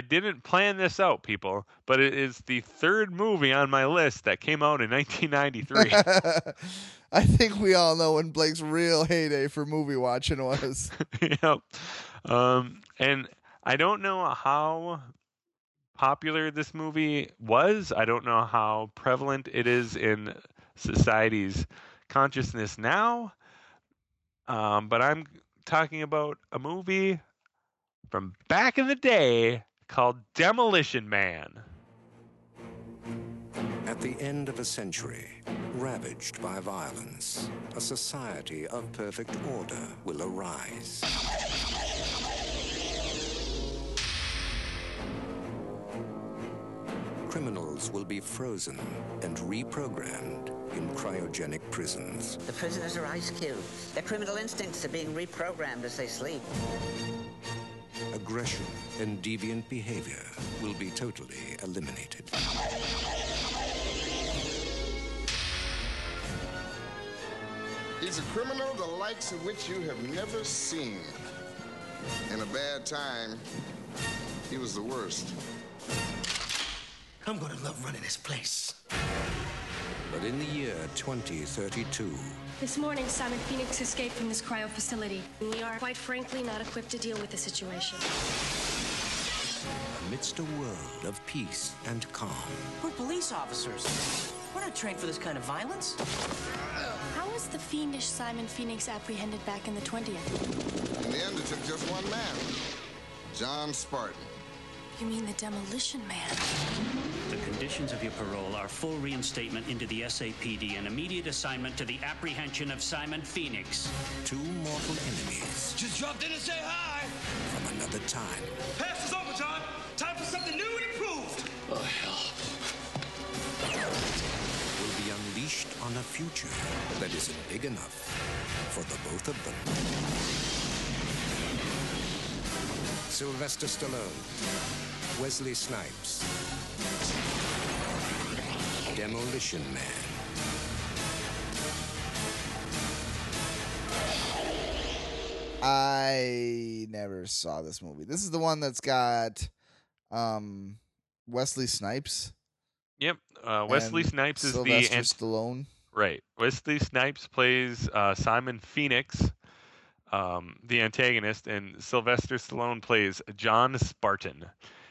Speaker 1: didn't plan this out, people, but it is the third movie on my list that came out in 1993.
Speaker 2: I think we all know when Blake's real heyday for movie watching was.
Speaker 1: yep. Um, and I don't know how popular this movie was. I don't know how prevalent it is in society's consciousness now. Um, but I'm talking about a movie from back in the day called Demolition Man.
Speaker 8: At the end of a century, ravaged by violence, a society of perfect order will arise. Criminals will be frozen and reprogrammed in cryogenic prisons.
Speaker 19: The prisoners are ice cubes. Their criminal instincts are being reprogrammed as they sleep.
Speaker 8: Aggression and deviant behavior will be totally eliminated.
Speaker 20: He's a criminal the likes of which you have never seen. In a bad time, he was the worst.
Speaker 21: I'm gonna love running this place.
Speaker 8: But in the year 2032,
Speaker 22: This morning, Simon Phoenix escaped from this cryo facility. We are, quite frankly, not equipped to deal with the situation.
Speaker 8: amidst a world of peace and calm,
Speaker 23: We're police officers. We're not trained for this kind of violence.
Speaker 22: How was the fiendish Simon Phoenix apprehended back in the 20th?
Speaker 20: In the end, it took just one man, John Spartan.
Speaker 22: You mean the Demolition Man?
Speaker 24: The conditions of your parole are full reinstatement into the SAPD and immediate assignment to the apprehension of Simon Phoenix.
Speaker 8: Two mortal enemies
Speaker 25: Just dropped in to say hi.
Speaker 8: from another time.
Speaker 25: Pass is over, John. Time for something new and improved. Oh, hell.
Speaker 8: will be unleashed on a future that isn't big enough for the both of them. Sylvester Stallone, Wesley Snipes, Demolition Man.
Speaker 2: I never saw this movie. This is the one that's got um Wesley Snipes.
Speaker 1: Yep. Uh, Wesley Snipes is
Speaker 2: Sylvester
Speaker 1: the ant-
Speaker 2: Stallone.
Speaker 1: right. Wesley Snipes plays uh, Simon Phoenix, um, the antagonist, and Sylvester Stallone plays John Spartan.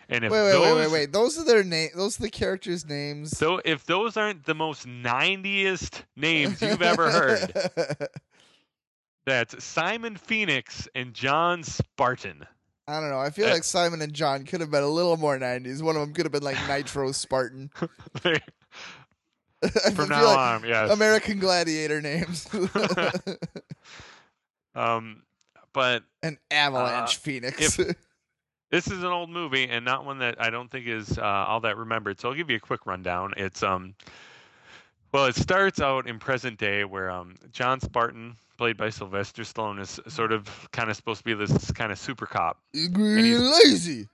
Speaker 1: And if
Speaker 2: Wait, wait,
Speaker 1: those,
Speaker 2: wait, wait, wait. Those are their name. Those are the characters' names.
Speaker 1: So if those aren't the most 90est names you've ever heard, that's Simon Phoenix and John Spartan.
Speaker 2: I don't know. I feel
Speaker 1: Uh,
Speaker 2: like Simon and John could have been a little more '90s. One of them could have been like Nitro Spartan.
Speaker 1: From now
Speaker 2: like
Speaker 1: on, yes.
Speaker 2: American Gladiator names.
Speaker 1: Um, but
Speaker 2: An Avalanche
Speaker 1: uh,
Speaker 2: Phoenix.
Speaker 1: if- this is an old movie and not one that I don't think is uh, all that remembered. So I'll give you a quick rundown. It's um, well, it starts out in present day where um, John Spartan, played by Sylvester Stallone, is sort of kind of supposed to be this kind of super cop.
Speaker 2: Lazy.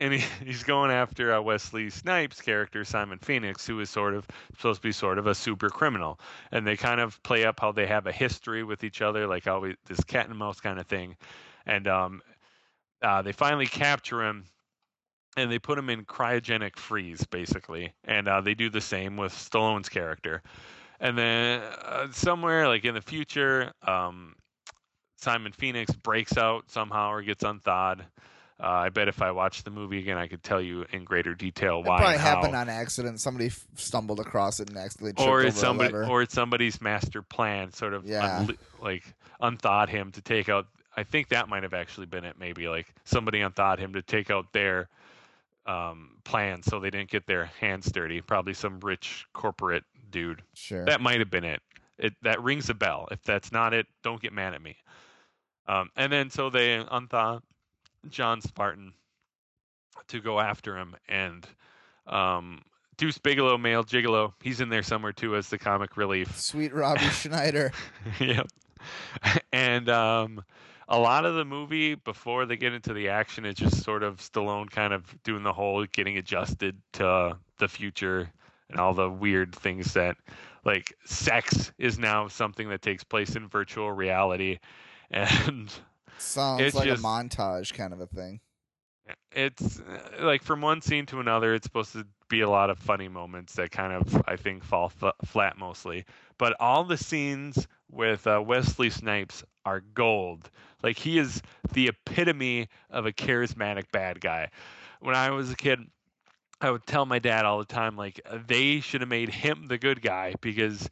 Speaker 1: And he, he's going after uh, Wesley Snipes' character Simon Phoenix, who is sort of supposed to be sort of a super criminal, and they kind of play up how they have a history with each other, like always this cat and mouse kind of thing, and um, uh, they finally capture him. And they put him in cryogenic freeze, basically, and uh, they do the same with Stallone's character. And then uh, somewhere, like in the future, um, Simon Phoenix breaks out somehow or gets unthawed. Uh, I bet if I watched the movie again, I could tell you in greater detail why. It probably
Speaker 2: happened on accident. Somebody f- stumbled across it and accidentally tripped
Speaker 1: or it's somebody, or it's somebody's master plan, sort of
Speaker 2: Yeah.
Speaker 1: unle- like unthought him to take out. I think that might have actually been it. Maybe like somebody unthought him to take out their um, plan, so they didn't get their hands dirty. Probably some rich corporate dude.
Speaker 2: Sure.
Speaker 1: That might have been it. It that rings a bell. If that's not it, don't get mad at me. Um, and then so they unthaw John Spartan to go after him, and um, Deuce Bigalow, male gigolo, he's in there somewhere too as the comic relief.
Speaker 2: Sweet Robbie Schneider.
Speaker 1: yep. And um, a lot of the movie before they get into the action is just sort of Stallone kind of doing the whole getting adjusted to the future and all the weird things that like sex is now something that takes place in virtual reality and
Speaker 2: Sounds
Speaker 1: It's
Speaker 2: like
Speaker 1: just-
Speaker 2: a montage kind of a thing.
Speaker 1: it's uh, like from one scene to another it's supposed to be a lot of funny moments that kind of i think fall f- flat mostly. But all the scenes with uh, wesley snipes are gold. Like he is the epitome of a charismatic bad guy. When i was a kid i would tell my dad all the time like they should have made him the good guy because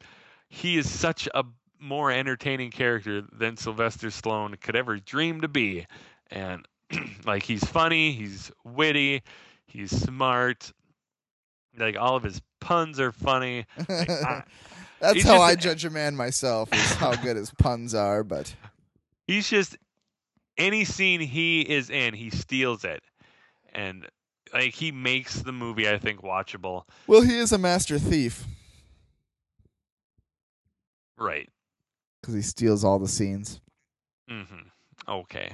Speaker 1: he is such a more entertaining character than sylvester stallone could ever dream to be and like he's funny, he's witty, he's smart. Like all of his puns are funny. Like, I-
Speaker 2: That's how
Speaker 1: just
Speaker 2: I judge a man myself, is how good his puns are. But
Speaker 1: he's just any scene he is in, he steals it, and like he makes the movie I think watchable.
Speaker 2: well, he is a master thief
Speaker 1: Right.
Speaker 2: Because he steals all the scenes.
Speaker 1: Mm-hmm. Okay.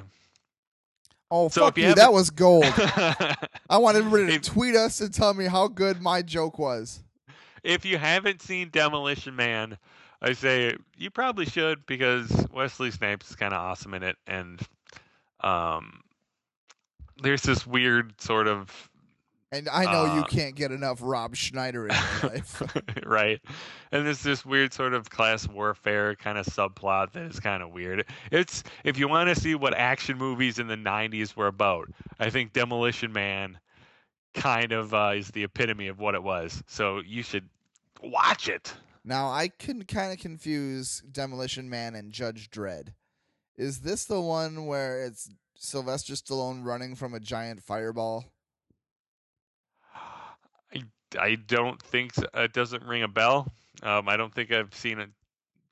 Speaker 2: Oh
Speaker 1: So
Speaker 2: fuck you! That was gold. I want everybody to tweet us and tell me how good my joke was.
Speaker 1: if you haven't seen Demolition Man, I say you probably should because Wesley Snipes is kind of awesome in it, and um, there's this weird sort of
Speaker 2: And I know you
Speaker 1: Uh,
Speaker 2: can't get enough Rob Schneider in your life.
Speaker 1: right, and there's this weird sort of class warfare kind of subplot that is kind of weird. It's if you want to see what action movies in the '90s were about, I think Demolition Man kind of uh, is the epitome of what it was. So you should watch it.
Speaker 2: Now I can kind of confuse Demolition Man and Judge Dredd. Is this the one where it's Sylvester Stallone running from a giant fireball?
Speaker 1: I don't think so. it doesn't ring a bell. Um, I don't think I've seen it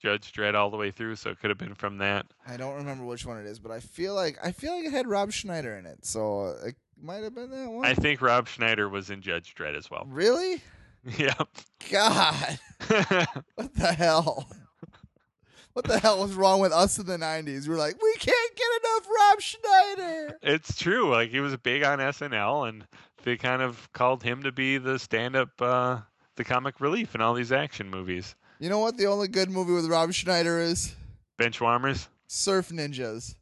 Speaker 1: Judge Dredd all the way through, so it could have been from that.
Speaker 2: I don't remember which one it is, but I feel like I feel like it had Rob Schneider in it, so it might have been that one.
Speaker 1: I think Rob Schneider was in Judge Dredd as well.
Speaker 2: really?
Speaker 1: Yep.
Speaker 2: God, what the hell? What the hell was wrong with us in the '90s? We're like, we can't get enough Rob Schneider.
Speaker 1: It's true. Like he was big on SNL, and they kind of called him to be the stand-up, uh, the comic relief in all these action movies.
Speaker 2: You know what? The only good movie with Rob Schneider is
Speaker 1: Benchwarmers.
Speaker 2: Surf Ninjas.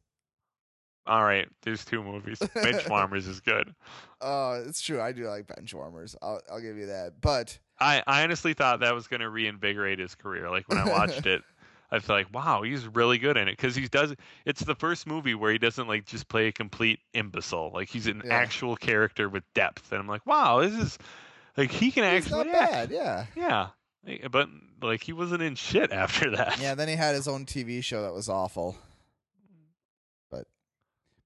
Speaker 1: All right, there's two movies. Benchwarmers is good.
Speaker 2: Uh, it's true. I do like Benchwarmers. I'll I'll give you that. But
Speaker 1: I, I honestly thought that was going to reinvigorate his career. Like when I watched it, I feel like, wow, he's really good in it because he does. It's the first movie where he doesn't like just play a complete imbecile. Like he's an
Speaker 2: Yeah.
Speaker 1: actual character with depth, and I'm like, wow, this is like he can
Speaker 2: He's
Speaker 1: actually
Speaker 2: not
Speaker 1: act.
Speaker 2: bad, yeah.
Speaker 1: yeah. But like he wasn't in shit after that.
Speaker 2: yeah, then he had his own TV show that was awful. But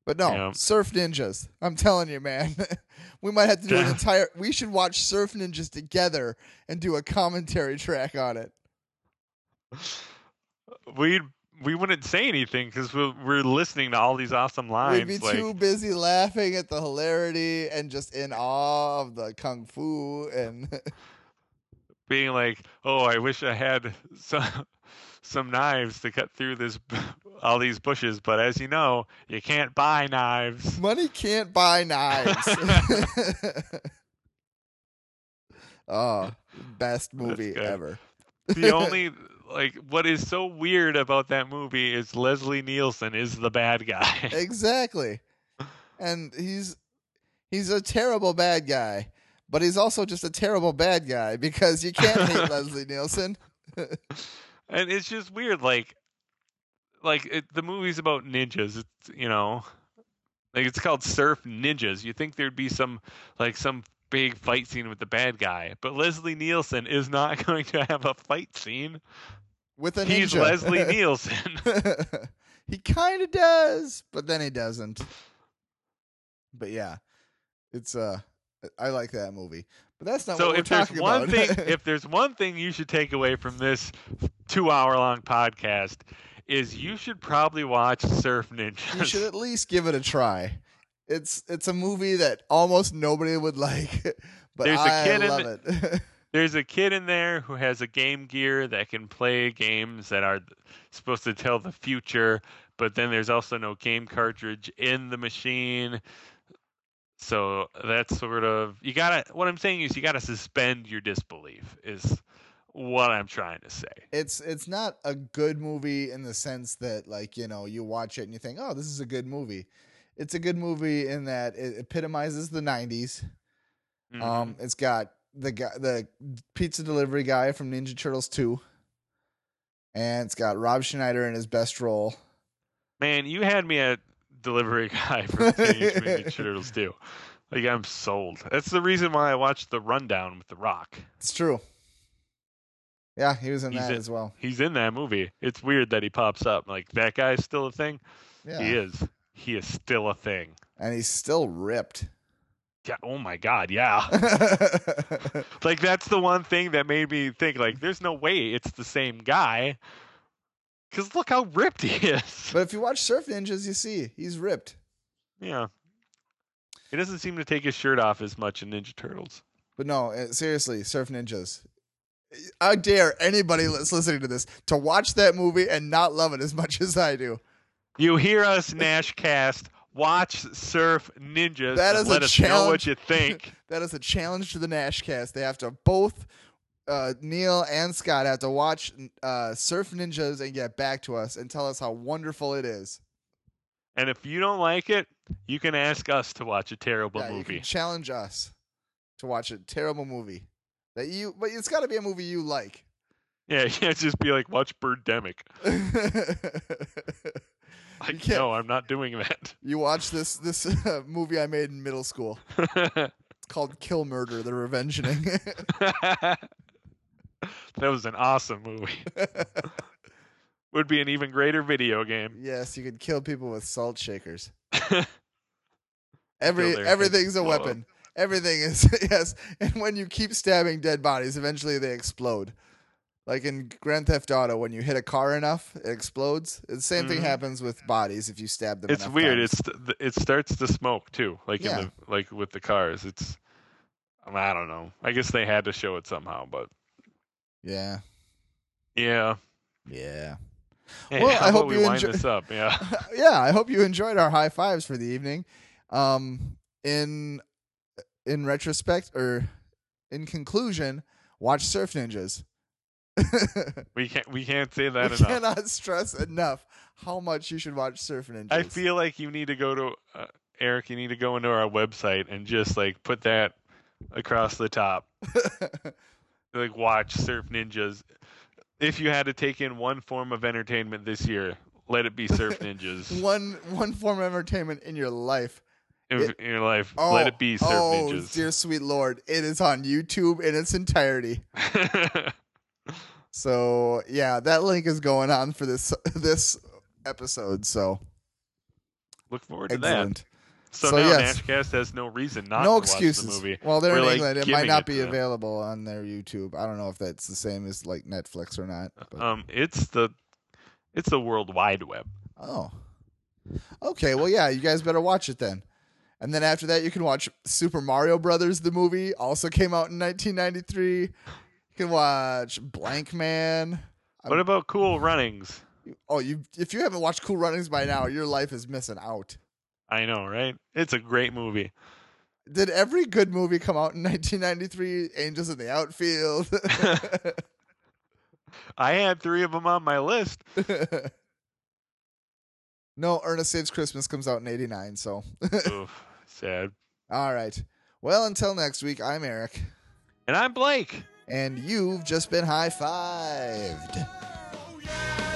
Speaker 2: but no,
Speaker 1: Yeah.
Speaker 2: Surf Ninjas. I'm telling you, man. we might have to do an entire. We should watch Surf Ninjas together and do a commentary track on it.
Speaker 1: We we wouldn't say anything because we're, we're listening to all these awesome lines.
Speaker 2: We'd be
Speaker 1: like,
Speaker 2: too busy laughing at the hilarity and just in awe of the kung fu and
Speaker 1: being like, "Oh, I wish I had some some knives to cut through this all these bushes, but as you know, you can't buy knives."
Speaker 2: money can't buy knives. oh, best movie ever.
Speaker 1: The only like what is so weird about that movie is Leslie Nielsen is the bad guy.
Speaker 2: exactly. And he's he's a terrible bad guy, but he's also just a terrible bad guy because you can't hate Leslie Nielsen.
Speaker 1: and it's just weird like like it, the movie's about ninjas it's you know like it's called surf ninjas you think there'd be some like some big fight scene with the bad guy but leslie nielsen is not going to have a fight scene
Speaker 2: With a
Speaker 1: he's
Speaker 2: ninja.
Speaker 1: leslie nielsen
Speaker 2: he kind of does, but then he doesn't. But yeah, it's uh, I like that movie. But that's not
Speaker 1: so
Speaker 2: what we're
Speaker 1: if there's
Speaker 2: talking
Speaker 1: one
Speaker 2: about.
Speaker 1: thing if there's one thing you should take away from this two hour long podcast is you should probably watch surf ninjas
Speaker 2: you should at least give it a try. It's it's a movie that almost nobody would like, but
Speaker 1: There's a
Speaker 2: I
Speaker 1: kid in
Speaker 2: love
Speaker 1: the-
Speaker 2: it.
Speaker 1: There's a kid in there who has a Game Gear that can play games that are supposed to tell the future, but then there's also no game cartridge in the machine. So that's sort of you gotta. What I'm saying is you gotta suspend your disbelief. Is what I'm trying to say.
Speaker 2: it's it's not a good movie in the sense that like you know you watch it and you think oh this is a good movie it's a good movie in that it epitomizes the 90s
Speaker 1: Mm-hmm.
Speaker 2: um it's got the guy the pizza delivery guy from ninja turtles 2 and it's got rob schneider in his best role
Speaker 1: Man, you had me at delivery guy from Teenage Mutant Ninja Turtles two. Like I'm sold. That's the reason why I watched the rundown with The Rock.
Speaker 2: it's true yeah he was in
Speaker 1: He's
Speaker 2: that
Speaker 1: in-
Speaker 2: as well
Speaker 1: He's in that movie. It's weird that he pops up. Like that guy's still a thing.
Speaker 2: yeah
Speaker 1: He is. He is still a thing.
Speaker 2: and he's still ripped
Speaker 1: Yeah. Oh my God. Yeah. like that's the one thing that made me think like, there's no way it's the same guy. Cause look how ripped he is.
Speaker 2: but if you watch surf ninjas you see he's ripped
Speaker 1: Yeah. He doesn't seem to take his shirt off as much in Ninja Turtles.
Speaker 2: But no, uh, seriously, Surf Ninjas. I dare anybody that's listening to this to watch that movie and not love it as much as I do.
Speaker 1: You hear us, Nashcast. Watch Surf Ninjas.
Speaker 2: That
Speaker 1: and let
Speaker 2: a
Speaker 1: us know what you think.
Speaker 2: that is a challenge to the Nashcast. They have to both uh, Neil and Scott have to watch uh, Surf Ninjas and get back to us and tell us how wonderful it is.
Speaker 1: and if you don't like it, you can ask us to watch a terrible
Speaker 2: Yeah, you
Speaker 1: movie.
Speaker 2: can challenge us to watch a terrible movie that you, but it's got to be a movie you like.
Speaker 1: Yeah, you can't just be like, watch Birdemic. Like,
Speaker 2: can't-
Speaker 1: no, I'm not doing that.
Speaker 2: You watch this this uh, movie I made in middle school. It's called Kill Murder: The Revengeing.
Speaker 1: that was an awesome movie. Would be an even greater video game.
Speaker 2: yes, you could kill people with salt shakers. Every everything's a
Speaker 1: blow up.
Speaker 2: weapon. Everything is yes, and when you keep stabbing dead bodies, eventually they explode. Like in Grand Theft Auto, when you hit a car enough, it explodes. The same thing
Speaker 1: Mhm.
Speaker 2: happens with bodies if you stab them.
Speaker 1: It's weird.
Speaker 2: times.
Speaker 1: It's it starts to smoke too, like
Speaker 2: Yeah.
Speaker 1: in the like with the cars. It's I don't know. I guess they had to show it somehow, but
Speaker 2: yeah,
Speaker 1: yeah.
Speaker 2: yeah.
Speaker 1: Hey,
Speaker 2: Well, I hope
Speaker 1: we
Speaker 2: you
Speaker 1: wind
Speaker 2: enjoy-
Speaker 1: this up. Yeah.
Speaker 2: yeah, I hope you enjoyed our high fives for the evening. Um, in in retrospect, or in conclusion, watch Surf Ninjas.
Speaker 1: we can't we can't say that
Speaker 2: we
Speaker 1: enough.
Speaker 2: cannot stress enough how much you should watch Surf Ninjas.
Speaker 1: I feel like you need to go to uh, Eric. You need to go into our website and just like put that across the top. like watch Surf Ninjas. If you had to take in one form of entertainment this year, let it be Surf Ninjas.
Speaker 2: one one form of entertainment in your life.
Speaker 1: in,
Speaker 2: It-
Speaker 1: in your life,
Speaker 2: Oh,
Speaker 1: let it be Surf
Speaker 2: oh,
Speaker 1: Ninjas.
Speaker 2: dear sweet lord, it is on YouTube in its entirety. So yeah, that link is going on for this this episode. So
Speaker 1: Look forward to
Speaker 2: excellent.
Speaker 1: that. So,
Speaker 2: So,
Speaker 1: now
Speaker 2: yes.
Speaker 1: Nashcast has no reason not
Speaker 2: no
Speaker 1: to
Speaker 2: excuses.
Speaker 1: watch the movie.
Speaker 2: Well, they're
Speaker 1: We're,
Speaker 2: in
Speaker 1: like,
Speaker 2: England. It might not
Speaker 1: it
Speaker 2: be available on their YouTube. I don't know if that's the same as like Netflix or not. But,
Speaker 1: Um, it's the it's the World Wide Web.
Speaker 2: oh, okay. Well, yeah, you guys better watch it then. And then after that, you can watch Super Mario Brothers, the movie. Also came out in 1993. Can watch Blankman.
Speaker 1: What about Cool Runnings?
Speaker 2: Oh, you if you haven't watched Cool Runnings by now, your life is missing out.
Speaker 1: I know, right? It's a great movie.
Speaker 2: Did every good movie come out in 1993? Angels in the Outfield.
Speaker 1: I had three of them on my list.
Speaker 2: no, Ernest Saves Christmas comes out in 89. So,
Speaker 1: Oof, sad.
Speaker 2: all right. Well, until next week, I'm Eric.
Speaker 1: And I'm Blake.
Speaker 2: And you've just been high fived. Oh,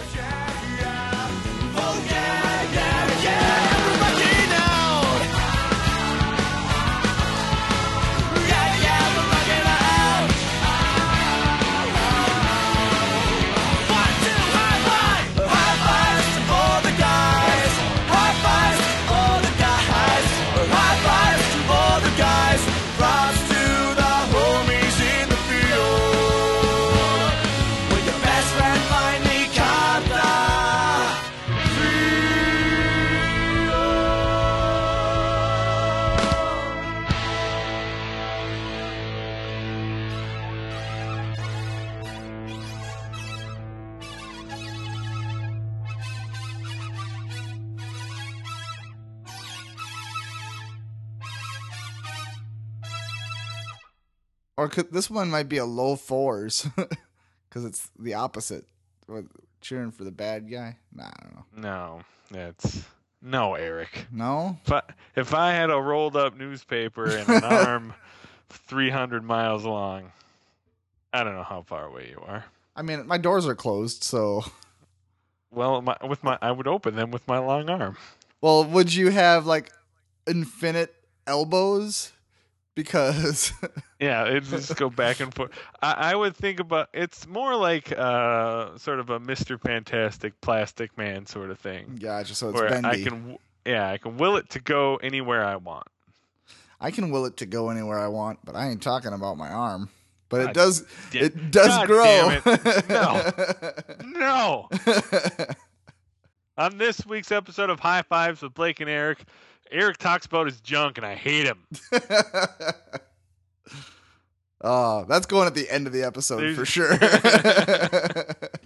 Speaker 2: Or could, this one might be a low fours because it's the opposite. What, cheering for the bad guy? Nah, I don't know.
Speaker 1: No, that's no, Eric.
Speaker 2: No?
Speaker 1: If I, if I had a rolled up newspaper and an arm 300 miles long, I don't know how far away you are.
Speaker 2: I mean, my doors are closed, so.
Speaker 1: Well, my, with my I would open them with my long arm.
Speaker 2: Well, would you have like infinite elbows? Because
Speaker 1: Yeah, it just go back and forth. I, I would think about it's more like uh, sort of a Mister Fantastic Plastic Man sort of thing.
Speaker 2: yeah just So it's
Speaker 1: where I
Speaker 2: bendy.
Speaker 1: can, yeah, I can will it to go anywhere I want.
Speaker 2: I can will it to go anywhere I want, but I ain't talking about my arm. But it
Speaker 1: God
Speaker 2: does.
Speaker 1: da-
Speaker 2: It does
Speaker 1: God
Speaker 2: grow.
Speaker 1: it. No, no. On this week's episode of High Fives with Blake and Eric, Eric talks about his junk, and I hate him.
Speaker 2: Oh, that's going at the end of the episode for sure.